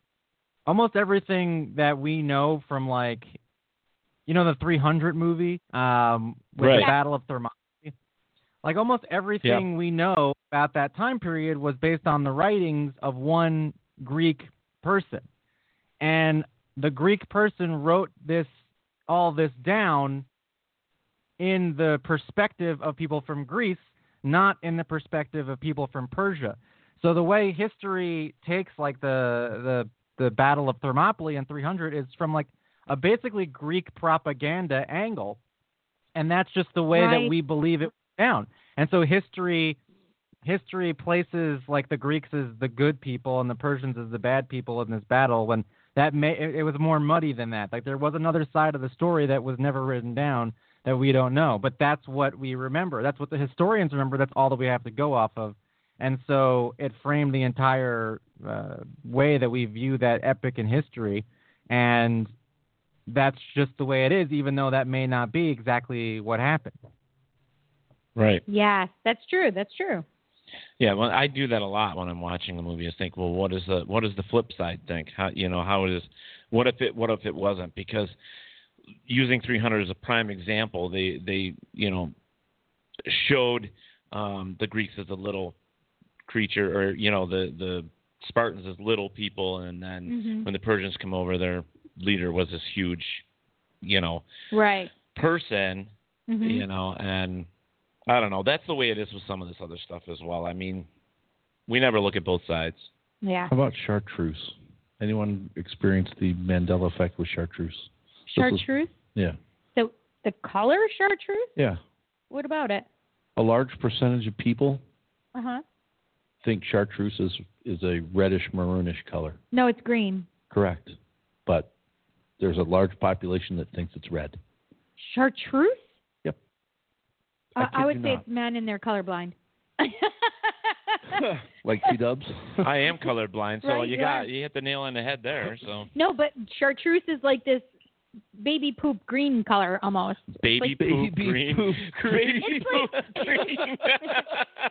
S9: almost everything that we know from like, you know, the 300 movie um, with
S8: Right.
S9: the Battle of Thermopylae. Like almost everything we know about that time period was based on the writings of one Greek person. And the Greek person wrote this all this down in the perspective of people from Greece, not in the perspective of people from Persia. So the way history takes like the the the Battle of Thermopylae in 300 is from like a basically Greek propaganda angle, and that's just the way
S7: Right.
S9: that we believe it went down. And so history history places like the Greeks as the good people and the Persians as the bad people in this battle when that may it, it was more muddy than that. Like there was another side of the story that was never written down that we don't know. But that's what we remember. That's what the historians remember. That's all that we have to go off of. And so it framed the entire uh, way that we view that epic in history. And that's just the way it is, even though that may not be exactly what happened.
S8: Right.
S7: Yes, that's true. That's true.
S8: Yeah, well, I do that a lot when I'm watching a movie. I think, well, what is the what does the flip side think? How you know how it is? What if it what if it wasn't? Because using 300 as a prime example, they they you know showed um, the Greeks as a little creature, or you know the the Spartans as little people, and then
S7: Mhm.
S8: when the Persians come over, their leader was this huge, you know,
S7: Right.
S8: person
S7: Mhm.
S8: you know, and I don't know. That's the way it is with some of this other stuff as well. I mean, we never look at both sides.
S7: Yeah.
S1: How about chartreuse? Anyone experienced the Mandela effect with chartreuse? This is-
S7: Chartreuse?
S1: yeah.
S7: The the color chartreuse?
S1: Yeah.
S7: What about it?
S1: A large percentage of people
S7: Uh huh.
S1: Think chartreuse is, is a reddish maroonish color.
S7: No, it's green.
S1: Correct. But there's a large population that thinks it's red.
S7: Chartreuse?
S1: Yep.
S7: Uh,
S1: I
S7: I, would say
S1: not.
S7: it's men and they're colorblind. <laughs> <laughs>
S1: Like T Dubs? <laughs>
S8: I am colorblind, so
S7: Right,
S8: you
S7: you
S8: got you hit the nail on the head there. So
S7: No, but chartreuse is like this baby poop green color almost.
S8: baby
S7: like-
S8: poop green,
S1: poop
S8: baby
S7: It's
S8: poop
S7: like-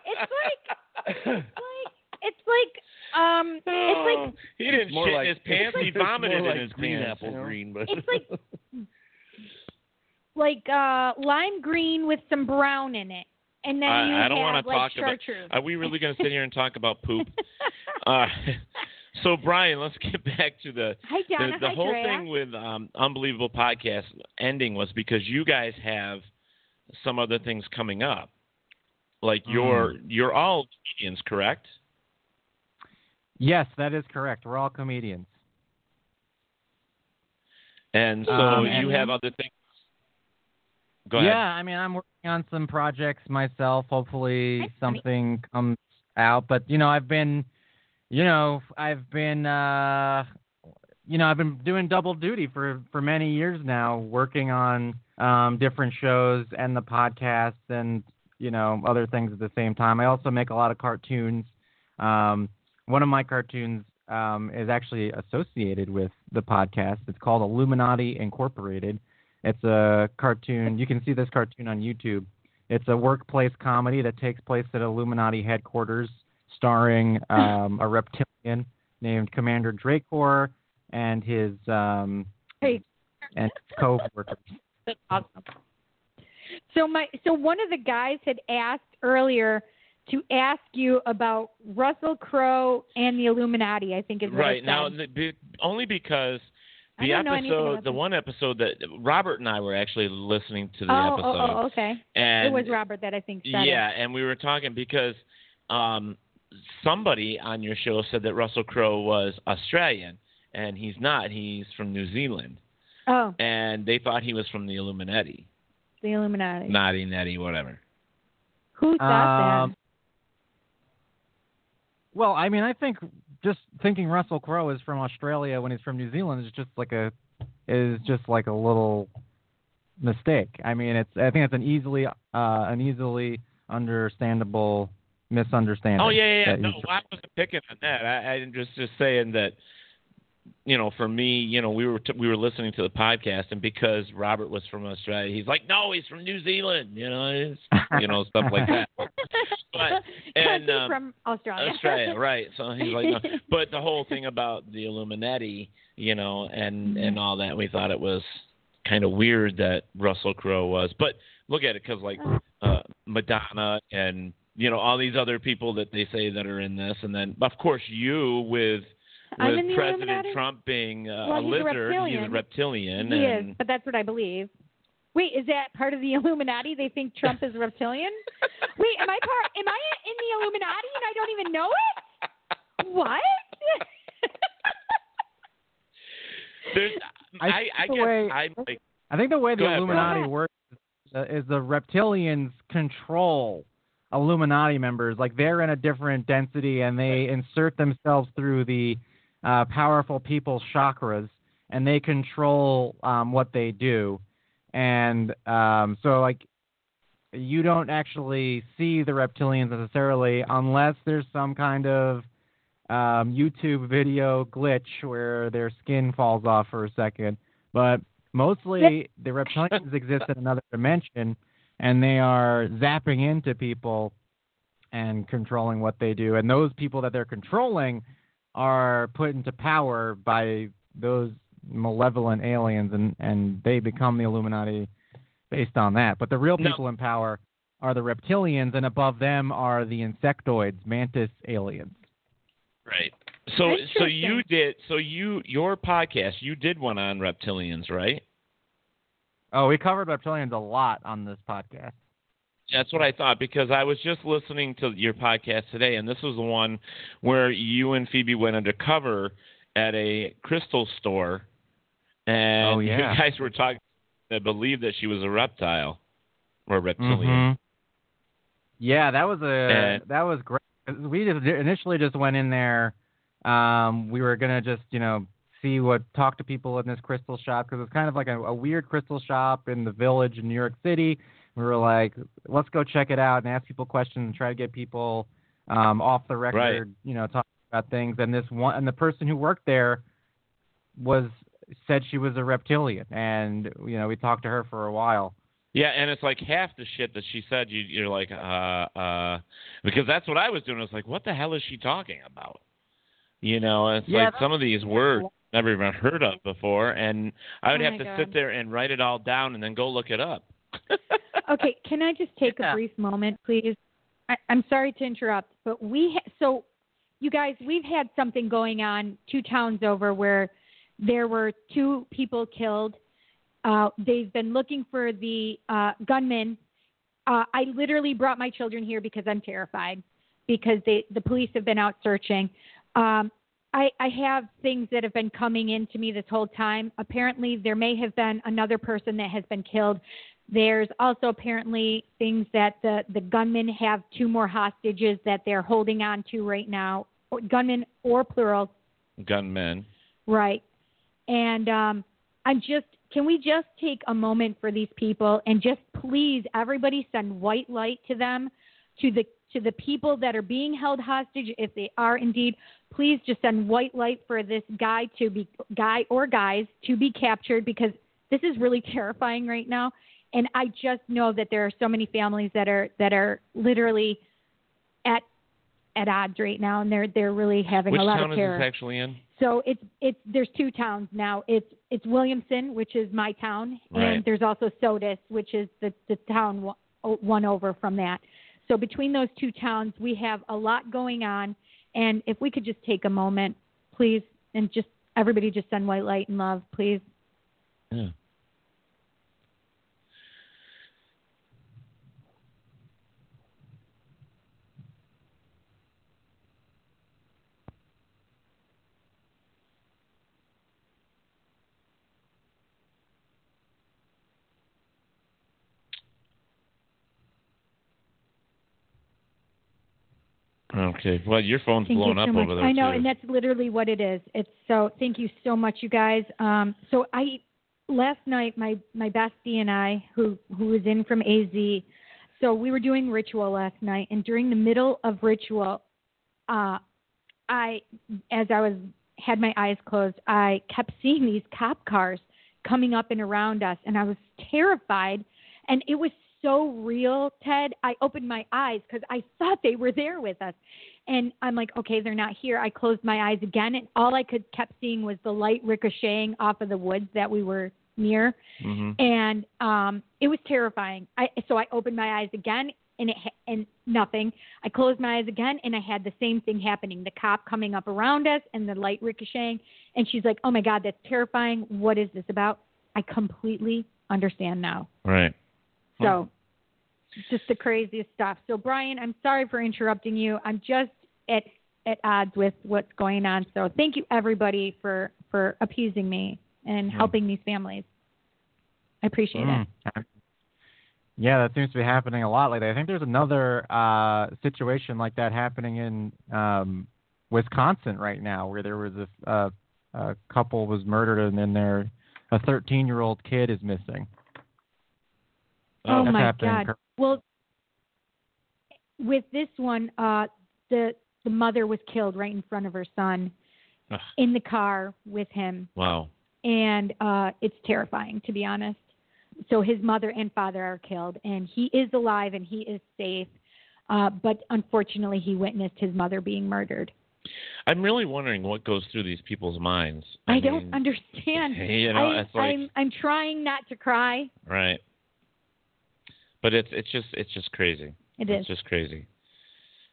S7: It's like it's like um it's like <laughs>
S8: he didn't shit
S1: like-
S8: in his pants. He
S1: it's more
S8: vomited
S1: like
S8: in his
S1: green
S8: pants.
S1: apple
S8: you know?
S1: green, but
S7: It's like <laughs> like uh lime green with some brown in it. And then you
S8: I, I don't
S7: have
S8: want to
S7: like
S8: talk about.
S7: chartreuse.
S8: Are we really going to sit here and talk about poop? <laughs> uh, so Brian, let's get back to the
S7: Hi
S8: the, the
S7: hi
S8: whole
S7: Drea.
S8: thing with um, unbelievable podcast ending was because you guys have some other things coming up. Like you're you're all comedians, correct?
S9: Yes, that is correct. We're all comedians.
S8: And so
S9: Um,
S8: you
S9: and-
S8: have other things. Go ahead.
S9: Yeah, I mean, I'm working on some projects myself. Hopefully,
S7: Hi, honey.
S9: something comes out. But you know, I've been, you know, I've been uh, you know, I've been doing double duty for for many years now, working on um, different shows and the podcast and you know other things at the same time. I also make a lot of cartoons. Um, one of my cartoons um, is actually associated with the podcast. It's called Illuminati Incorporated. It's a cartoon. You can see this cartoon on YouTube. It's a workplace comedy that takes place at Illuminati headquarters, starring <laughs> um, a reptilian named Commander Dracor and his um,
S7: Hey.
S9: and co-workers.
S7: That's awesome. So my so one of the guys had asked earlier to ask you about Russell Crowe and the Illuminati. I think is
S8: Right now, the, only because the
S7: don't know anything
S8: episode, the one episode that Robert and I were actually listening to the
S7: oh,
S8: episode.
S7: oh, oh, okay.
S8: And
S7: it was Robert that I think said
S8: yeah,
S7: it.
S8: and we were talking because um, somebody on your show said that Russell Crowe was Australian, and he's not. He's from New Zealand,
S7: Oh,
S8: and they thought he was from the Illuminati,
S7: the Illuminati.
S8: Naughty Netty, whatever.
S7: Who thought
S9: Um, Well, I mean, I think just thinking Russell Crowe is from Australia when he's from New Zealand is just like a is just like a little mistake. I mean, it's I think it's an easily uh, an easily understandable misunderstanding.
S8: Oh yeah, yeah. yeah.
S9: that
S8: No,
S9: he's-
S8: I wasn't picking on that. I, I'm just just saying that. You know, for me, you know, we were t- we were listening to the podcast, and because Robert was from Australia, he's like, "No, he's from New Zealand." You know, it's, you know, stuff like that. <laughs> But and um,
S7: from Australia.
S8: Australia, right? So he's like, no. <laughs> but the whole thing about the Illuminati, you know, and and all that, we thought it was kind of weird that Russell Crowe was. But look at it, because like uh, Madonna and you know all these other people that they say that are in this, and then of course you with
S7: I'm
S8: with
S7: in the
S8: President Trump being uh,
S7: Well,
S8: a
S7: he's a
S8: lizard, he's a
S7: reptilian.
S8: reptilian,
S7: he
S8: and
S7: is, but that's what I believe. Wait, is that part of the <laughs> Illuminati? They think Trump is a reptilian? Wait, am I part? Am I in the Illuminati and I don't even know it? What?
S8: there's
S9: I
S8: I I,
S9: think the
S8: guess
S9: way-
S8: I'm like
S9: I think the way the
S8: Go ahead, bro.
S9: Illuminati works is, uh, is the reptilians control Illuminati members. Like they're in a different density and they insert themselves through the uh, powerful people's chakras and they control um, what they do. And um, so, like, you don't actually see the reptilians necessarily unless there's some kind of um, YouTube video glitch where their skin falls off for a second. But mostly the reptilians exist in another dimension and they are zapping into people and controlling what they do. And those people that they're controlling are put into power by those malevolent aliens and, and they become the Illuminati based on that. But the real
S8: No.
S9: people in power are the reptilians and above them are the insectoids, mantis aliens.
S8: Right. So so you did so you your podcast you did one on reptilians, right?
S9: Oh, we covered reptilians a lot on this podcast.
S8: That's what I thought because I was just listening to your podcast today, and this was the one where you and Phoebe went undercover at a crystal store, and
S9: Oh, <laughs> yeah.
S8: you guys were talking. I believe that she was a reptile or reptilian.
S9: Mhm. Yeah, that was a
S8: And-
S9: that was great. We just initially just went in there. Um, we were gonna just you know see what talk to people in this crystal shop because it's kind of like a, a weird crystal shop in the village in New York City. We were like, let's go check it out and ask people questions and try to get people um, off the record,
S8: Right.
S9: you know, talking about things. And this one and the person who worked there was said she was a reptilian, and you know we talked to her for a while.
S8: Yeah, and it's like half the shit that she said. You, you're like, uh, uh, because that's what I was doing. I was like, what the hell is she talking about? You know, it's
S9: Yeah,
S8: like some of these words never even heard of before, and I would
S7: Oh
S8: have to
S7: God.
S8: sit there and write it all down and then go look it up.
S7: Okay, can I just take
S8: Yeah.
S7: a brief moment, please? I, I'm sorry to interrupt, but we ha- so you guys, we've had something going on two towns over where there were two people killed. Uh, they've been looking for the uh, gunman. Uh, I literally brought my children here because I'm terrified because they the police have been out searching. Um, I, I have things that have been coming into me this whole time. Apparently, there may have been another person that has been killed. There's also apparently things that the, the gunmen have two more hostages that they're holding on to right now, gunmen or plural,
S8: Gunmen.
S7: right? And um, I'm just, can we just take a moment for these people and just please, everybody, send white light to them, to the to the people that are being held hostage, if they are indeed. Please just send white light for this guy to be guy or guys to be captured because this is really <laughs> terrifying right now. And I just know that there are so many families that are that are literally at at odds right now, and they're they're really having
S8: Which
S7: a lot of terror.
S8: Which town
S7: of
S8: is
S7: terror.
S8: this actually in?
S7: So it's it's there's two towns now. It's it's Williamson, which is my town,
S8: Right.
S7: and there's also Sodus, which is the the town one over from that. So between those two towns, we have a lot going on, and if we could just take a moment, please, and just everybody just send white light and love, please.
S8: Yeah. Okay. Well, your phone's
S7: Thank
S8: blown
S7: you
S8: up
S7: much.
S8: over there
S7: I know,
S8: too.
S7: and that's literally what it is. It's so. Thank you so much, you guys. Um, so I last night my my bestie and I, who who was in from AZ, so we were doing ritual last night, and during the middle of ritual, uh, I as I was had my eyes closed, I kept seeing these cop cars coming up and around us, and I was terrified, and it was so real, Ted. I opened my eyes because I thought they were there with us. And I'm like, okay, they're not here. I closed my eyes again, and all I could kept seeing was the light ricocheting off of the woods that we were near,
S8: Mhm.
S7: and um, it was terrifying. I so I opened my eyes again, and it and nothing. I closed my eyes again, and I had the same thing happening. The cop coming up around us, and the light ricocheting. And she's like, "Oh my God, that's terrifying. What is this about?" I completely understand now.
S8: Right.
S7: So, just the craziest stuff. So, Brian, I'm sorry for interrupting you. I'm just at at odds with what's going on. So, thank you everybody for for appeasing me and
S9: Hmm.
S7: helping these families. I appreciate it.
S9: Mm. Yeah, that seems to be happening a lot lately. I think there's another uh, situation like that happening in um, Wisconsin right now, where there was a, a, a couple was murdered and then their a 13 year old kid is missing.
S7: Oh,
S9: That's
S7: my
S9: happening
S7: God. Well, with this one, uh, the the mother was killed right in front of her son
S8: Ugh.
S7: in the car with him.
S8: Wow.
S7: and uh, it's terrifying to be honest. So his mother and father are killed, and he is alive and he is safe, uh, but unfortunately, he witnessed his mother being murdered.
S8: I'm really wondering what goes through these people's minds.
S7: I,
S8: I,
S7: don't understand. <laughs>
S8: you know,
S7: I,
S8: like-
S7: I'm I'm trying not to cry.
S8: Right. But it's it's just it's just crazy.
S7: It
S8: it's
S7: is.
S8: just crazy.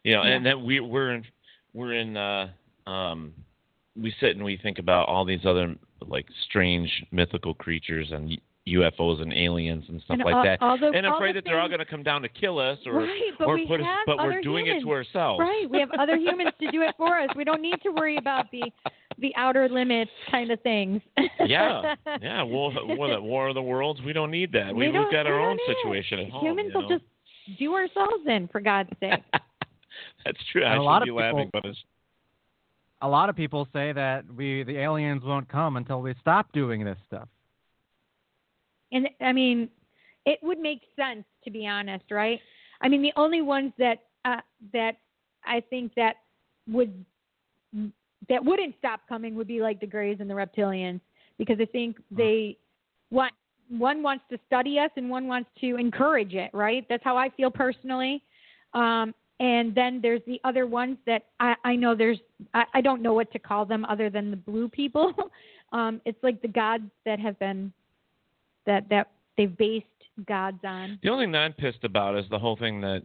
S8: You know,
S7: Yeah.
S8: and then we we're in we're in uh um we sit and we think about all these other like strange mythical creatures and UFOs and aliens and stuff
S7: And
S8: like
S7: all-
S8: that.
S7: all the-
S8: and
S7: all
S8: afraid
S7: the
S8: that they're all going to come down to kill us or
S7: right, but
S8: or
S7: we
S8: put us but we're doing
S7: humans.
S8: it to ourselves.
S7: Right, we have other humans to do it for us. We don't need to worry about the the outer limits kind of things.
S8: yeah, <laughs> yeah. War, war, the War of the Worlds. We don't need that.
S7: We
S8: we, we've got our
S7: don't
S8: own situation at home.
S7: Humans
S8: you
S7: will just do ourselves in, for God's <laughs> sake.
S8: That's true.
S9: And
S8: I
S9: a
S8: should
S9: lot of
S8: be laughing,
S9: people-
S8: but it's
S9: A lot of people say that we the aliens won't come until we stop doing this stuff.
S7: And I mean, it would make sense to be honest, right? I mean, the only ones that uh, that I think that would that wouldn't stop coming would be like the Greys and the Reptilians, because I think they want one wants to study us and one wants to encourage it, right? That's how I feel personally. Um, and then there's the other ones that I, I know there's I, I don't know what to call them other than the blue people. <laughs> um, it's like the gods that have been that that they've based gods on.
S8: The only thing that I'm pissed about is the whole thing that,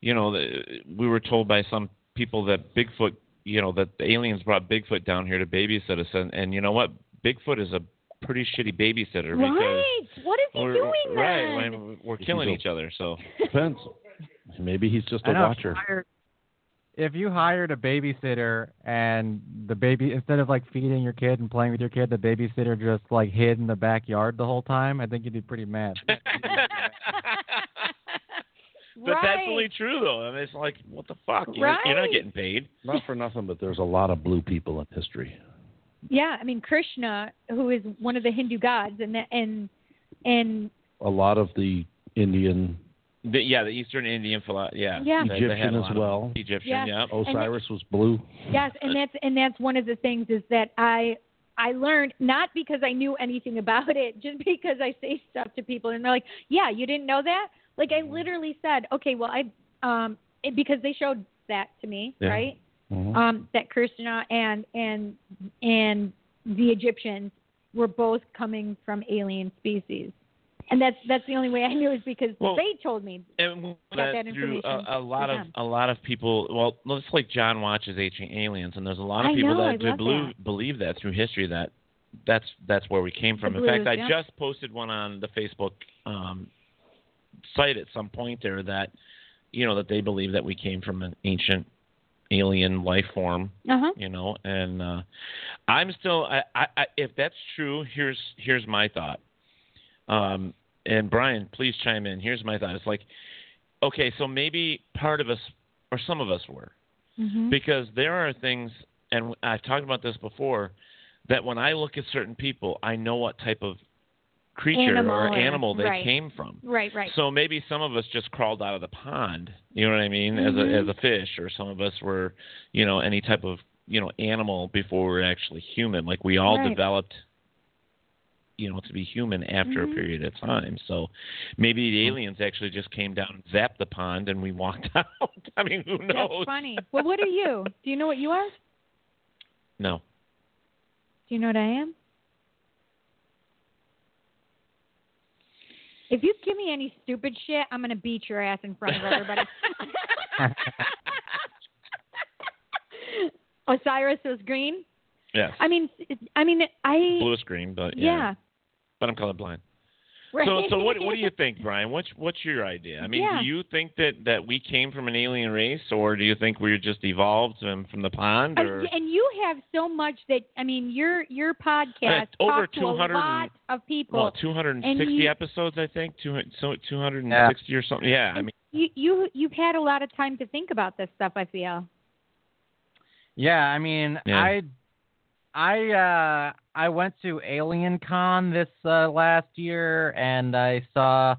S8: you know, the, we were told by some people that Bigfoot, you know, that the aliens brought Bigfoot down here to babysit us, and, and you know what? Bigfoot is a pretty shitty babysitter because
S7: Right. What is he
S8: we're,
S7: doing
S8: right,
S7: then?
S8: when we're killing each other. So
S1: Depends. Maybe he's just a watcher.
S9: If you, hired, if you hired a babysitter and the baby instead of like feeding your kid and playing with your kid, the babysitter just like hid in the backyard the whole time, I think you'd be pretty mad. <laughs>
S8: But that's only true though. I mean, it's like, what the fuck? You're, you're not getting paid.
S1: Not for nothing, but there's a lot of blue people in history.
S7: Yeah, I mean Krishna, who is one of the Hindu gods, and that, and and
S14: A lot of the Indian
S8: The, yeah, the Eastern Indian philosophy. Yeah,
S7: Yeah.
S8: They- they had
S14: Egyptian as well.
S8: Egyptian,
S7: Yeah.
S8: yeah.
S7: And
S14: Osiris was blue.
S7: yes, and that's and that's one of the things is that I I learned not because I knew anything about it, just because I say stuff to people and they're like, "Yeah, you didn't know that?" Like I literally said, "Okay, well I um it, because they showed that to me,
S14: Yeah.
S7: right?
S14: Mhm.
S7: Um that Krishna and and and the Egyptians were both coming from alien species." And that's that's the only way I knew is because
S8: Well,
S7: they told me.
S8: And we
S7: got
S8: that
S7: that information
S8: a, a lot of
S7: them.
S8: a lot of people. Well, looks like John watches Ancient Aliens, and there's a lot of people
S7: know,
S8: that do believe,
S7: that.
S8: believe that through history that that's that's where we came from.
S7: The
S8: In fact, I
S7: yeah.
S8: just posted one on the Facebook um, site at some point there that you know that they believe that we came from an ancient alien life form
S7: Uh-huh.
S8: you know and uh i'm still I, I i if that's true here's here's my thought um and brian please chime in here's my thought it's like okay so maybe part of us or some of us were
S7: Mm-hmm.
S8: because there are things and i've talked about this before that when i look at certain people i know what type of creature
S7: Animal
S8: or animal they
S7: right.
S8: came from
S7: Right, right.
S8: so maybe some of us just crawled out of the pond, you know what I mean,
S7: Mhm.
S8: as a as a fish, or some of us were, you know, any type of you know animal before we were actually human. Like we all
S7: Right.
S8: developed, you know, to be human after
S7: Mhm.
S8: a period of time. So maybe the aliens actually just came down and zapped the pond, and we walked <laughs> out. I mean, who knows?
S7: That's funny. Well, what are you? Do you know what you are?
S8: No.
S7: Do you know what I am? If you give me any stupid shit, I'm gonna beat your ass in front of everybody. <laughs> Osiris is green.
S8: Yes.
S7: I mean, I mean, I
S8: Blue screen, but yeah.
S7: yeah.
S8: But I'm colorblind.
S7: Right.
S8: So, so what, what do you <laughs> think, Brian? What's what's your idea? I mean,
S7: Yeah.
S8: do you think that that we came from an alien race, or do you think we just evolved from, from the pond?
S7: And,
S8: Or
S7: and you have so much that I mean, your your podcast
S8: Uh, <laughs> over
S7: talks to
S8: 200
S7: a lot of people.
S8: well, 260
S7: you,
S8: episodes, I think, two, so 260 or something. Yeah, I mean,
S7: you you you've had a lot of time to think about this stuff. I feel.
S9: Yeah, I mean,
S8: Yeah.
S9: I I uh I went to Alien Con this uh, last year and I saw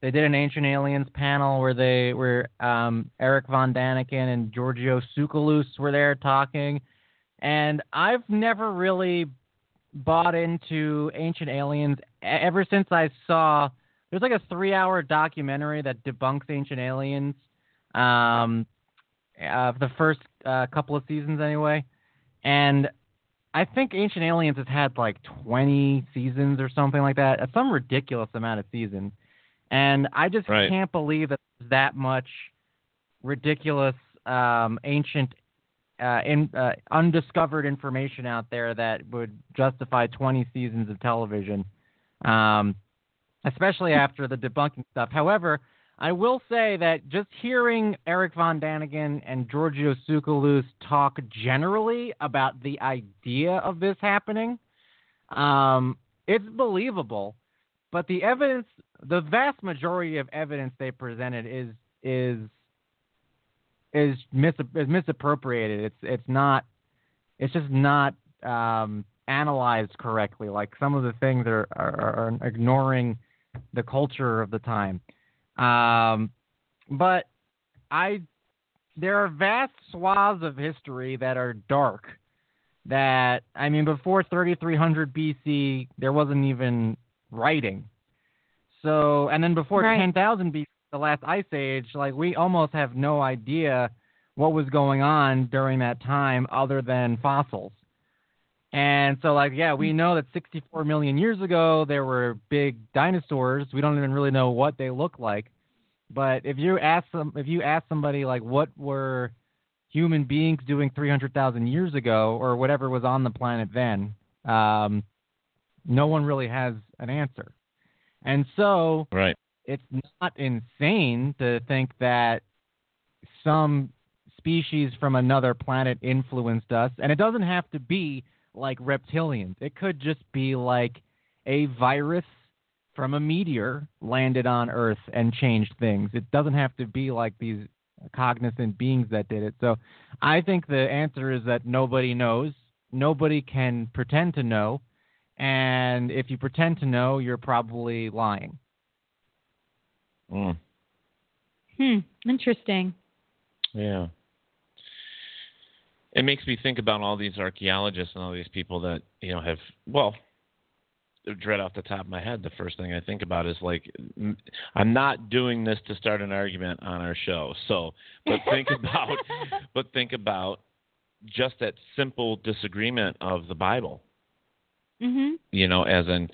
S9: they did an Ancient Aliens panel where they were um Erich von Däniken and Giorgio Tsoukalos were there talking and I've never really bought into Ancient Aliens ever since I saw there's like a 3-hour documentary that debunks Ancient Aliens um uh, the first uh, couple of seasons anyway. And I think Ancient Aliens has had like 20 seasons or something like that, some ridiculous amount of seasons. And I just
S8: Right.
S9: can't believe that there's that much ridiculous um, ancient uh, in, uh, undiscovered information out there that would justify 20 seasons of television, um, especially after the debunking stuff. However, I will say that just hearing Erich von Däniken and Giorgio Tsoukalos talk generally about the idea of this happening, um, it's believable. But the evidence, the vast majority of evidence they presented is is is, mis- is misappropriated. It's it's not. It's just not um, analyzed correctly. Like some of the things are, are, are ignoring the culture of the time. Um, but I, there are vast swaths of history that are dark. That I mean, before 3300 BC, there wasn't even writing. So, and then before
S7: Right.
S9: 10,000 BC, the last ice age, like we almost have no idea what was going on during that time other than fossils. And so, like, yeah, we know that 64 million years ago there were big dinosaurs. We don't even really know what they look like. But if you ask them, if you ask somebody like, what were human beings doing 300,000 years ago, or whatever was on the planet then, um, no one really has an answer. And so,
S8: right.
S9: it's not insane to think that some species from another planet influenced us. And it doesn't have to be like reptilians, it could just be like a virus from a meteor landed on Earth and changed things. It doesn't have to be like these cognizant beings that did it. So I think the answer is that nobody knows. nobody can pretend to know, and if you pretend to know, you're probably lying.
S8: Mm.
S7: Hmm. Interesting.
S8: Yeah. It makes me think about all these archaeologists and all these people that you know have well, dread off the top of my head. The first thing I think about is like, i'm not doing this to start an argument on our show. So, but think <laughs> about, but think about just that simple disagreement of the Bible.
S7: Mhm.
S8: You know, as in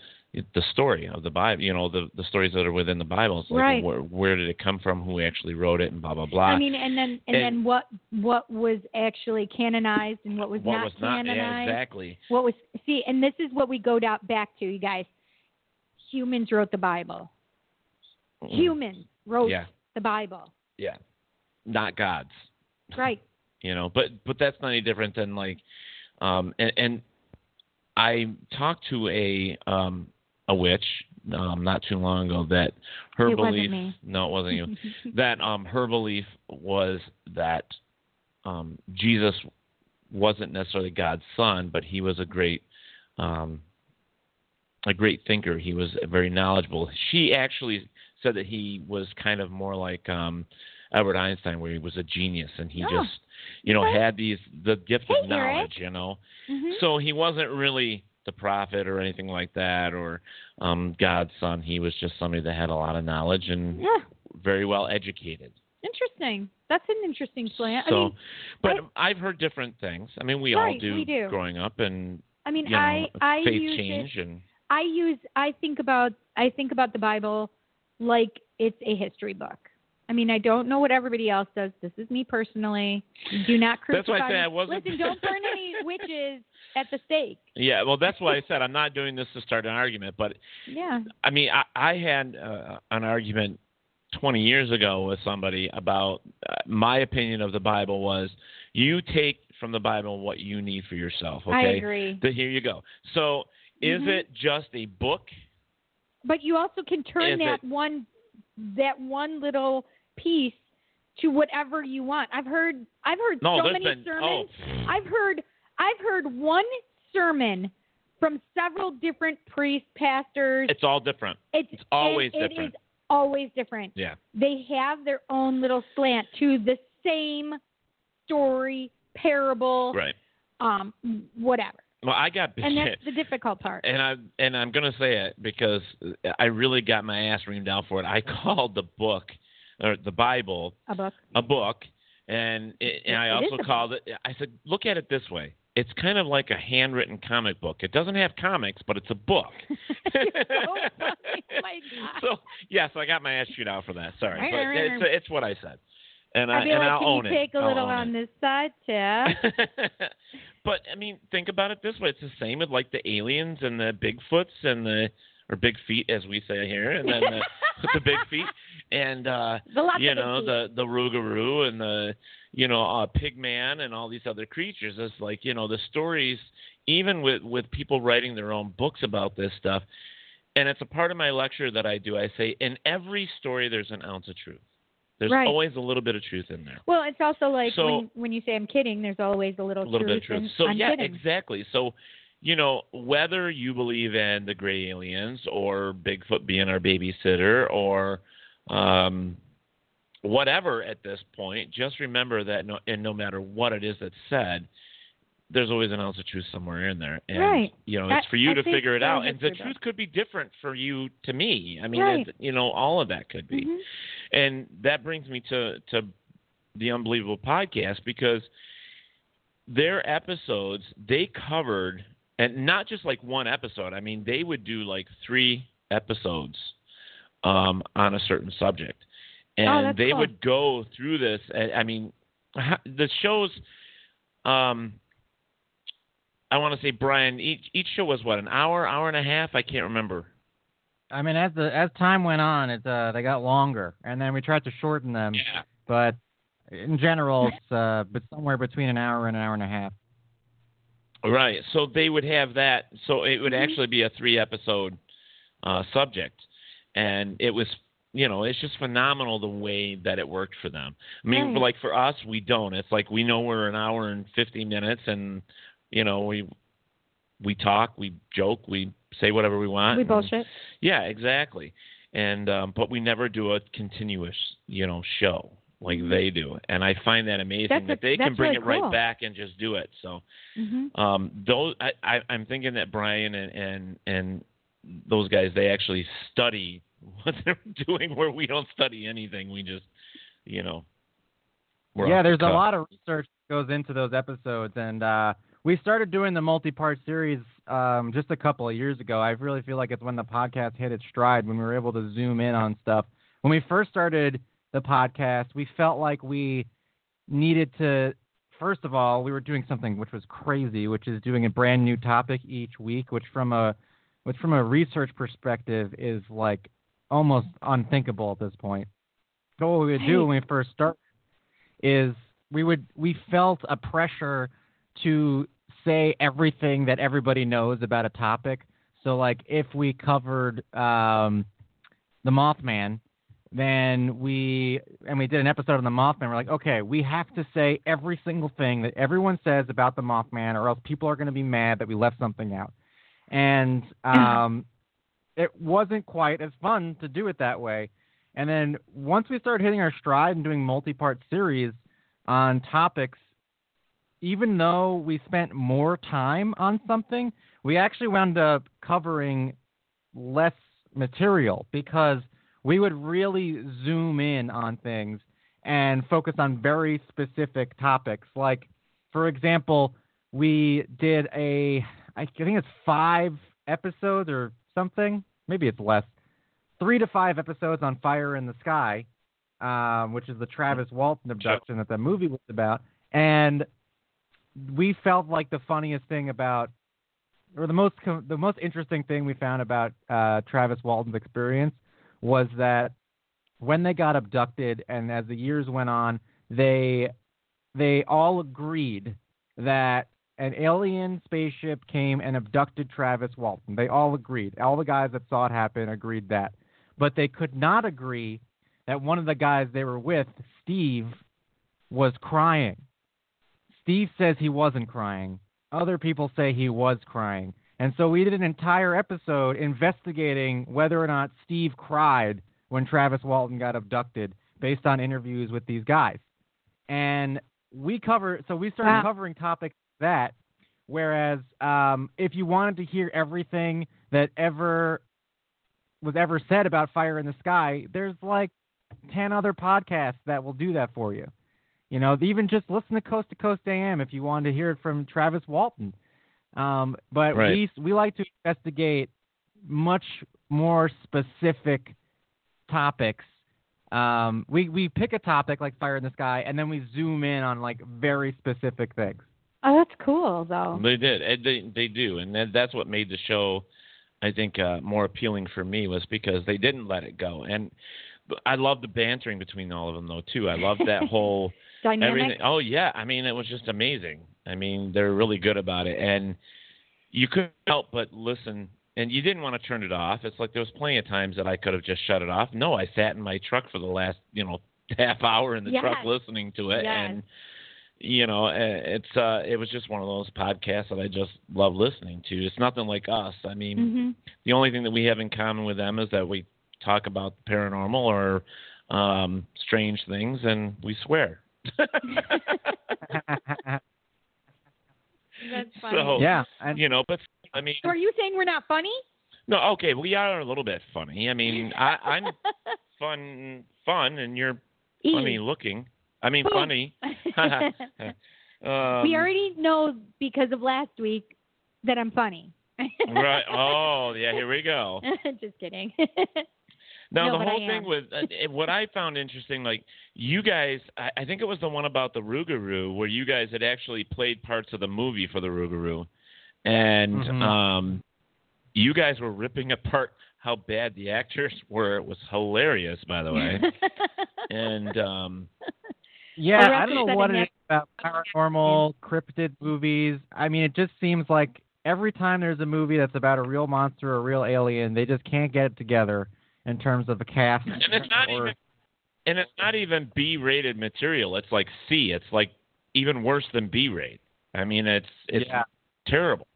S8: the story of the Bible. You know, the the stories that are within the Bible. It's like
S7: Right.
S8: where where did it come from? Who actually wrote it? And blah blah blah.
S7: I mean, and then and,
S8: and-
S7: then what what was actually canonized and what was
S8: what
S7: not
S8: was not
S7: canonized.
S8: yeah, exactly.
S7: What was see, and this is what we go down back to, you guys. Humans wrote the Bible.
S8: Mm.
S7: Humans wrote
S8: Yeah.
S7: the Bible.
S8: Yeah, not gods.
S7: Right. <laughs>
S8: you know but but that's not any different than like um and, and i talked to a um a witch um not too long ago that her
S7: It
S8: belief <laughs> no it wasn't you. <laughs> That um her belief was that um jesus wasn't necessarily god's son but he was a great um a great thinker. He was very knowledgeable. She actually said that he was kind of more like um Albert Einstein, where he was a genius and he
S7: Oh,
S8: just, you know, had these the gift of knowledge, you know.
S7: Mhm.
S8: So he wasn't really the prophet or anything like that, or um God's son. He was just somebody that had a lot of knowledge and
S7: Yeah.
S8: very well educated.
S7: Interesting. That's an interesting slant. I
S8: so,
S7: mean,
S8: but I've heard different things. I mean, we
S7: Right,
S8: all do,
S7: we do.
S8: growing up, and
S7: I mean,
S8: you know,
S7: I I use
S8: change
S7: it,
S8: and
S7: I use I think about I think about the Bible like it's a history book. I mean, I don't know what everybody else does. This is me personally. Do not crucify.
S8: That's why I said. I wasn't-
S7: Listen, don't burn any <laughs> witches at the stake.
S8: yeah. Well, that's why I said I'm not doing this to start an argument, but
S7: Yeah.
S8: I mean, I, I had uh, an argument 20 years ago with somebody about uh, my opinion of the Bible was you take from the Bible what you need for yourself. Okay.
S7: I agree.
S8: Here you go. So, is
S7: Mhm.
S8: it just a book?
S7: But you also can turn
S8: Is
S7: that
S8: it-
S7: one that one little piece to whatever you want. I've heard I've heard
S8: No,
S7: so many
S8: been-
S7: sermons.
S8: oh.
S7: I've heard I've heard one sermon from several different priests, pastors.
S8: It's all different.
S7: It's,
S8: it's always
S7: and
S8: different.
S7: It is always different.
S8: Yeah.
S7: They have their own little slant to the same story, parable,
S8: Right.
S7: um, whatever.
S8: Well, I got
S7: And that's the difficult part.
S8: and I and I'm gonna say it because I really got my ass reamed out for it. I <laughs> called the book or the Bible
S7: A book.
S8: a book, and it, and I
S7: It
S8: also called it. I said, look at it this way. It's kind of like a handwritten comic book. It doesn't have comics, but it's a book. <laughs>
S7: so. Oh <laughs>
S8: so yes, I got my ass chewed out for that. Sorry,
S7: Right,
S8: but
S7: right,
S8: it's
S7: right.
S8: it's what I said, and I
S7: be
S8: and
S7: like,
S8: I'll
S7: can
S8: own
S7: you take a little on
S8: it.
S7: this side, Tiff? <laughs>
S8: but I mean, think about it this way: it's the same with like the aliens and the Bigfoots and the or big feet, as we say here, and then the, the big feet, and uh, you know the the Rougarou and the you know uh, Pigman and all these other creatures. It's like you know the stories, even with with people writing their own books about this stuff. And it's a part of my lecture that I do. I say in every story there's an ounce of truth. There's
S7: Right.
S8: always a little bit of truth in there.
S7: Well, it's also like
S8: So-
S7: when when you say I'm kidding, there's always a little,
S8: a little bit of
S7: truth.
S8: truth.
S7: in
S8: So
S7: I'm
S8: yeah,
S7: kidding.
S8: exactly. So, you know, whether you believe in the gray aliens or Bigfoot being our babysitter or um, whatever at this point, just remember that no, and no matter what it is that's said, there's always an ounce of truth somewhere in there. And,
S7: Right.
S8: You know, it's for you
S7: I
S8: to figure it out. And the truth
S7: book.
S8: could be different for you to me. I mean,
S7: Right.
S8: you know, all of that could be.
S7: Mhm.
S8: And that brings me to to the Unbelievable podcast because their episodes they covered and not just like one episode. I mean, they would do like three episodes um, on a certain subject, and
S7: Oh,
S8: they
S7: cool.
S8: would go through this. I mean, the shows. Um, I want to say, Brian. Each each show was what an hour, hour and a half. I can't remember.
S9: I mean, as the as time went on, it uh, they got longer, and then we tried to shorten them.
S8: Yeah.
S9: But in general, it's uh, but somewhere between an hour and an hour and a half.
S8: Right. So they would have that. So it would actually be a three episode uh, subject, and it was you know it's just phenomenal the way that it worked for them. I mean,
S7: Right.
S8: like for us, we don't. It's like we know we're an hour and fifty minutes, and you know, we we talk, we joke, we say whatever we want.
S7: We
S8: and-
S7: bullshit.
S8: Yeah, exactly. And um, but we never do a continuous, you know, show like they do, and I find that amazing
S7: That's
S8: that
S7: a-
S8: they can bring
S7: really
S8: it right
S7: cool.
S8: back and just do it. So
S7: Mm-hmm.
S8: um, those I, I, I'm thinking that Brian and, and and those guys they actually study <laughs> what they're doing, where we don't study anything. We just, you know,
S9: yeah,
S8: off the
S9: there's a lot of research that goes into those episodes, and uh, we started doing the multi-part series um, just a couple of years ago. I really feel like it's when the podcast hit its stride when we were able to zoom in on stuff. When we first started the podcast, we felt like we needed to. First of all, we were doing something which was crazy, which is doing a brand new topic each week, which from a which from a research perspective is like almost unthinkable at this point. So what we would do when we first started is we would we felt a pressure to say everything that everybody knows about a topic. So like if we covered um, the Mothman, then we and we did an episode on the Mothman. We're like, okay, we have to say every single thing that everyone says about the Mothman, or else people are going to be mad that we left something out. And <clears throat> um, it wasn't quite as fun to do it that way. And then once we started hitting our stride and doing multi-part series on topics, even though we spent more time on something, we actually wound up covering less material because we would really zoom in on things and focus on very specific topics. Like, for example, we did a, I think it's five episodes or something, maybe it's less, three to five episodes on Fire in the Sky, um, which is the Travis Walton abduction that the movie was about. And we felt like the funniest thing about, or the most the most interesting thing we found about uh, Travis Walton's experience was that when they got abducted, and as the years went on, they they all agreed that an alien spaceship came and abducted Travis Walton. They all agreed. All the guys that saw it happen agreed that. But they could not agree that one of the guys they were with, Steve, was crying. Steve says he wasn't crying. Other people say he was crying. And so we did an entire episode investigating whether or not Steve cried when Travis Walton got abducted based on interviews with these guys. And we cover so we started
S7: Wow.
S9: covering topics that whereas um, if you wanted to hear everything that ever was ever said about Fire in the Sky, there's like 10 other podcasts that will do that for you. You know, even just listen to Coast to Coast AM if you wanted to hear it from Travis Walton. Um, but
S8: Right.
S9: we we like to investigate much more specific topics. Um, we we pick a topic like Fire in the Sky, and then we zoom in on like very specific things.
S7: Oh, that's cool though.
S8: They did. And They they do, and that, that's what made the show, I think, uh, more appealing for me was because they didn't let it go. And I love the bantering between all of them, though. Too. I love that <laughs> whole
S7: Dynamic.
S8: everything. Oh yeah, I mean, it was just amazing. I mean, they're really good about it, and you couldn't help but listen. And you didn't want to turn it off. It's like there was plenty of times that I could have just shut it off. No, I sat in my truck for the last, you know, <laughs> half hour in the truck listening to it,
S7: Yes.
S8: and you know, uh, it's uh, it was just one of those podcasts that I just love listening to. It's nothing like us. I mean,
S7: Mhm.
S8: the only thing that we have in common with them is that we talk about the paranormal or um, strange things, and we swear. <laughs>
S7: That's funny.
S8: so
S9: Yeah, and-
S8: you know, but I mean,
S7: So are you saying we're not funny?
S8: no, okay, we are a little bit funny. I mean, I, I'm <laughs> fun, fun, and you're funny looking. I mean,
S7: Poop.
S8: funny. <laughs> <laughs> um,
S7: we already know because of last week that I'm funny.
S8: right. <laughs> Oh, yeah. Here we go.
S7: Just kidding.
S8: Now
S7: No,
S8: the whole thing with uh, what I found interesting, like you guys, I, I think it was the one about the Rougarou where you guys had actually played parts of the movie for the Rougarou, and
S9: Mhm.
S8: um, you guys were ripping apart how bad the actors were. It was hilarious, by the way, and um,
S9: Yeah, I don't know what it is about paranormal, cryptid movies. I mean, it just seems like every time there's a movie that's about a real monster or a real alien, they just can't get it together in terms of a cast.
S8: and it's not
S9: or,
S8: even and it's not even B-rated material. It's like C. It's like even worse than B-rate. I mean, it's it's
S9: Yeah.
S8: terrible.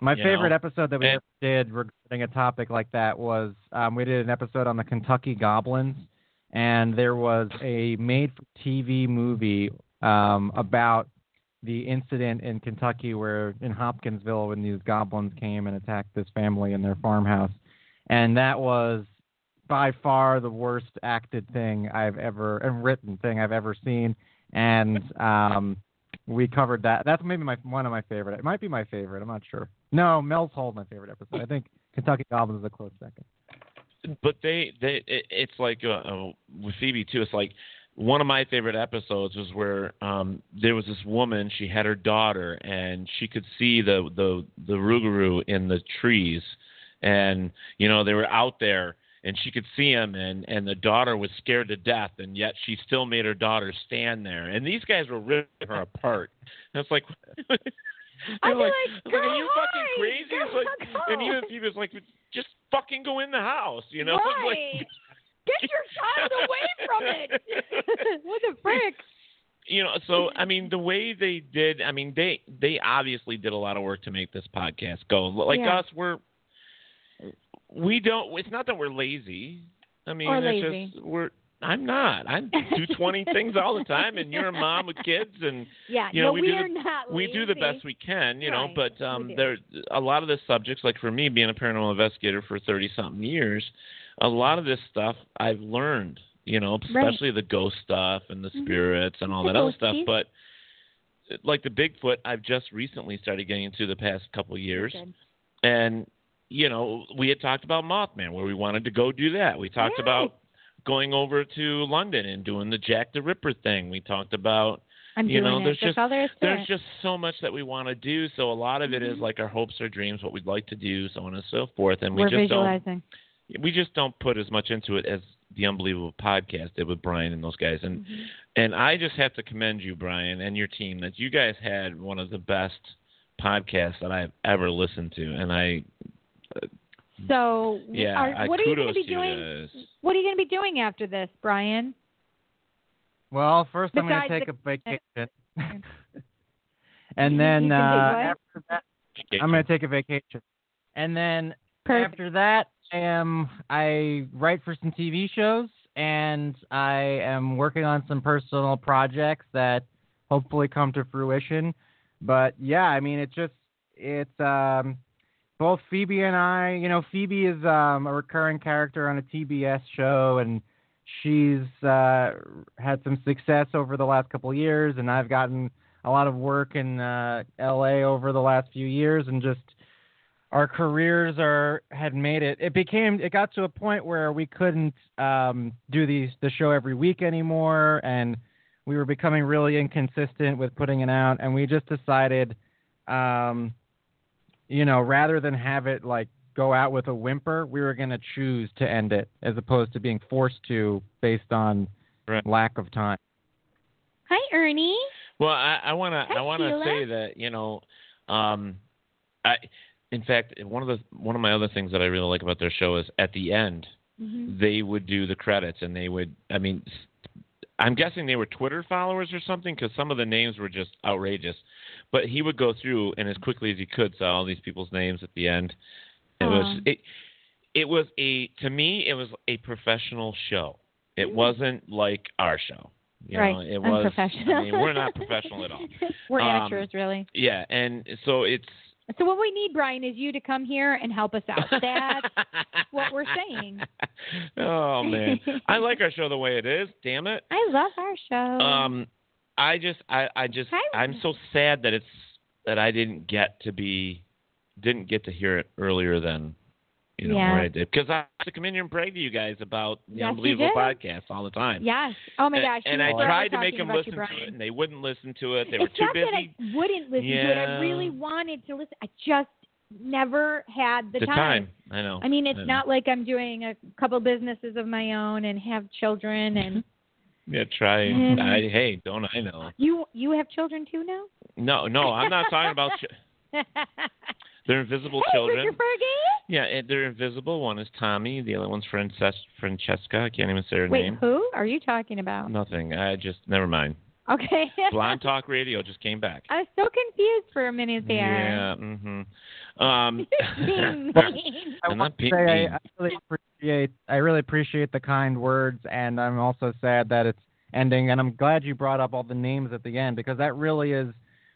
S9: My favorite
S8: know?
S9: episode that we
S8: And-
S9: ever did regarding a topic like that was um, we did an episode on the Kentucky Goblins, and there was a made-for-TV movie um, about the incident in Kentucky where in Hopkinsville when these goblins came and attacked this family in their farmhouse, and that was by far the worst acted thing I've ever and written thing I've ever seen, and um, we covered that. That's maybe my one of my favorite. It might be my favorite. I'm not sure. No, Mel's Hole my favorite episode. I think Kentucky Goblins is a close second.
S8: But they they it, it's like uh, uh, with Phoebe too. It's like one of my favorite episodes was where um there was this woman. She had her daughter, and she could see the the the rougarou in the trees, and you know they were out there. And she could see him, and and the daughter was scared to death, and yet she still made her daughter stand there. And these guys were ripping her apart. And it's like, <laughs>
S7: I'd
S8: like,
S7: like,
S8: like, are you
S7: "Go
S8: fucking crazy?
S7: go,
S8: It's like,
S7: go."
S8: and even Phoebe was like, just fucking go in the house, you know? <laughs>
S7: Right.
S8: Like,
S7: Get your child away from it. <laughs> what the frick?
S8: you know so i mean the way they did i mean they they obviously did a lot of work to make this podcast go like
S7: Yeah.
S8: us we're we don't it's not that we're lazy i mean
S7: Or
S8: it's
S7: lazy.
S8: just we're i'm not i do 20 <laughs> things all the time and you're a mom with kids and
S7: Yeah,
S8: you know
S7: no,
S8: we,
S7: we
S8: do the,
S7: not
S8: we do the best we can you know but um
S7: we do.
S8: there a lot of the subjects like for me being a paranormal investigator for 30 something years a lot of this stuff i've learned you know
S7: Right.
S8: especially the ghost stuff and the
S7: Mhm.
S8: spirits and all
S7: The
S8: that other stuff but like the bigfoot i've just recently started getting into the past couple years
S7: Good.
S8: and you know we had talked about mothman where we wanted to go do that we talked about going over to london and doing the jack the ripper thing. We talked about
S7: I'm
S8: you know there's just
S7: all there is to
S8: there's just so much that we want to do. So a lot of it is
S7: Mhm.
S8: like our hopes or dreams what we'd like to do so on and so forth. And we
S7: We're
S8: just
S7: visualizing.
S8: don't we just don't put as much into it as the unbelievable podcast did with brian and those guys. And
S7: Mm-hmm.
S8: and i just have to commend you brian and your team that you guys had one of the best podcasts that i've ever listened to. And i
S7: So,
S8: yeah
S7: are,
S8: I,
S7: what are you going to be doing?
S8: guys.
S7: What are you going to be doing after this, Brian?
S9: Well, first I'm going to
S7: Besides
S9: take a vacation, <laughs> and then uh, after that, I'm going to take a vacation, and then
S7: Perfect.
S9: after that, I am I write for some TV shows, and I am working on some personal projects that hopefully come to fruition. But yeah, I mean, it's just it's um, both Phoebe and I. You know, Phoebe is um, a recurring character on a TBS show, and she's uh, had some success over the last couple of years, and I've gotten a lot of work in uh, LA over the last few years, and just our careers are had made it. It became it got to a point where we couldn't um, do these the show every week anymore, and we were becoming really inconsistent with putting it out, and we just decided, um, you know, rather than have it like go out with a whimper, we were going to choose to end it as opposed to being forced to based on lack of time.
S7: Hi, Ernie.
S8: Well, I, I want to I want to say that you know, um, I in fact one of the one of my other things that I really like about their show is at the end
S7: Mhm.
S8: they would do the credits and they would I mean I'm guessing they were Twitter followers or something because some of the names were just outrageous, but he would go through and as quickly as he could say all these people's names at the end. It was it it was a to me it was a professional show. It wasn't like our show. You
S7: Mm. right.
S8: know, it was. I mean, we're not professional at all. <laughs>
S7: We're
S8: Um,
S7: amateurs, really.
S8: Yeah, and so it's
S7: So what we need, Brian, is you to come here and help us out. That's what we're saying. <laughs>
S8: oh man, I like our show the way it is. Damn it. <laughs>
S7: I love our show.
S8: Um, I just, I, I just,
S7: Hi.
S8: I'm so sad that it's that I didn't get to be, didn't get to hear it earlier than, you know,
S7: Yeah.
S8: where I did because I used to come in here and brag to you guys about the
S7: Yes,
S8: unbelievable podcast all the time.
S7: yes. Oh my gosh.
S8: And,
S7: you
S8: I tried to make them listen to it, and they wouldn't listen to it. They were
S7: it's
S8: too
S7: not
S8: busy.
S7: that I wouldn't listen to it. I really wanted to listen. I just never had the,
S8: the time. I know.
S7: I mean, it's
S8: know.
S7: not like I'm doing a couple businesses of my own and have children and mm-hmm.
S8: Yeah, try.
S7: Mhm.
S8: I, hey, don't I know?
S7: you you have children too now?
S8: No, no, I'm not talking about. Ch- <laughs> they're invisible
S7: hey,
S8: children.
S7: Mr. Fergie.
S8: Yeah, they're invisible. One is Tommy. The other one's Frances- Francesca. I can't even say her
S7: Wait,
S8: name.
S7: who are you talking about?
S8: Nothing. I just never mind.
S7: Okay. <laughs>
S8: Blonde Talk Radio just came back.
S7: I was so confused for a minute there.
S8: Yeah. Mm-hmm. Um, <laughs>
S7: Being <laughs>
S9: I
S8: I'm
S9: want to say. I, I really appreciate I really appreciate the kind words, and I'm also sad that it's ending. And I'm glad you brought up all the names at the end because that really is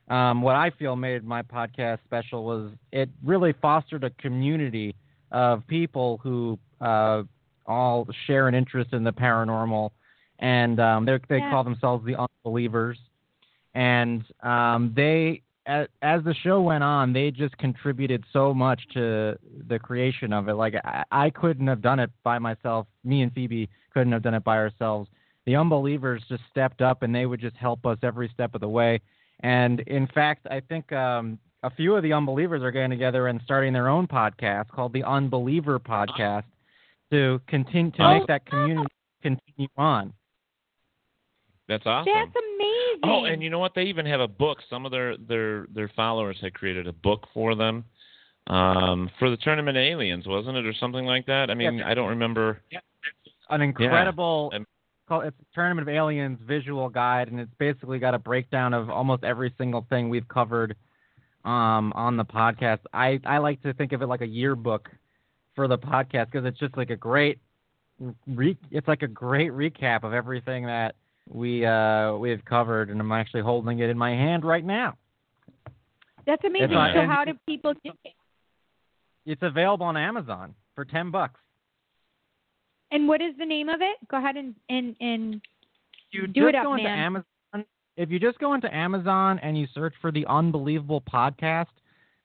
S9: um, what I feel made my podcast special. Was it really fostered a community of people who uh, all share an interest in the paranormal, and um, they they
S7: Yeah.
S9: call themselves the Unbelievers, and um, they as, as the show went on, they just contributed so much to the creation of it. Like I, I couldn't have done it by myself. Me and Phoebe couldn't have done it by ourselves. The unbelievers just stepped up and they would just help us every step of the way. And in fact, I think um, a few of the unbelievers are getting together and starting their own podcast called the Unbeliever Podcast to continue to
S8: Oh.
S9: make that community continue on.
S8: That's awesome.
S7: That's amazing.
S8: Oh, and you know what? They even have a book. Some of their their their followers had created a book for them um, for the tournament of aliens, wasn't it, or something like that? I mean, I don't remember. Yeah.
S9: an incredible call it's a tournament of aliens visual guide and it's basically got a breakdown of almost every single thing we've covered um on the podcast i i like to think of it like a yearbook for the podcast because it's just like a great re- it's like a great recap of everything that we uh we've covered and i'm actually holding it in my hand right now
S7: That's amazing.
S9: On-
S7: so how do people get it?
S9: it's available on amazon for 10 bucks
S7: And what is the name of it? Go ahead and and and
S9: you
S7: do
S9: just
S7: it up,
S9: go into
S7: man.
S9: Amazon, if you just go into Amazon and you search for the Unbelievable podcast,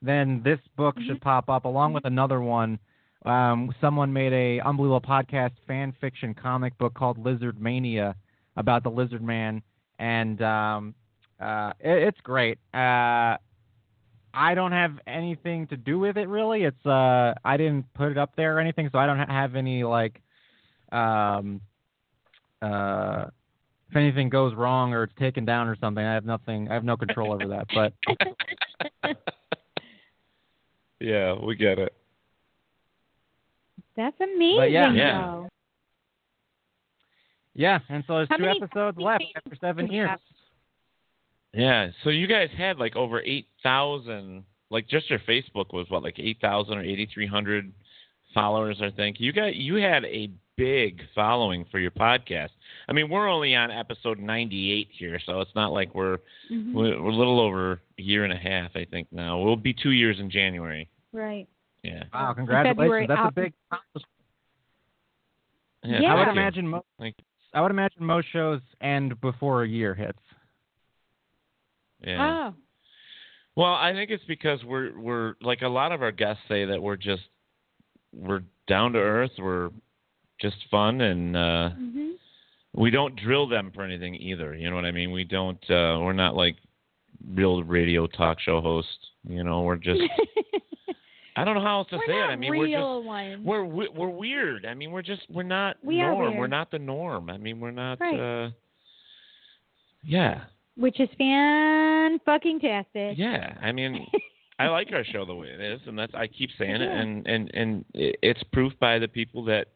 S9: then this book should
S7: Mm-hmm.
S9: pop up along with another one. Um, someone made a Unbelievable podcast fan fiction comic book called Lizard Mania about the Lizard Man, and um, uh, it, it's great. Uh, I don't have anything to do with it really. It's uh, I didn't put it up there or anything, so I don't have any like um, uh, if anything goes wrong or it's taken down or something, I have nothing. I have no control over that. But <laughs>
S8: Yeah, we get it.
S7: That's amazing.
S9: But yeah.
S8: Yeah.
S7: Though.
S9: yeah, and so there's
S7: How
S9: two episodes left
S7: many
S9: after seven years.
S7: have?
S8: Yeah. So you guys had like over eight thousand. Like just your Facebook was what, like eight thousand or eighty three hundred followers, I think. You got you had a big following for your podcast. I mean, we're only on episode ninety eight here, so it's not like we're
S7: Mhm.
S8: we're, we're a little over a year and a half, I think. Now we'll be two years in January.
S7: Right.
S8: Yeah.
S9: Wow,
S7: February
S9: congratulations! That's a big. accomplishment.
S8: Yeah.
S7: Yeah.
S9: I would
S8: thank you.
S9: imagine most.
S8: Thank
S9: I would imagine most shows end before a year hits.
S8: Yeah.
S7: Oh.
S8: Well, I think it's because we're we're like a lot of our guests say that we're just we're down to earth, we're just fun, and uh,
S7: hmm
S8: we don't drill them for anything either. You know what I mean? We don't. Uh, we're not like real radio talk show hosts. You know, we're just. <laughs> I don't know how else to
S7: we're
S8: say
S7: not
S8: it. I mean,
S7: real
S8: we're just
S7: ones.
S8: we're we- we're weird. I mean, we're just we're not
S7: We are
S8: norm.
S7: weird.
S8: We're not the norm. I mean, we're not.
S7: Right.
S8: uh Yeah,
S7: Which is fan fucking tastic.
S8: yeah. I mean, <laughs> I like our show the way it is, and that's I keep saying it, and and and it's proof by the people that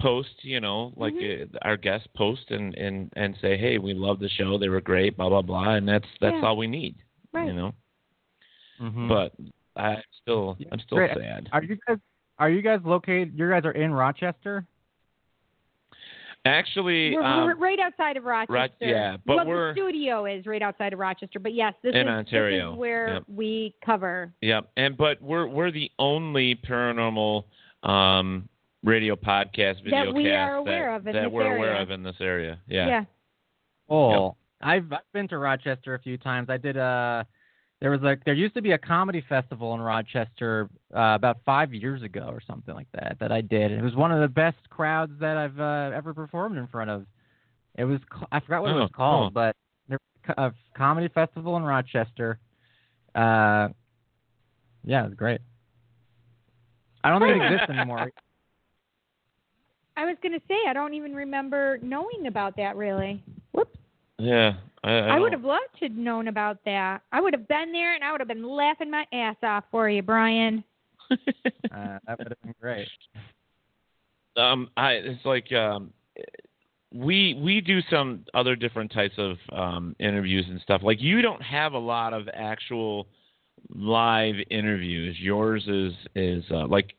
S8: post. You know, like
S7: Mhm.
S8: uh, our guests post and and and say, hey, we love the show. They were great. Blah blah blah, and that's that's
S7: Yeah.
S8: all we need.
S7: Right.
S8: You know,
S9: Mhm.
S8: but I'm still I'm still
S9: Great.
S8: sad.
S9: Are you guys? Are you guys located? You guys are in Rochester.
S8: Actually,
S7: We're,
S8: um,
S7: we're right outside of Rochester.
S8: yeah, but
S7: well,
S8: we're-
S7: the studio is right outside of Rochester. But yes, this
S8: In
S7: is
S8: Ontario.
S7: This is where
S8: Yep.
S7: we cover.
S8: Yeah, and but we're we're the only paranormal um, radio podcast video
S7: That we
S8: cast
S7: are aware
S8: that,
S7: of in
S8: that
S7: this
S8: we're aware of in this area. Yeah.
S7: Yeah.
S9: Oh, I've I've been to Rochester a few times. I did a there was like there used to be a comedy festival in Rochester uh, about five years ago or something like that that I did. It was one of the best crowds that I've uh, ever performed in front of. It was I forgot what it
S8: Oh,
S9: was called,
S8: cool.
S9: but there was a comedy festival in Rochester. Uh, yeah, it was great. I don't think it exists <laughs> anymore.
S7: I was going to say I don't even remember knowing about that really. Whoops.
S8: Yeah. I, I,
S7: I, would have loved to have known about that. I would have been there and I would have been laughing my ass off for you, Brian. <laughs>
S9: Uh, that would have been great.
S8: Um, I it's like um, we we do some other different types of um, interviews and stuff. Like you don't have a lot of actual live interviews. Yours is is uh, like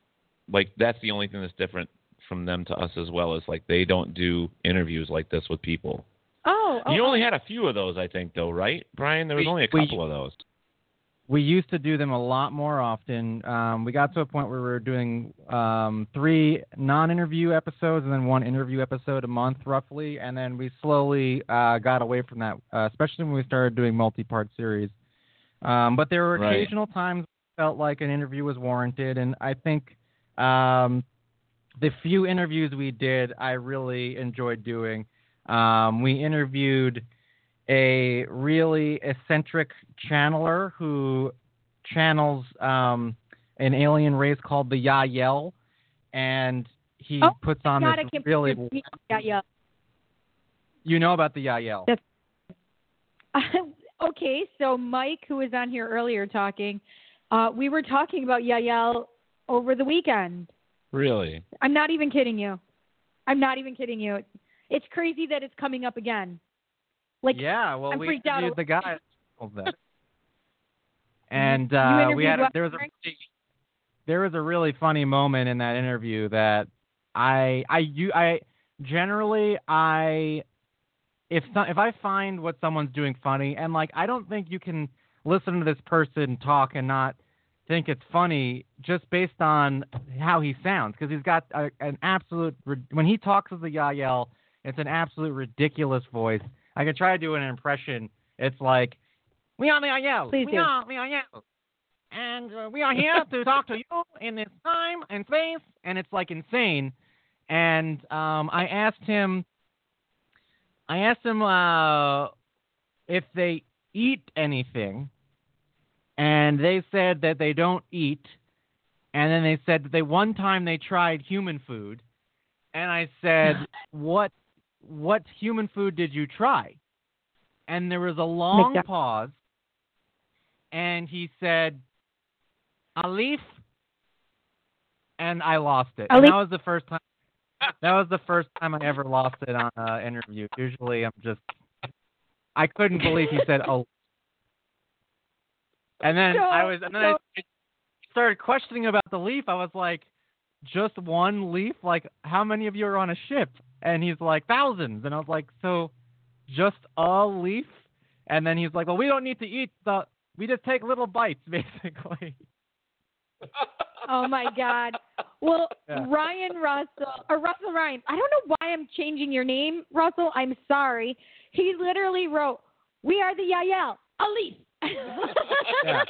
S8: like that's the only thing that's different from them to us as well. Is like they don't do interviews like this with people.
S7: Oh, oh,
S8: you only
S7: oh.
S8: had a few of those, I think, though, right, Brian? There was only a
S9: we-
S8: couple of those.
S9: we used to do them a lot more often. Um, we got to a point where we were doing um, three non-interview episodes and then one interview episode a month, roughly. And then we slowly uh, got away from that, uh, especially when we started doing multi-part series. Um, but there were
S8: Right.
S9: occasional times I felt like an interview was warranted, and I think um, the few interviews we did, I really enjoyed doing. Um, we interviewed a really eccentric channeler who channels um, an alien race called the Yael, and he
S7: Oh,
S9: puts on
S7: God,
S9: this really.
S7: believe you- Yeah, yeah.
S9: You know about the Yael?
S7: That's- <laughs> okay, so Mike, who was on here earlier talking, uh, we were talking about Yael over the weekend.
S8: Really?
S7: I'm not even kidding you. I'm not even kidding you. It's crazy that it's coming up again. Like,
S9: yeah, well,
S7: I'm
S9: we
S7: freaked out.
S9: interviewed the guy that. And uh, we had a, there was a really, there was a really funny moment in that interview that I I you I generally I if some, if I find what someone's doing funny and like I don't think you can listen to this person talk and not think it's funny just based on how he sounds because he's got a, an absolute when he talks as the Yael it's an absolute ridiculous voice. I could try to do an impression. It's like we are the.
S7: Please
S9: we
S7: do.
S9: are the. And uh, we are here to talk to you in this time and space and it's like insane. And um I asked him I asked him uh, if they eat anything, and they said that they don't eat. And then they said that they one time they tried human food, and I said, <laughs> "What what human food did you try?" And there was a long
S7: McDo-
S9: pause, and he said, "A leaf," and I lost it. And that was the first time. That was the first time I ever lost it on an interview. Usually, I'm just. I couldn't believe he said, "Oh." And then I was, and then I started questioning about the leaf. I was like, "Just one leaf? Like, how many of you are on a ship?" And he's like, thousands. And I was like, "So, just a leaf?" And then he's like, "Well, we don't need to eat the. We just take little bites, <laughs> basically."
S7: Oh my God. Well,
S9: Yeah.
S7: Ryan Russell or Russell Ryan. I don't know why I'm changing your name, Russell. I'm sorry. He literally wrote, "We are the Yael, a leaf." <laughs>
S9: Yeah.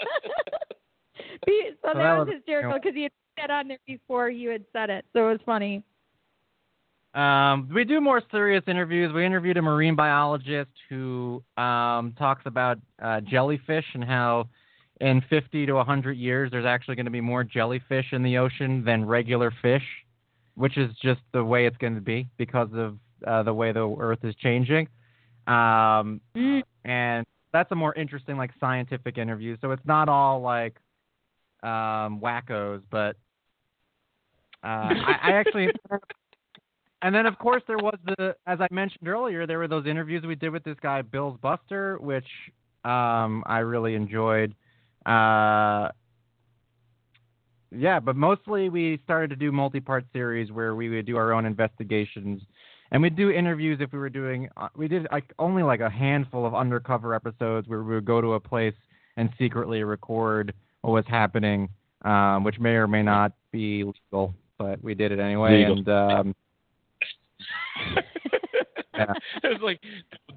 S7: So,
S9: So
S7: that,
S9: that
S7: was
S9: was-
S7: hysterical because he had said on there before you had said it, so it was funny.
S9: Um, we do more serious interviews. We interviewed a marine biologist who um, talks about uh, jellyfish and how in 50 to 100 years there's actually going to be more jellyfish in the ocean than regular fish, which is just the way it's going to be because of uh, the way the Earth is changing. Um, and that's a more interesting, like scientific interview. So it's not all like um, wackos, but uh, I, I actually. <laughs> And then, of course, there was the, as I mentioned earlier, there were those interviews we did with this guy, Bill's Buster, which um, I really enjoyed. Uh, yeah, but mostly we started to do multi-part series where we would do our own investigations, and we'd do interviews if we were doing. Uh, we did like only like a handful of undercover episodes where we would go to a place and secretly record what was happening, um, which may or may not be legal, but we did it anyway.
S8: Legal.
S9: And um, yeah. <laughs>
S8: it was like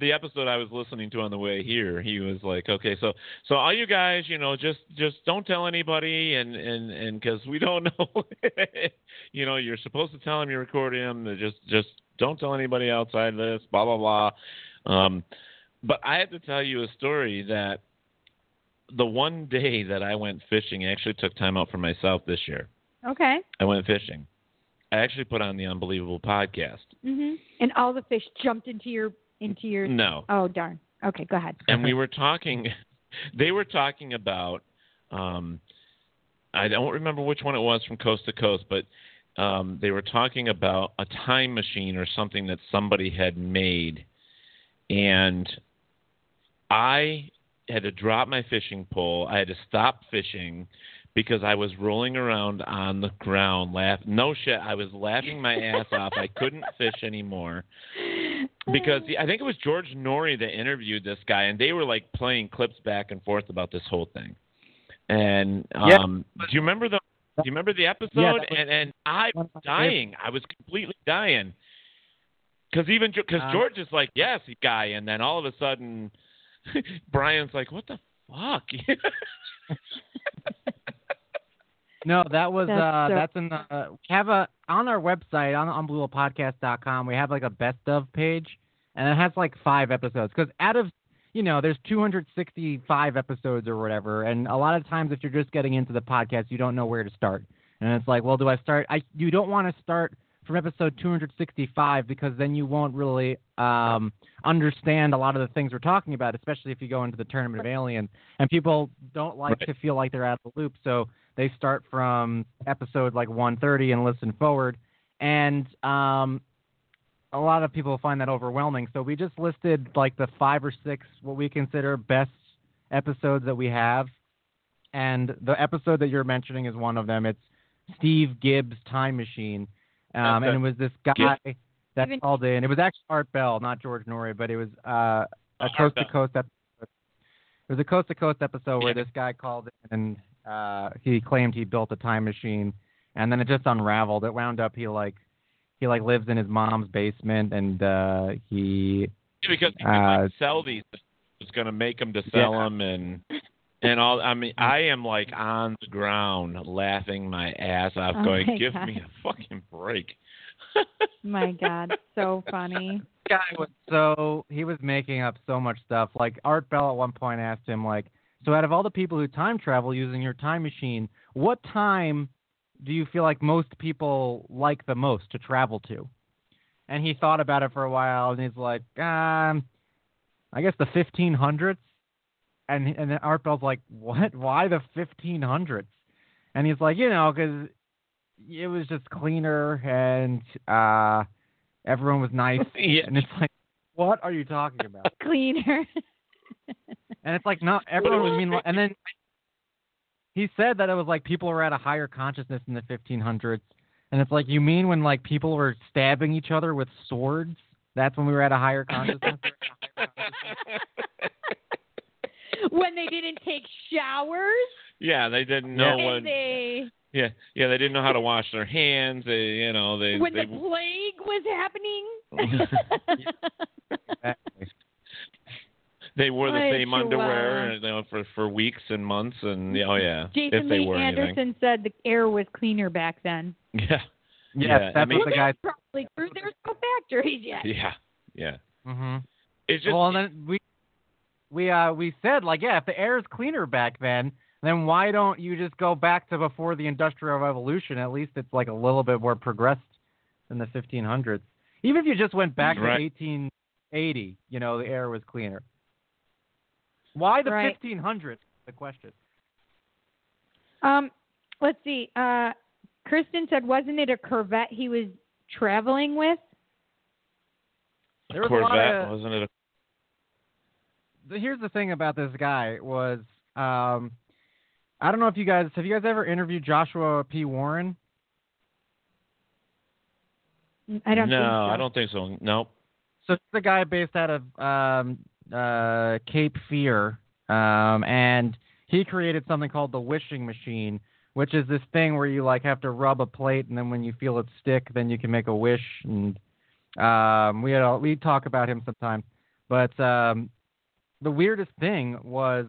S8: the episode I was listening to on the way here. He was like, "Okay, so so all you guys, you know, just just don't tell anybody, and and and because we don't <laughs> know, <laughs> you know, you're supposed to tell him you're recording him. Just just don't tell anybody outside this. Blah blah blah." Um, but I have to tell you a story that the one day that I went fishing, I actually took time out for myself this year.
S7: Okay.
S8: I went fishing. I actually put on the Unbelievable podcast.
S7: Mhm. And all the fish jumped into your into your.
S8: No.
S7: Oh darn. Okay, go ahead.
S8: and we were talking <laughs> they were talking about um I don't remember which one it was from coast to coast, but um, they were talking about a time machine or something that somebody had made, and I had to drop my fishing pole. I had to stop fishing because I was rolling around on the ground, laugh. No shit, I was laughing my ass off. I couldn't <laughs> fish anymore because I think it was George Noory that interviewed this guy, and they were like playing clips back and forth about this whole thing. And
S9: Yeah.
S8: um, do you remember the? Do you remember the episode?
S9: Yeah, was
S8: and and I was dying. I was completely dying. Because even because
S9: Um,
S8: George is like, yes, guy, and then all of a sudden, <laughs> Brian's like, what the fuck? <laughs>
S9: No, that was
S8: That's
S9: uh
S8: so-
S9: that's in the uh, we have a on our website on unbelievablepodcast.com we have like a best of page and it has like five episodes cuz out of you know there's 265 episodes or whatever and a lot of times if you're just getting into the podcast you don't know where to start. And it's like, well, do I start I you don't want to start from episode 265 because then you won't really um, understand a lot of the things we're talking about, especially if you go into the Tournament of Aliens. And people don't like
S8: Right.
S9: to feel like they're out of the loop, so they start from episode like 130 and listen forward. And um, a lot of people find that overwhelming. So we just listed like the five or six what we consider best episodes that we have. And the episode that you're mentioning is one of them. It's Steve Gibbs' Time Machine. Um,
S8: Okay.
S9: and it was this guy that called in. It was actually Art Bell, not George Noory, but it was uh, a coast to coast episode. It was a coast to coast episode where this guy called in and uh, he claimed he built a time machine, and then it just unraveled. It wound up he like he like lives in his mom's basement, and uh, he
S8: because he could
S9: uh,
S8: like, sell these. It's going to make them to sell
S9: Yeah.
S8: them and and all. I mean, I am like on the ground laughing my ass off,
S7: Oh
S8: going, "Give
S7: God.
S8: me a fucking break." <laughs>
S7: My God, so funny.
S9: guy was so he was making up so much stuff. Like Art Bell at one point asked him like, "So out of all the people who time travel using your time machine, what time do you feel like most people like the most to travel to?" And he thought about it for a while, and he's like, um, "I guess the 1500s." And and then Art Bell's like, "What? Why the 1500s?" And he's like, "You know, because it was just cleaner and uh everyone was nice <laughs>
S8: Yeah.
S9: and it's like what are you talking about <laughs>
S7: Cleaner.
S9: and it's like no everyone was mean and then he said that it was like people were at a higher consciousness in the 1500s and it's like you mean when like people were stabbing each other with swords that's when we were at a higher consciousness <laughs>
S7: when they didn't take showers.
S8: Yeah, they didn't know
S7: and
S8: when.
S7: they
S8: Yeah, yeah, they didn't know how to wash their hands. They, you know, they.
S7: when
S8: they
S7: the plague was happening. <laughs>
S8: they wore the
S7: Ay,
S8: same underwear
S7: Chihuahua.
S8: you know, for for weeks and months, and oh yeah,
S7: Jason
S8: if they
S7: Lee
S8: were
S7: Anderson
S8: anything.
S7: said the air was cleaner back then. <laughs>
S8: Yeah.
S9: Yes,
S8: yeah,
S9: that's
S8: I mean,
S9: what the guy
S7: Probably through there's no factories yet.
S8: Yeah, yeah.
S9: mm-hmm.
S8: It's just
S9: well then we we uh we said like yeah if the air is cleaner back then then why don't you just go back to before the industrial revolution at least it's like a little bit more progressed than the 1500s even if you just went back
S8: Right.
S9: to 1880 you know the air was cleaner why the
S7: Right.
S9: 1500s the question
S7: Um, let's see. Uh, Kristen said, wasn't it a Corvette he was traveling with?
S9: There was a lot
S8: Corvette,
S9: of-
S8: wasn't it? A,
S9: the, here's the thing about this guy was um I don't know if you guys have you guys ever interviewed Joshua P. Warren?
S7: I don't
S8: no,
S7: think so.
S8: I don't think so. Nope.
S9: So he's a guy based out of um, uh, Cape Fear, um, and he created something called the wishing machine, which is this thing where you like have to rub a plate, and then when you feel it stick, then you can make a wish. And um, we had a, we talk about him sometime, but um, the weirdest thing was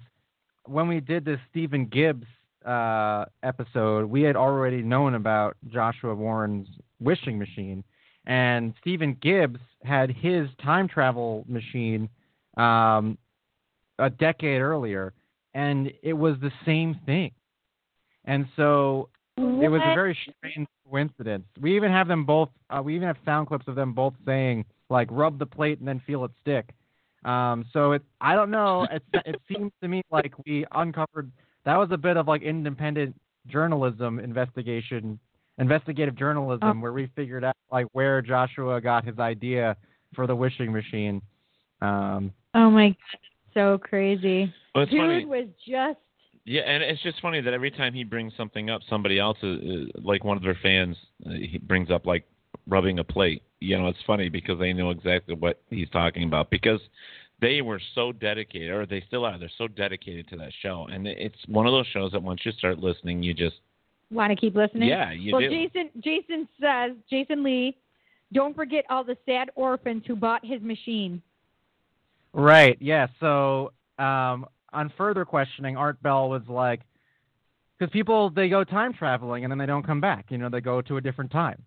S9: when we did this Stephen Gibbs uh, episode, we had already known about Joshua Warren's wishing machine, and Stephen Gibbs had his time travel machine um, a decade earlier, and it was the same thing. And so it was a very strange coincidence. We even have them both. Uh, we even have sound clips of them both saying like "rub the plate and then feel it stick." Um, so it, I don't know. It, it seems to me like we uncovered that was a bit of like independent journalism investigation investigative journalism where we figured out like where Joshua got his idea for the wishing machine. Um,
S7: Oh my god, so crazy.
S8: Well,
S7: Dude
S8: funny.
S7: was just
S8: Yeah, and it's just funny that every time he brings something up, somebody else, is, is, like one of their fans, uh, he brings up like rubbing a plate. You know, it's funny because they know exactly what he's talking about because they were so dedicated, or they still are. They're so dedicated to that show, and it's one of those shows that once you start listening, you just
S7: want to keep listening.
S8: Yeah, you
S7: well,
S8: do.
S7: Jason Jason says Jason Lee, don't forget all the sad orphans who bought his machine.
S9: Right. Yeah. So um, on further questioning, Art Bell was like, because people they go time traveling and then they don't come back. You know, they go to a different time.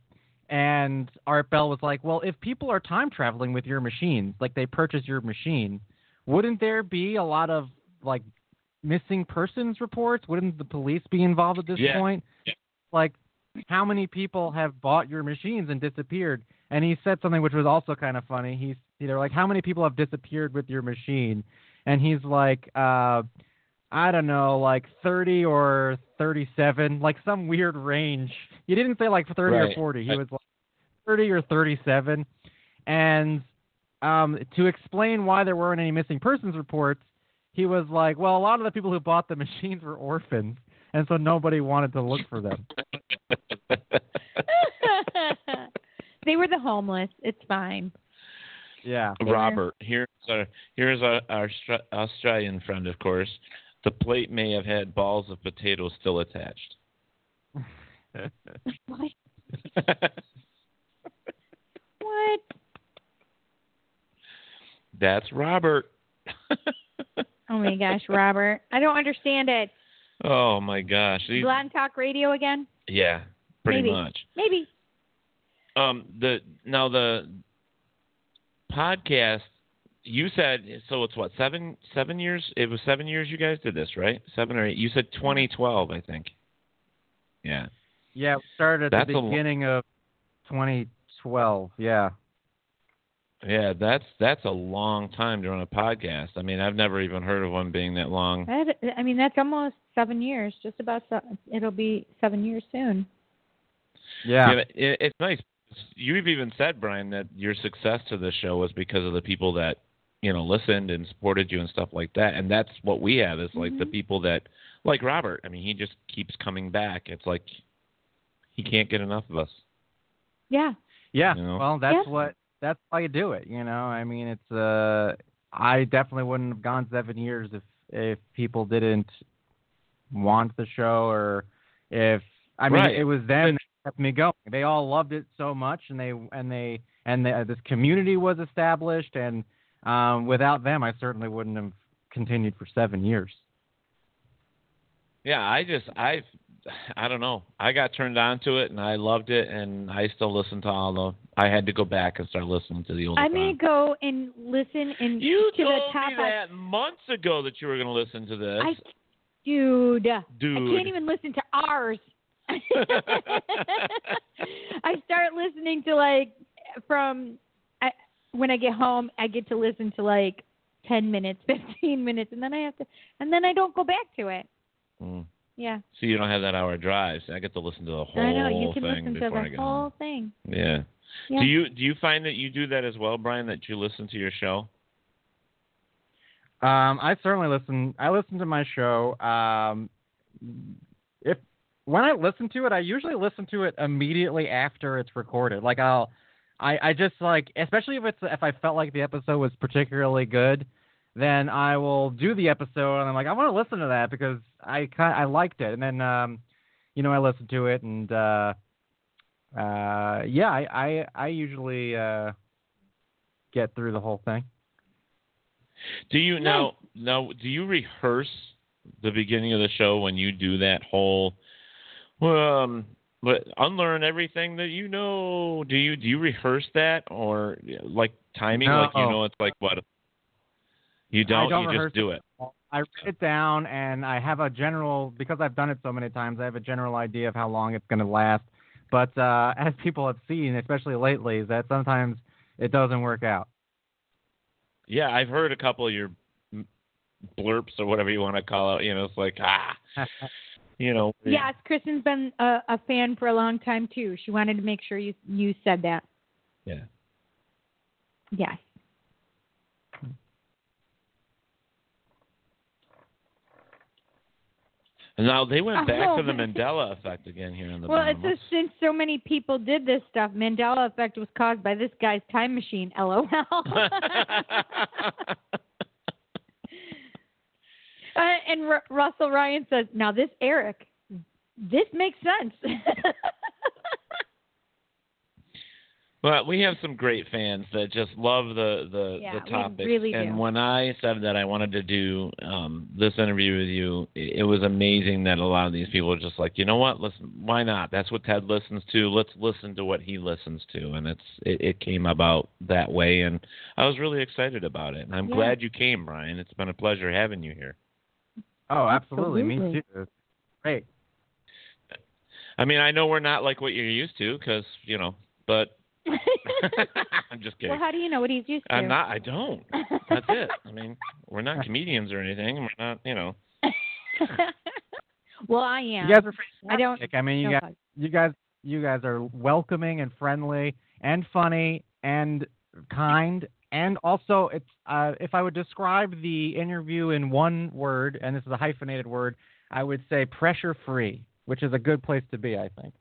S9: And Art Bell was like, well, if people are time traveling with your machine, like they purchase your machine, wouldn't there be a lot of like missing persons reports? Wouldn't the police be involved at this
S8: Yeah.
S9: point? Like, how many people have bought your machines and disappeared? And he said something which was also kind of funny. He's they're like, how many people have disappeared with your machine? And he's like, uh, I don't know, like 30 or 37, like some weird range. He didn't say like 30 or 40. He was like 30 or 37. And um, to explain why there weren't any missing persons reports, he was like, well, a lot of the people who bought the machines were orphans, and so nobody wanted to look for them. <laughs>
S7: they were the homeless. It's fine.
S9: Yeah.
S8: Robert, here's our here's our, our Australian friend, of course. The plate may have had balls of potatoes still attached. <laughs>
S7: What? <laughs> What?
S8: That's Robert. <laughs>
S7: Oh my gosh, Robert. I don't understand it.
S8: Oh my gosh. These-
S7: Blonde Talk Radio again?
S8: yeah, pretty
S7: Maybe.
S8: much.
S7: Maybe.
S8: Um, the now the podcast you said so it's what seven seven years it was seven years you guys did this right seven or eight you said 2012 I think yeah
S9: Yeah, it started at
S8: That's
S9: the
S8: a
S9: beginning of 2012. Yeah.
S8: yeah that's that's a long time to run a podcast I mean I've never even heard of one being that long
S7: That, I mean, that's almost seven years. Just about. Se- it'll be seven years soon.
S9: Yeah.
S8: but it, it's nice you've even said Brian that your success to this show was because of the people that you know listened and supported you and stuff like that and that's what we have is like the
S7: Mm-hmm.
S8: people that like Robert I mean he just keeps coming back it's like he can't get enough of us
S7: Yeah.
S9: Yeah.
S8: You know?
S9: Well, that's
S7: Yeah.
S9: what that's why you do it. You know, I mean, it's uh, I definitely wouldn't have gone seven years if if people didn't want the show or if I mean
S8: Right.
S9: it was them that kept me going. They all loved it so much, and they and they and the, this community was established, and um, without them, I certainly wouldn't have continued for seven years.
S8: yeah I just I I don't know I got turned on to it and I loved it and I still listen to all the I had to go back and start listening to the old
S7: I may go and listen and
S8: You
S7: to
S8: told
S7: the top
S8: me that months ago that you were going to listen to this.
S7: I, dude, I can't even listen to ours. <laughs> <laughs> I start listening to like from I, when I get home, I get to listen to like ten minutes, <laughs> fifteen minutes, and then I have to, and then I don't go back to it.
S8: Mm.
S7: Yeah,
S8: So you don't have that hour drive. So I get to listen to the whole
S7: I know you can
S8: thing
S7: listen to the whole
S8: home.
S7: thing.
S8: Yeah.
S7: Yeah.
S8: Do you do you find that you do that as well, Brian? That you listen to your show?
S9: Um, I certainly listen. I listen to my show. Um, if when I listen to it, I usually listen to it immediately after it's recorded. Like I'll, I, I just like, especially if it's if I felt like the episode was particularly good, then I will do the episode and I'm like, I want to listen to that because I kind I liked it, and then um, you know, I listen to it and uh, uh, yeah, I I, I usually uh get through the whole thing.
S8: Do you now now do you rehearse the beginning of the show when you do that whole well, um but unlearn everything that you know? Do you do you rehearse that or like timing like you know it's like what you don't,
S9: I don't
S8: you just do
S9: it
S8: it.
S9: I write it down and I have a general because I've done it so many times. I have a general idea of how long it's going to last. But uh, <laughs> as people have seen, especially lately, is that sometimes it doesn't work out.
S8: Yeah, I've heard a couple of your blurps or whatever you want to call it. You know, it's like ah, <laughs> You know.
S7: Yes, Kristen's been a, a fan for a long time too. She wanted to make sure you you said that.
S8: Yeah.
S7: Yes.
S8: And now they went oh, back
S7: Oh,
S8: to the. <laughs> Mandela effect again here in the
S7: Well, it's
S8: bottom.
S7: just since so many people did this stuff, Mandela effect was caused by this guy's time machine. <laughs> LOL. <laughs> Uh, and R- Russell Ryan says, "Now this Eric, this makes sense." <laughs>
S8: Well, we have some great fans that just love the the,
S7: Yeah,
S8: the
S7: we
S8: topics.
S7: really
S8: and
S7: do.
S8: when I said that I wanted to do um, this interview with you, it, it was amazing that a lot of these people were just like, you know what, listen, why not? That's what Ted listens to. Let's listen to what he listens to, and it's it, it came about that way, and I was really excited about it. And I'm
S9: Yeah.
S8: glad you came, Brian. It's been a pleasure having you here.
S9: Oh, absolutely. Me too. Great.
S8: I mean, I know we're not like what you're used to, because you know, but <laughs> I'm just kidding.
S7: well, how do you know what he's used to?
S8: I'm not. I don't. That's it. I mean, we're not comedians or anything. We're not. You know. <laughs>
S7: well, I am.
S9: You guys are
S7: I don't.
S9: fantastic. I mean, you
S7: no,
S9: guys, you guys, you guys are welcoming and friendly and funny and kind. And also, it's uh, if I would describe the interview in one word, and this is a hyphenated word, I would say pressure free, which is a good place to be. I think.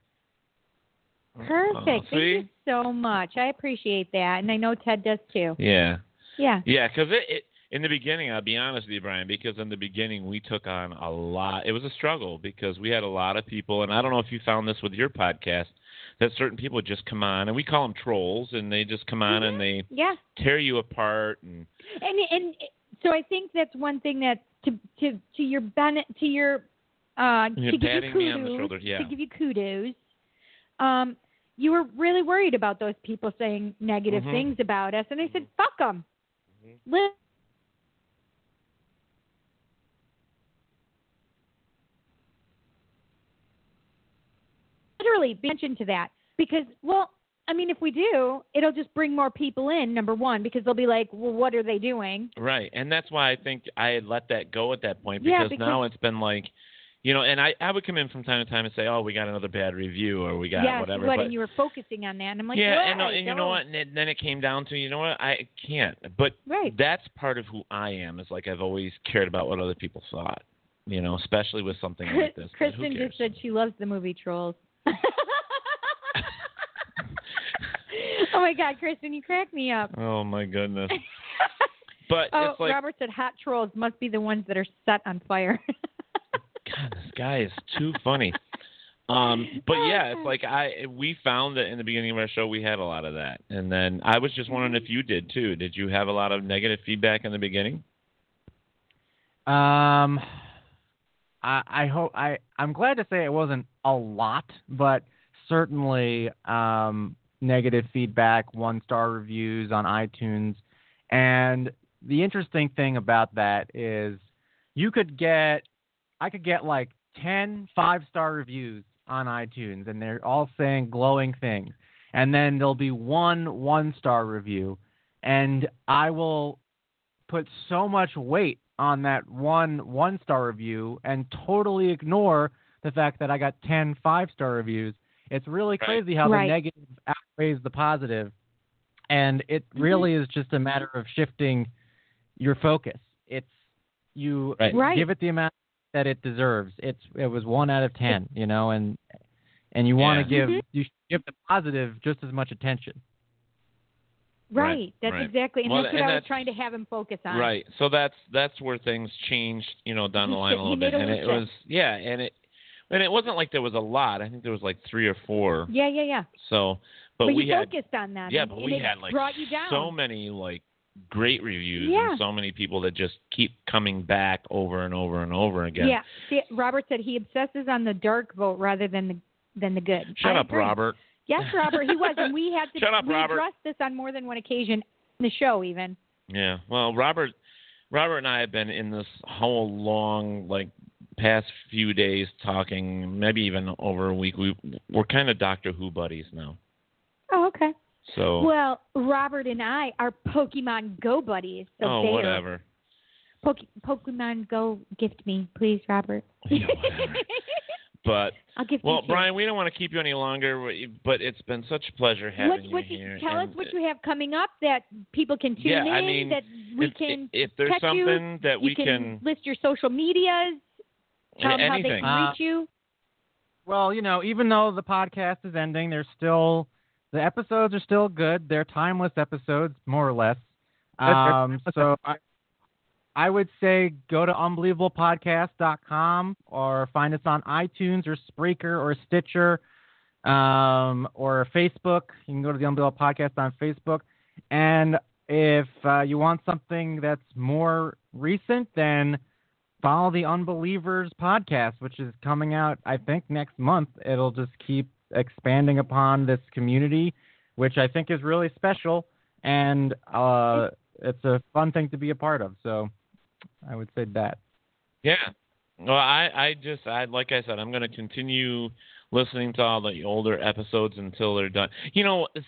S7: Perfect. Thank you so much. I appreciate that, and I know Ted does too.
S8: Yeah.
S7: Yeah.
S8: Yeah, because it, it in the beginning, I'll be honest with you, Brian, because in the beginning we took on a lot. It was a struggle because we had a lot of people, and I don't know if you found this with your podcast, that certain people just come on, and we call them trolls, and they just come on and they
S7: Yeah.
S8: tear you apart, and
S7: And and so I think that's one thing that to to to your ben to your uh
S8: You're
S7: to give you kudos
S8: on the shoulder, yeah.
S7: to give you kudos. Um, you were really worried about those people saying negative
S8: Mhm.
S7: things about us, and I said, "Fuck them." Li- Literally, be attention to that because, well, I mean, if we do, it'll just bring more people in. Number one, because they'll be like, "Well, what are they doing?"
S8: Right, and that's why I think I had let that go at that point
S7: Yeah,
S8: because, now it's been like, you know, and I I would come in from time to time and say, oh, we got another bad review or we got
S7: yes,
S8: whatever.
S7: what,
S8: but
S7: and you were focusing on that, and I'm like,
S8: yeah, and,
S7: uh,
S8: and you know what? And it, then it came down to, you know what? I can't. But
S7: Right.
S8: that's part of who I am. Is like I've always cared about what other people thought. You know, especially with something like <laughs> this.
S7: Kristen just said she loves the movie Trolls. <laughs> oh my God, Kristen, you crack me up.
S8: Oh my goodness. <laughs> But
S7: oh,
S8: it's like
S7: Robert said hot trolls must be the ones that are set on fire. <laughs>
S8: God, this guy is too funny. Um, but yeah, it's like I we found that in the beginning of our show we had a lot of that, and then I was just wondering if you did too. Did you have a lot of negative feedback in the beginning?
S9: Um, I, I hope I I'm glad to say it wasn't a lot, but certainly um, negative feedback, one star reviews on iTunes, and the interesting thing about that is you could get I could get like 10 five star reviews on iTunes, and they're all saying glowing things, and then there'll be one one star review, and I will put so much weight on that one one star review and totally ignore the fact that I got 10 five star reviews. It's really crazy how
S7: Right.
S9: the negative outweighs the positive, and it
S7: Mm-hmm.
S9: really is just a matter of shifting your focus. It's you
S8: Right.
S7: Right.
S9: give it the amount that it deserves. It's it was one out of ten, you know, and and you want to
S8: Yeah.
S9: give
S7: Mhm.
S9: you give the positive just as much attention.
S7: Right.
S8: Right,
S7: That's
S8: right.
S7: exactly, and
S8: Well,
S7: that's what
S8: and
S7: I was trying to have him focus on.
S8: Right. So that's that's where things changed, you know, down
S7: He
S8: the line a little bit.
S7: a
S8: And it was yeah, and it and it wasn't like there was a lot. I think there was like three or four.
S7: Yeah, yeah, yeah.
S8: So, but,
S7: But,
S8: we had
S7: focused on that.
S8: yeah,
S7: and,
S8: but
S7: and
S8: we had like
S7: brought you down.
S8: so many like great reviews
S7: Yeah.
S8: and so many people that just keep coming back over and over and over again.
S7: Yeah. See, Robert said he obsesses on the dark vote rather than the than the good.
S8: Shut
S7: I
S8: up,
S7: agree.
S8: Robert.
S7: Yes, <laughs> Robert, he was, and we had to
S8: Shut up,
S7: we
S8: Robert.
S7: addressed this on more than one occasion in the show, even.
S8: Yeah. Well, Robert, Robert and I have been in this whole long, like, past few days talking, maybe even over a week. We we're kind of Doctor Who buddies now.
S7: Oh, okay.
S8: So.
S7: Well, Robert and I are Pokemon Go buddies. So
S8: oh, whatever.
S7: Poke- Pokemon Go, gift me, please, Robert.
S8: Yeah. <laughs> But
S7: I'll give
S8: well. Brian, we don't want to keep you any longer, but it's been such a pleasure having
S7: what,
S8: you
S7: what you,
S8: here.
S7: tell us what you have coming up that people can tune
S8: Yeah,
S7: in.
S8: I mean,
S7: that we
S8: if,
S7: can
S8: if there's
S7: catch you,
S8: something that
S7: you
S8: we
S7: can, list your social medias. Tell them how they
S8: anything.
S7: can
S9: Uh,
S7: reach you.
S9: Well, you know, even though the podcast is ending, there's still the episodes are still good. They're timeless episodes, more or less. Um, so I, I would say go to unbelievablepodcast.com or find us on iTunes or Spreaker or Stitcher um, or Facebook. You can go to the Unbelievable Podcast on Facebook. And if uh, you want something that's more recent, then follow the Unbelievers podcast, which is coming out, I think, next month. It'll just keep expanding upon this community, which I think is really special, and uh, it's a fun thing to be a part of. So I would say that.
S8: Yeah. Well, I, I just, I like I said, I'm going to continue listening to all the older episodes until they're done. You know, it's,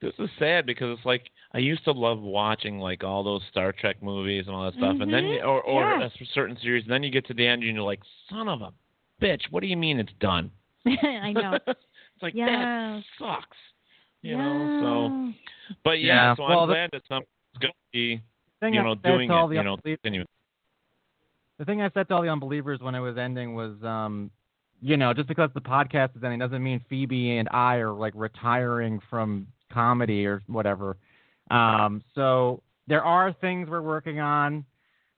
S8: this is sad because it's like I used to love watching like all those Star Trek movies and all that stuff, and then you, or or
S7: Yes.
S8: a certain series, and then you get to the end and you're like, son of a bitch, what do you mean it's done? <laughs>
S7: I know. <laughs>
S8: it's like
S7: Yeah.
S8: that sucks. You know, so but yeah,
S9: Yeah,
S8: so
S9: well,
S8: I'm
S9: the-
S8: glad that something's going to be,
S9: Thing
S8: you know,
S9: said
S8: doing
S9: all
S8: it.
S9: the
S8: You know,
S9: unbelievers-
S8: continue.
S9: The thing I said to all the unbelievers when it was ending was, um, you know, just because the podcast is ending doesn't mean Phoebe and I are like retiring from comedy or whatever. Um, so there are things we're working on.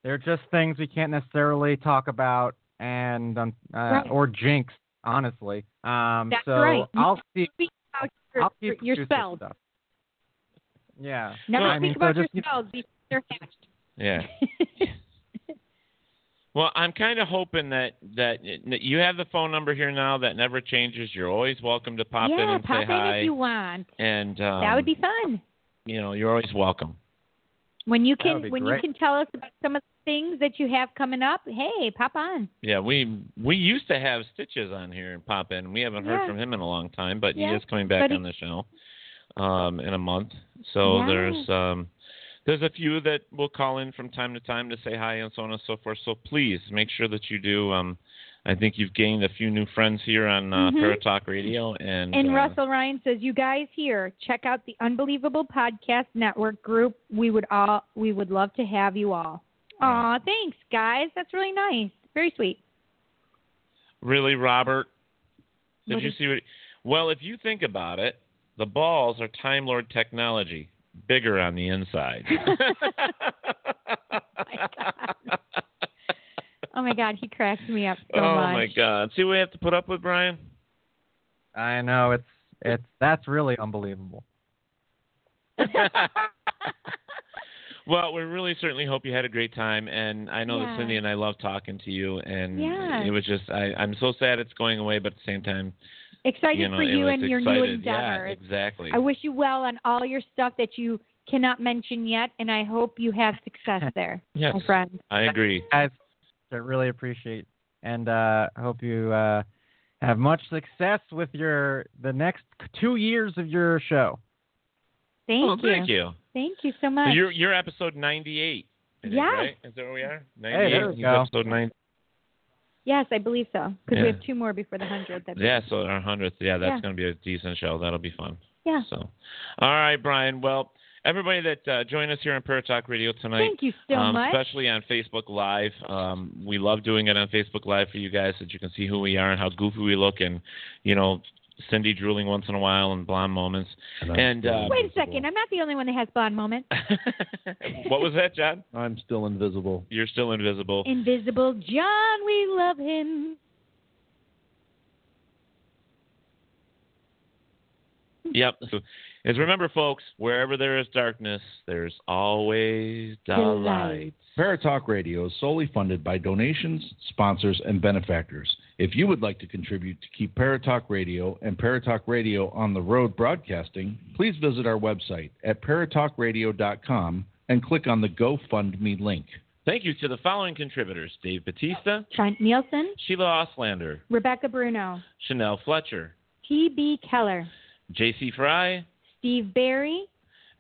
S9: They're just things we can't necessarily talk about and um, uh,
S7: Right.
S9: or jinx, honestly. Um,
S7: That's
S9: so
S7: right.
S9: I'll see.
S7: Speak about your,
S9: I'll keep
S7: your
S9: producing
S7: spells.
S9: stuff. Yeah.
S7: Never
S9: I
S7: speak
S9: mean, so
S7: about your
S9: just, you know,
S7: spells before they're hatched.
S8: Yeah. <laughs> well, I'm kind of hoping that, that you have the phone number here now that never changes. You're always welcome to pop in
S7: yeah,
S8: and
S7: pop
S8: say
S7: in
S8: hi.
S7: if you want.
S8: And um,
S7: that would be fun.
S8: You know, you're always welcome.
S7: When you can when
S9: great.
S7: you can tell us about some of the things that you have coming up, hey, pop on.
S8: Yeah, we we used to have Stitches on here and pop in. We haven't heard
S7: Yeah.
S8: from him in a long time, but
S7: Yeah,
S8: he is coming back
S7: but he-
S8: on the show um, in a month. So there's um, there's a few that will call in from time to time to say hi and so on and so forth. So please make sure that you do. Um, I think you've gained a few new friends here on uh,
S7: Mhm.
S8: Paratalk Radio, and
S7: And
S8: uh,
S7: Russell Ryan says, "You guys here, check out the Unbelievable Podcast Network group. We would all we would love to have you all." Aw, thanks, guys. That's really nice. Very sweet.
S8: Really, Robert? Did
S7: What
S8: you
S7: is-
S8: see what? Well, if you think about it, the balls are Time Lord technology, bigger on the inside. <laughs>
S7: Oh, oh my God, he cracks me up so
S8: oh
S7: much.
S8: my God! See what we have to put up with, Brian?
S9: I know it's it's that's really unbelievable. <laughs>
S8: Well, we really certainly hope you had a great time, and I know
S7: Yeah.
S8: that Cindy and I love talking to you, and
S7: Yeah.
S8: it was just I, I'm so sad it's going away, but at the same time,
S7: Excited
S8: you know,
S7: for you
S8: was
S7: and your new endeavor.
S8: Yeah, exactly.
S7: I wish you well on all your stuff that you cannot mention yet, and I hope you have success <laughs> there,
S8: Yes.
S7: my friend.
S8: I agree.
S9: Guys, I really appreciate and uh, hope you uh, have much success with your the next two years of your show.
S7: Thank
S8: oh,
S7: you.
S8: thank you.
S7: Thank you so
S8: So
S7: much.
S8: you're you're episode 98. I think,
S7: Yes.
S8: right? Is that where we are? 98.
S9: Hey, there we go.
S8: Episode 9.
S7: Yes, I believe so. Because
S8: Yeah.
S7: we have two more before the hundredth.
S8: Yeah, so our hundredth. Yeah, that's
S7: Yeah.
S8: going to be a decent show. That'll be fun.
S7: Yeah.
S8: So, all right, Brian. Well, everybody that uh, joined us here on Paratalk Radio tonight.
S7: Thank you so
S8: um,
S7: much.
S8: Especially on Facebook Live. Um, we love doing it on Facebook Live for you guys, so that you can see who we are and how goofy we look, and you know, Cindy drooling once in a while and blonde moments. And uh,
S7: Wait a second. I'm not the only one that has blonde moments. <laughs>
S8: what was that, John?
S15: I'm still invisible.
S8: You're still invisible.
S7: Invisible John, we love him.
S8: Yep. So, is remember, folks, wherever there is darkness, there's always the light.
S1: Paratalk Radio is solely funded by donations, sponsors, and benefactors. If you would like to contribute to keep Paratalk Radio and Paratalk Radio on the road broadcasting, please visit our website at paratalkradio.com and click on the GoFundMe link.
S8: Thank you to the following contributors Dave Batista,
S7: Trent Nielsen,
S8: Sheila Oslander,
S7: Rebecca Bruno,
S8: Chanel Fletcher,
S7: T.B. Keller,
S8: J.C. Fry,
S7: Steve Barry,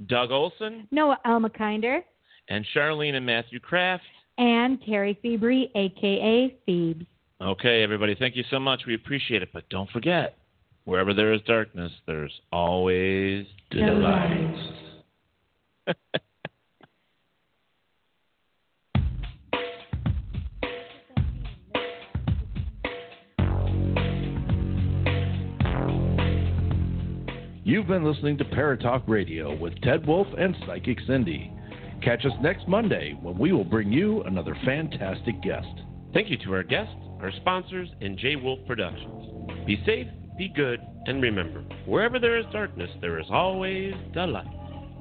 S8: Doug Olson,
S7: Noah Elmakinder,
S8: and Charlene and Matthew Kraft.
S7: and Terry Febri, a.k.a. Phoebes.
S16: Okay, everybody, thank you so much. We appreciate it. But don't forget, wherever there is darkness, there's always delight.
S1: You've been listening to Paratalk Radio with Ted Wolf and Psychic Cindy. Catch us next Monday when we will bring you another fantastic guest.
S16: Thank you to our guests, our sponsors, and J Wolf Productions. Be safe, be good, and remember, wherever there is darkness, there is always the light.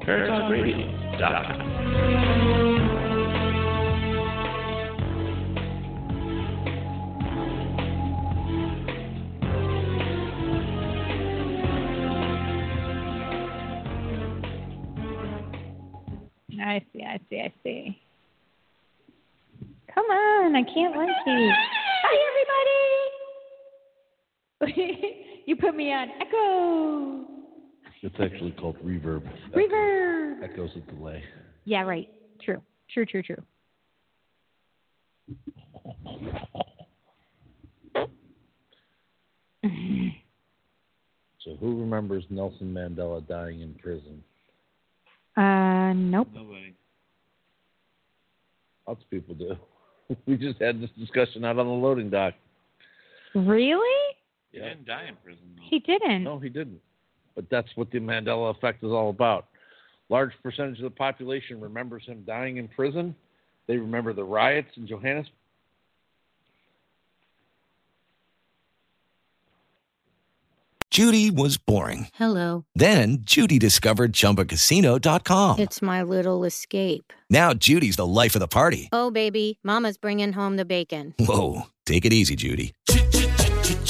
S16: ParatalkRadio.com.
S7: I see, I see, I see. Come on, I can't let you. Hi, everybody! <laughs> you put me on echo.
S14: It's actually called reverb.
S7: Reverb.
S14: Echoes a delay.
S7: Yeah, right. True. True, true, true.
S14: So who remembers Nelson Mandela dying in prison?
S7: Uh, nope.
S16: Nobody.
S14: Lots of people do. <laughs> we just had this discussion out on the loading dock.
S7: Really?
S16: He didn't die in prison. though.
S7: He didn't.
S14: No, he didn't. But that's what the Mandela effect is all about. Large percentage of the population remembers him dying in prison. They remember the riots in Johannesburg.
S17: Judy was boring.
S18: Hello.
S17: Then Judy discovered ChumbaCasino.com.
S18: It's my little escape.
S17: Now Judy's the life of the party.
S18: Oh, baby, Mama's bringing home the bacon.
S17: Whoa, take it easy, Judy.